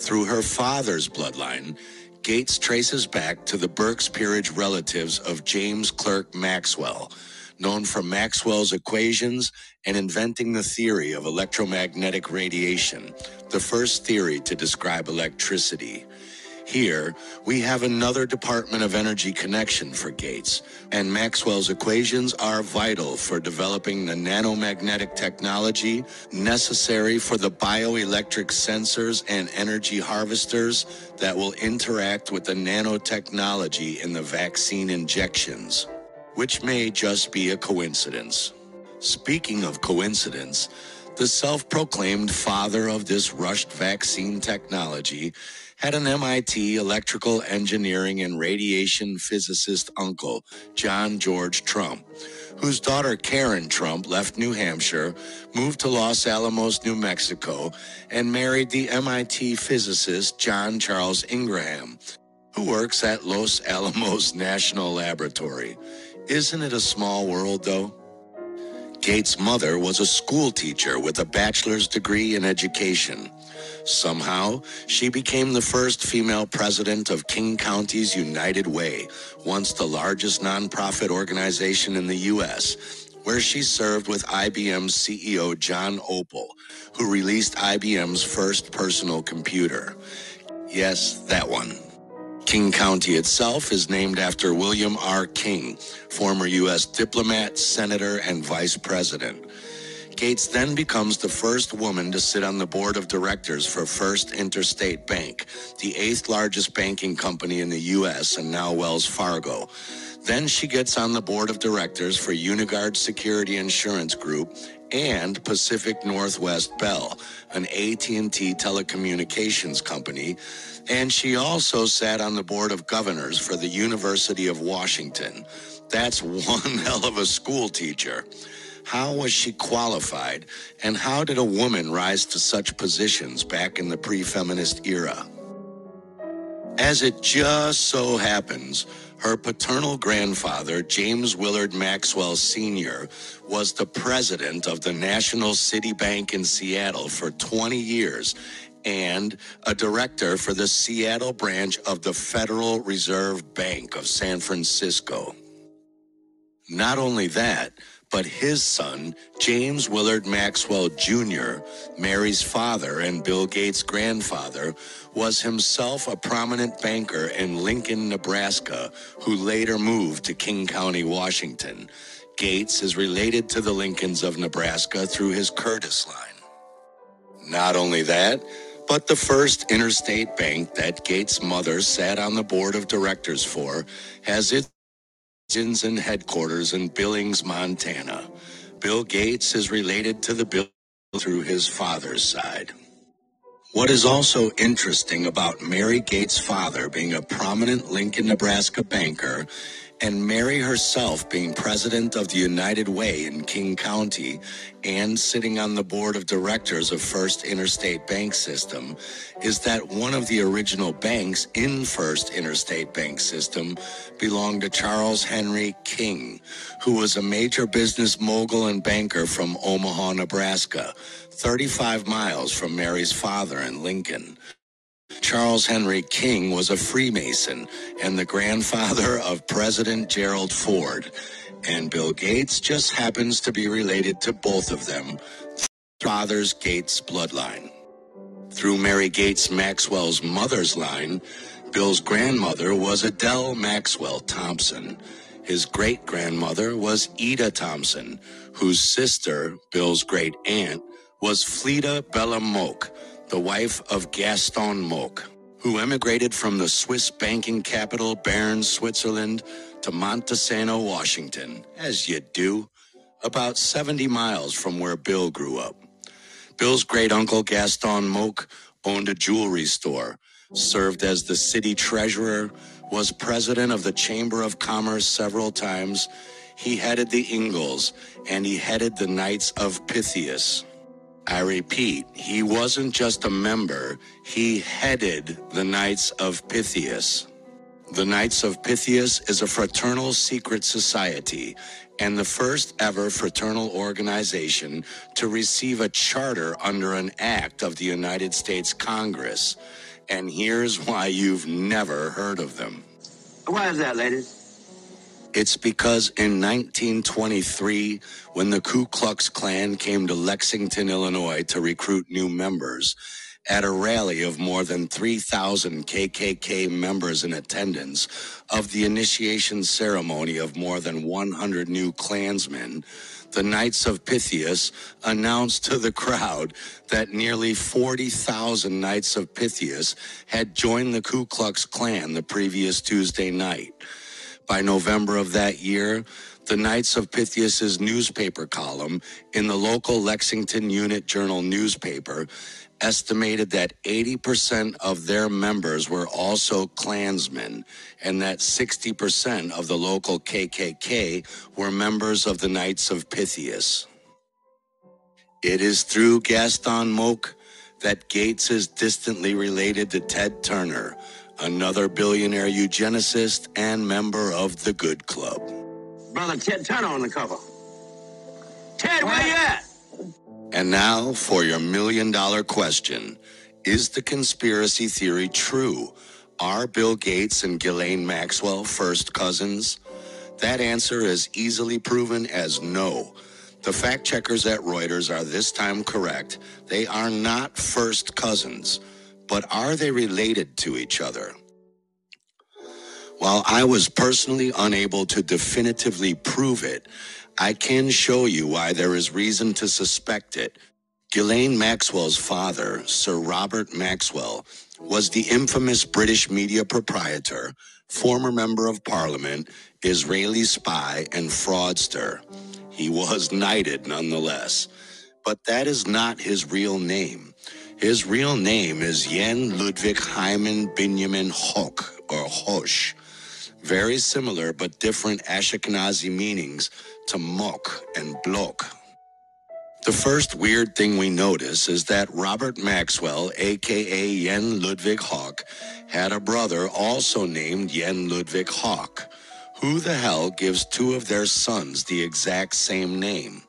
S3: Through her father's bloodline, Gates traces back to the Burke's peerage relatives of James Clerk Maxwell, known for Maxwell's equations and inventing the theory of electromagnetic radiation, the first theory to describe electricity. Here, we have another Department of Energy connection for Gates, and Maxwell's equations are vital for developing the nanomagnetic technology necessary for the bioelectric sensors and energy harvesters that will interact with the nanotechnology in the vaccine injections, which may just be a coincidence. Speaking of coincidence, the self proclaimed father of this rushed vaccine technology had an MIT electrical engineering and radiation physicist uncle, John George Trump, whose daughter Karen Trump left New Hampshire, moved to Los Alamos, New Mexico, and married the MIT physicist John Charles Ingraham, who works at Los Alamos National Laboratory. Isn't it a small world, though? Gates' mother was a school teacher with a bachelor's degree in education. Somehow, she became the first female president of King County's United Way, once the largest nonprofit organization in the U.S., where she served with IBM's CEO John Opel, who released IBM's first personal computer. Yes, that one. King County itself is named after William R. King, former U.S. diplomat, senator, and vice president. Gates then becomes the first woman to sit on the board of directors for First Interstate Bank, the eighth largest banking company in the U.S. and now Wells Fargo. Then she gets on the board of directors for Unigard Security Insurance Group and Pacific Northwest Bell, an AT&T telecommunications company, and she also sat on the board of governors for the University of Washington. That's one [LAUGHS] hell of a school teacher. How was she qualified, and how did a woman rise to such positions back in the pre feminist era? As it just so happens, her paternal grandfather, James Willard Maxwell Sr., was the president of the National City Bank in Seattle for 20 years and a director for the Seattle branch of the Federal Reserve Bank of San Francisco. Not only that, but his son, James Willard Maxwell Jr., Mary's father and Bill Gates' grandfather, was himself a prominent banker in Lincoln, Nebraska, who later moved to King County, Washington. Gates is related to the Lincolns of Nebraska through his Curtis line. Not only that, but the first interstate bank that Gates' mother sat on the board of directors for has its origins and headquarters in Billings, Montana. Bill Gates is related to the Bill through his father's side. What is also interesting about Mary Gates' father being a prominent Lincoln, Nebraska banker and Mary herself being president of the United Way in King County and sitting on the board of directors of First Interstate Bank System is that one of the original banks in First Interstate Bank System belonged to Charles Henry King, who was a major business mogul and banker from Omaha, Nebraska, 35 miles from Mary's father in Lincoln. Charles Henry King was a Freemason and the grandfather of President Gerald Ford. And Bill Gates just happens to be related to both of them, father's Gates bloodline. Through Mary Gates Maxwell's mother's line, Bill's grandmother was Adele Maxwell Thompson. His great grandmother was Ida Thompson, whose sister, Bill's great aunt, was Fleda Bella Moak the wife of Gaston Moak, who emigrated from the Swiss banking capital Bern, Switzerland, to Montesano, Washington, as you do, about 70 miles from where Bill grew up. Bill's great uncle Gaston Moak owned a jewelry store, served as the city treasurer, was president of the Chamber of Commerce several times. He headed the Ingalls, and he headed the Knights of Pythias. I repeat, he wasn't just a member, he headed the Knights of Pythias. The Knights of Pythias is a fraternal secret society and the first ever fraternal organization to receive a charter under an act of the United States Congress. And here's why you've never heard of them.
S9: Why is that, ladies?
S3: It's because in 1923, when the Ku Klux Klan came to Lexington, Illinois to recruit new members, at a rally of more than 3,000 KKK members in attendance of the initiation ceremony of more than 100 new Klansmen, the Knights of Pythias announced to the crowd that nearly 40,000 Knights of Pythias had joined the Ku Klux Klan the previous Tuesday night. By November of that year, the Knights of Pythias's newspaper column in the local Lexington Unit Journal newspaper estimated that 80% of their members were also Klansmen and that 60% of the local KKK were members of the Knights of Pythias. It is through Gaston Moak that Gates is distantly related to Ted Turner, another billionaire eugenicist and member of the Good Club.
S9: Brother Ted Turner on the cover. Ted, where you at?
S3: And now for your million dollar question Is the conspiracy theory true? Are Bill Gates and Ghislaine Maxwell first cousins? That answer is easily proven as no. The fact checkers at Reuters are this time correct. They are not first cousins but are they related to each other? While I was personally unable to definitively prove it, I can show you why there is reason to suspect it. Ghislaine Maxwell's father, Sir Robert Maxwell, was the infamous British media proprietor, former member of parliament, Israeli spy, and fraudster. He was knighted nonetheless. But that is not his real name. His real name is Jan Ludwig Hyman Benjamin Hoch, or Hosh. Very similar but different Ashkenazi meanings to Mok and Blok. The first weird thing we notice is that Robert Maxwell, aka Jan Ludwig Hoch, had a brother also named Jan Ludwig Hoch. Who the hell gives two of their sons the exact same name?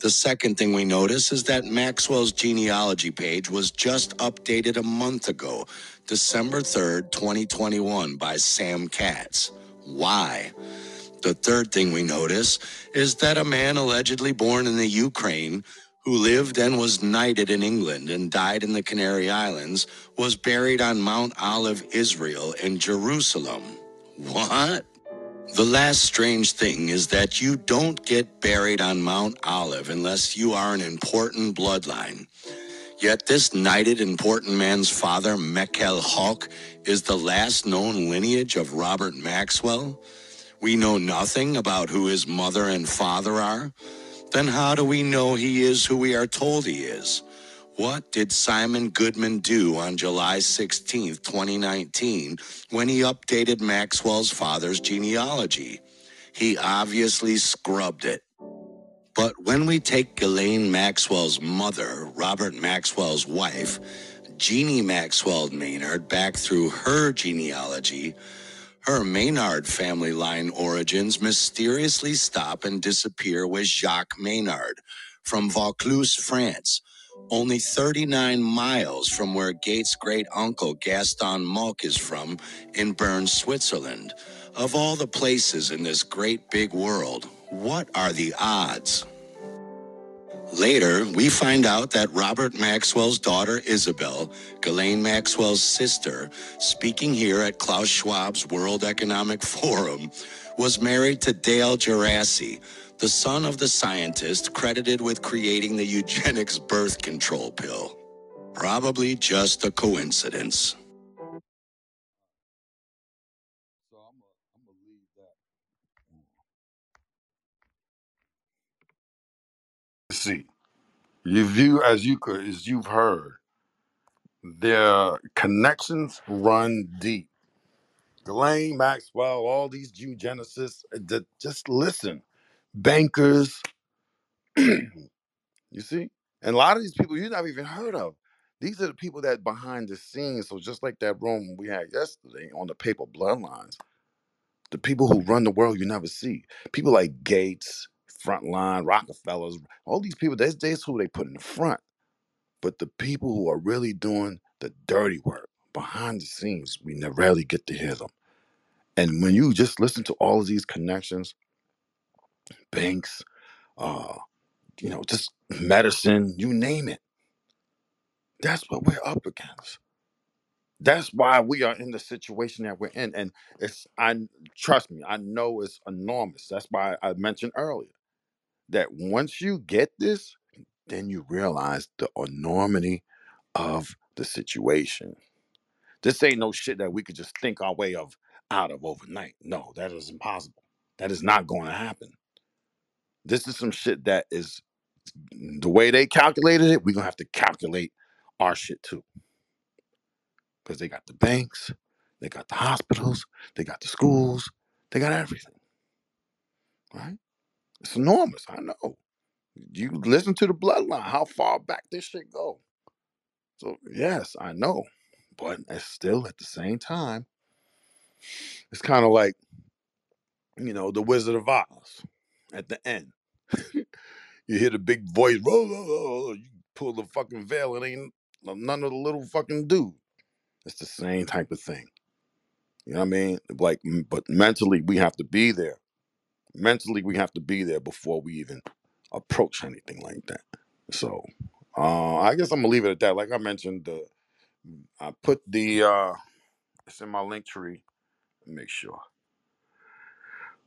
S3: The second thing we notice is that Maxwell's genealogy page was just updated a month ago, December 3rd, 2021, by Sam Katz. Why? The third thing we notice is that a man allegedly born in the Ukraine who lived and was knighted in England and died in the Canary Islands was buried on Mount Olive, Israel, in Jerusalem. What? The last strange thing is that you don't get buried on Mount Olive unless you are an important bloodline. Yet this knighted important man's father, Mechel Hoch, is the last known lineage of Robert Maxwell. We know nothing about who his mother and father are. Then how do we know he is who we are told he is? What did Simon Goodman do on July 16, 2019, when he updated Maxwell's father's genealogy? He obviously scrubbed it. But when we take Ghislaine Maxwell's mother, Robert Maxwell's wife, Jeannie Maxwell Maynard, back through her genealogy, her Maynard family line origins mysteriously stop and disappear with Jacques Maynard from Vaucluse, France, only 39 miles from where Gates' great uncle Gaston Moak is from in Bern, Switzerland. Of all the places in this great big world, what are the odds? Later, we find out that Robert Maxwell's daughter Isabel, Ghislaine Maxwell's sister, speaking here at Klaus Schwab's World Economic [LAUGHS] Forum, was married to Dale Djerassi, the son of the scientist credited with creating the eugenics birth control pill. Probably just a coincidence.
S1: See, you view as you could as you've heard, their connections run deep. Ghislaine Maxwell, all these eugenicists, uh, just listen. Bankers, [CLEARS THROAT] you see? And a lot of these people you've not even heard of. These are the people that behind the scenes. So just like that room we had yesterday on the paper bloodlines, the people who run the world you never see. People like Gates, Frontline, Rockefellers, all these people, that's, that's who they put in the front. But the people who are really doing the dirty work behind the scenes, we never rarely get to hear them. And when you just listen to all of these connections, banks, uh, you know, just medicine, you name it, that's what we're up against. That's why we are in the situation that we're in. And it's I trust me, I know it's enormous. That's why I mentioned earlier that once you get this, then you realize the enormity of the situation. This ain't no shit that we could just think our way of out of overnight. No, that is impossible. That is not going to happen. This is some shit that is the way they calculated it. We're gonna have to calculate our shit too, because they got the banks, they got the hospitals, they got the schools, they got everything. Right? It's enormous. I know. You listen to the bloodline. How far back this shit go? So yes, I know, but it's still at the same time. It's kind of like you know the Wizard of Oz at the end. [LAUGHS] [LAUGHS] you hear the big voice, "Roll, roll, roll, roll," you pull the fucking veil, and ain't none of the little fucking dude. It's the same type of thing. You know what I mean? Like, m- but mentally, we have to be there. Mentally, we have to be there before we even approach anything like that. So, uh, I guess I'm gonna leave it at that. Like I mentioned, the I put the uh, it's in my Linktree. Make sure.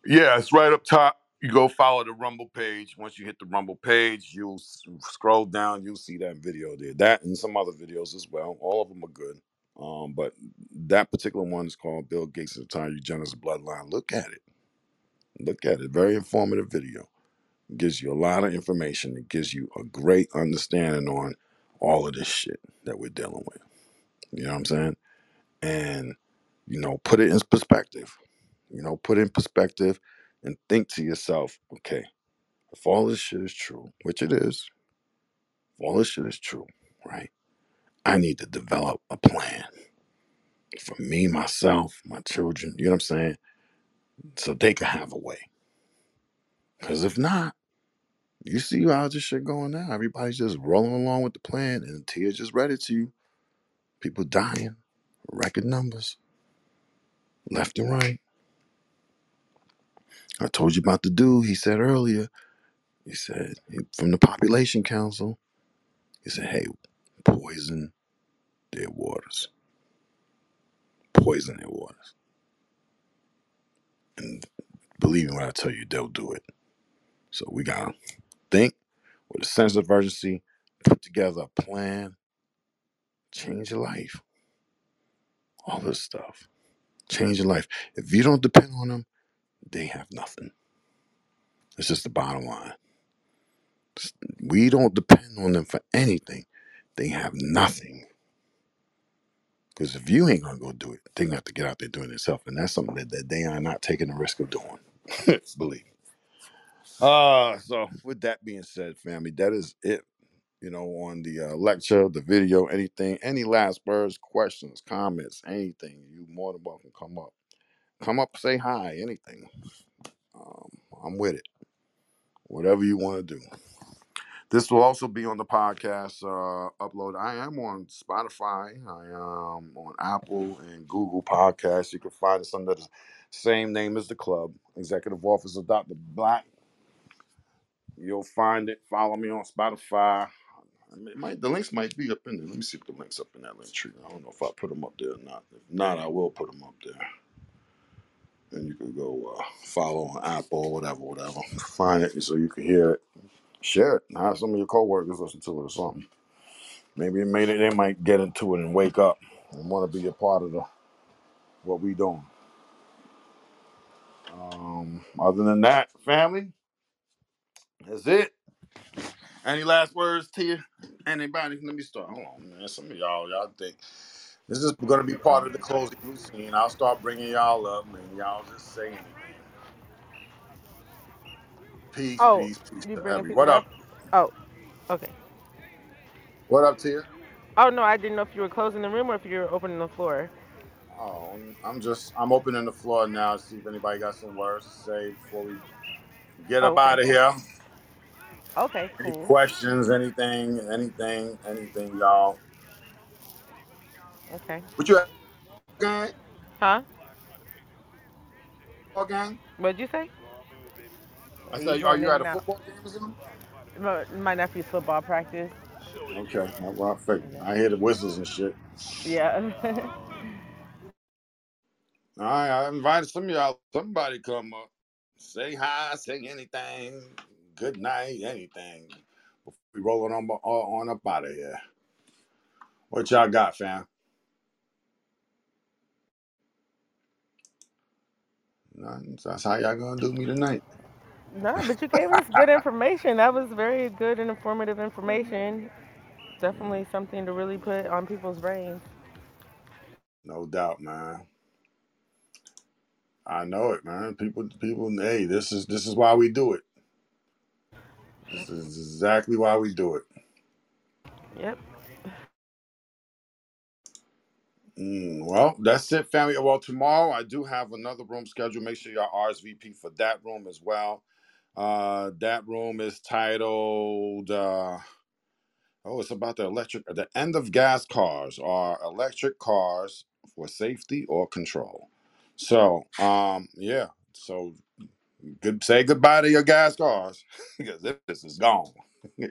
S1: Yeah, it's right up top. You go follow the Rumble page. Once you hit the Rumble page, you'll scroll down. You'll see that video there. That and some other videos as well. All of them are good. Um, but that particular one is called Bill Gates' Entire Eugenics Bloodline. Look at it. Look at it. Very informative video. It gives you a lot of information. It gives you a great understanding on all of this shit that we're dealing with. You know what I'm saying? And, you know, put it in perspective. You know, put it in perspective and think to yourself, okay, if all this shit is true, which it is, if all this shit is true, right? I need to develop a plan for me, myself, my children, you know what I'm saying? So they can have a way. Because if not, you see how this shit going now. Everybody's just rolling along with the plan and tears just read it to you. People dying, record numbers, left and right. I told you about the dude. He said earlier. He said from the population council. He said, "Hey, poison their waters. Poison their waters." And believe me when I tell you, they'll do it. So we gotta think with a sense of urgency, put together a plan, change your life. All this stuff, change your life. If you don't depend on them, they have nothing. It's just the bottom line. We don't depend on them for anything. They have nothing. Because if you ain't gonna go do it, they're gonna have to get out there doing it themselves. And that's something that, that they are not taking the risk of doing. [LAUGHS] Believe. Uh so with that being said, family, that is it. You know, on the uh, lecture, the video, anything, any last words, questions, comments, anything, you more than welcome. To come up, come up, say hi, anything. Um, I'm with it. Whatever you want to do. This will also be on the podcast uh, upload. I am on Spotify. I am on Apple and Google Podcasts. You can find us under the same name as the club, Executive Office of Dr. Black. You'll find it. Follow me on Spotify. Might, the links might be up in there. Let me see if the links up in that Linktree. I don't know if I put them up there or not. If not, I will put them up there. And you can go uh, follow on Apple or whatever, whatever. Find it so you can hear it. Share it. Have some of your coworkers listen to it or something. Maybe it made it, they might get into it and wake up and want to be a part of the what we doing. Um, other than that, family, that's it. Any last words to you? Anybody? Let me start. Hold on, man. Some of y'all, y'all think this is going to be part of the closing routine. I'll start bringing y'all up, and y'all just say anything. Peace,
S6: Oh,
S1: peace, peace
S6: you
S1: to
S6: bringing
S1: every.
S6: people
S1: What
S6: up?
S1: up?
S6: Oh, okay.
S1: What up, Tia?
S6: Oh no, I didn't know if you were closing the room or if you were opening the floor.
S1: Oh, I'm- just I'm opening the floor now to see if anybody got some words to say before we get up out
S6: okay.
S1: of here.
S6: Okay,
S1: Any
S6: cool.
S1: questions? Anything? Anything? Anything, y'all?
S6: Okay.
S1: What you gang?
S6: Huh?
S1: Football gang?
S6: What'd you say?
S1: I said, are you at a football game or something?
S6: My, nephew's football practice.
S1: Okay, that's what I figured. I hear the whistles and shit.
S6: Yeah. [LAUGHS]
S1: All right, I invited some of y'all. Somebody come up, say hi, say anything, good night, anything. We rolling on uh, on up out of here. What y'all got, fam? Nothing. So That's how y'all gonna do me tonight.
S6: no, but you gave us good information. That was very good and informative information. Definitely something to really put on people's brains.
S1: No doubt, man. I know it, man. People, people. Hey, this is this is why we do it. This is exactly why we do it.
S6: Yep.
S1: Mm, well, that's it, family. Well, tomorrow I do have another room scheduled. Make sure y'all RSVP for that room as well. Uh, that room is titled. Uh, oh, it's about the electric. The end of gas cars are electric cars for safety or control. So, um, yeah. So, good. Say goodbye to your gas cars [LAUGHS] because this is gone. [LAUGHS]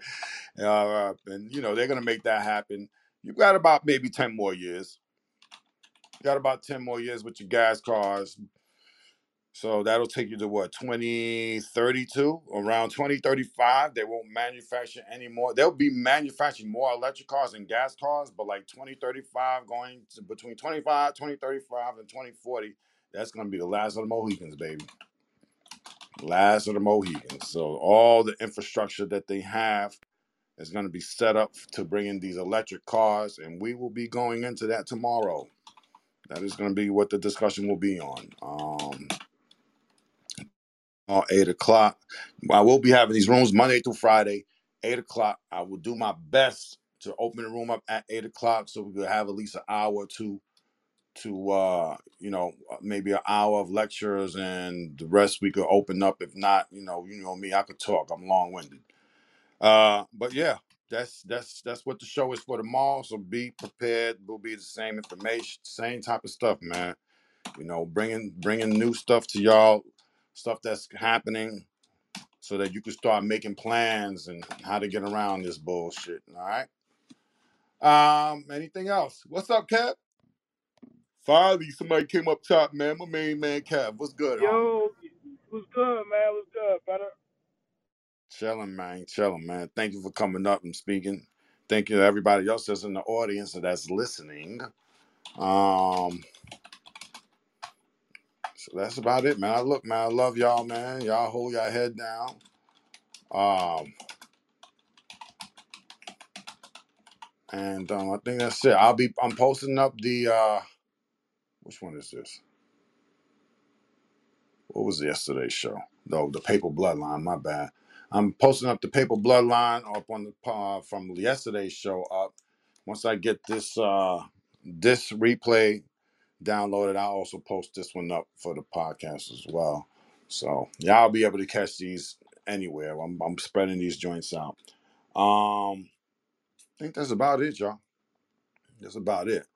S1: uh, and you know they're gonna make that happen. You've got about maybe ten more years. Got about 10 more years with your gas cars. So that'll take you to what, 2032? Around 2035, they won't manufacture anymore. They'll be manufacturing more electric cars and gas cars, but like 2035, going to between 25, 2035, and 2040, that's going to be the last of the Mohicans, baby. Last of the Mohicans. So all the infrastructure that they have is going to be set up to bring in these electric cars, and we will be going into that tomorrow. That is going to be what the discussion will be on. Um, on eight o'clock. I will be having these rooms Monday through Friday, eight o'clock. I will do my best to open the room up at eight o'clock so we could have at least an hour or two to uh you know maybe an hour of lectures and the rest we could open up if not you know you know me i could talk i'm long-winded uh but yeah that's that's that's what the show is for tomorrow so be prepared We'll be the same information same type of stuff man you know bringing bringing new stuff to y'all stuff that's happening so that you can start making plans and how to get around this bullshit. All right. Um, anything else? What's up, Kev? Finally, somebody came up top, man. My main man, Kev. What's good, homie?
S10: Yo, what's good, man? What's good, brother?
S1: Chilling, man. Chilling, man. Thank you for coming up and speaking. Thank you to everybody else that's in the audience and that's listening. Um, so that's about it, man. I look, man. I love y'all, man. Y'all hold your head down. Um, and um, I think that's it. I'll be. I'm posting up the. uh Which one is this? What was yesterday's show? No, the Paper Bloodline. My bad. I'm posting up the Paper Bloodline up on the uh, from yesterday's show up. Once I get this uh this replay downloaded, I'll also post this one up for the podcast as well. So y'all be able to catch these anywhere. I'm, I'm spreading these joints out. Um, I think that's about it, y'all. That's about it.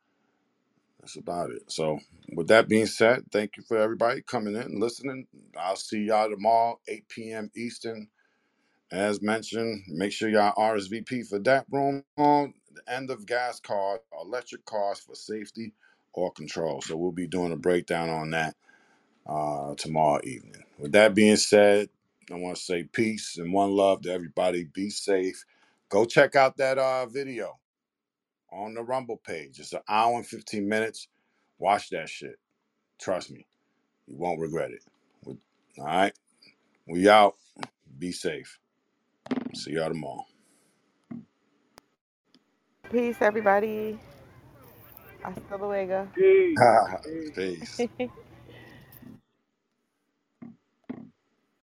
S1: That's about it. So, with that being said, thank you for everybody coming in and listening. I'll see y'all tomorrow, 8 p.m. Eastern. As mentioned, make sure y'all RSVP for that room on the end of gas cars, electric cars for safety or control. So, we'll be doing a breakdown on that uh, tomorrow evening. With that being said, I want to say peace and one love to everybody. Be safe. Go check out that uh, video on the Rumble page. It's an hour and 15 minutes. Watch that shit. Trust me, you won't regret it. All right, we out. Be safe. See y'all tomorrow.
S6: Peace, everybody. Hasta luego.
S10: Peace. [LAUGHS]
S1: Peace.
S6: Peace. [LAUGHS]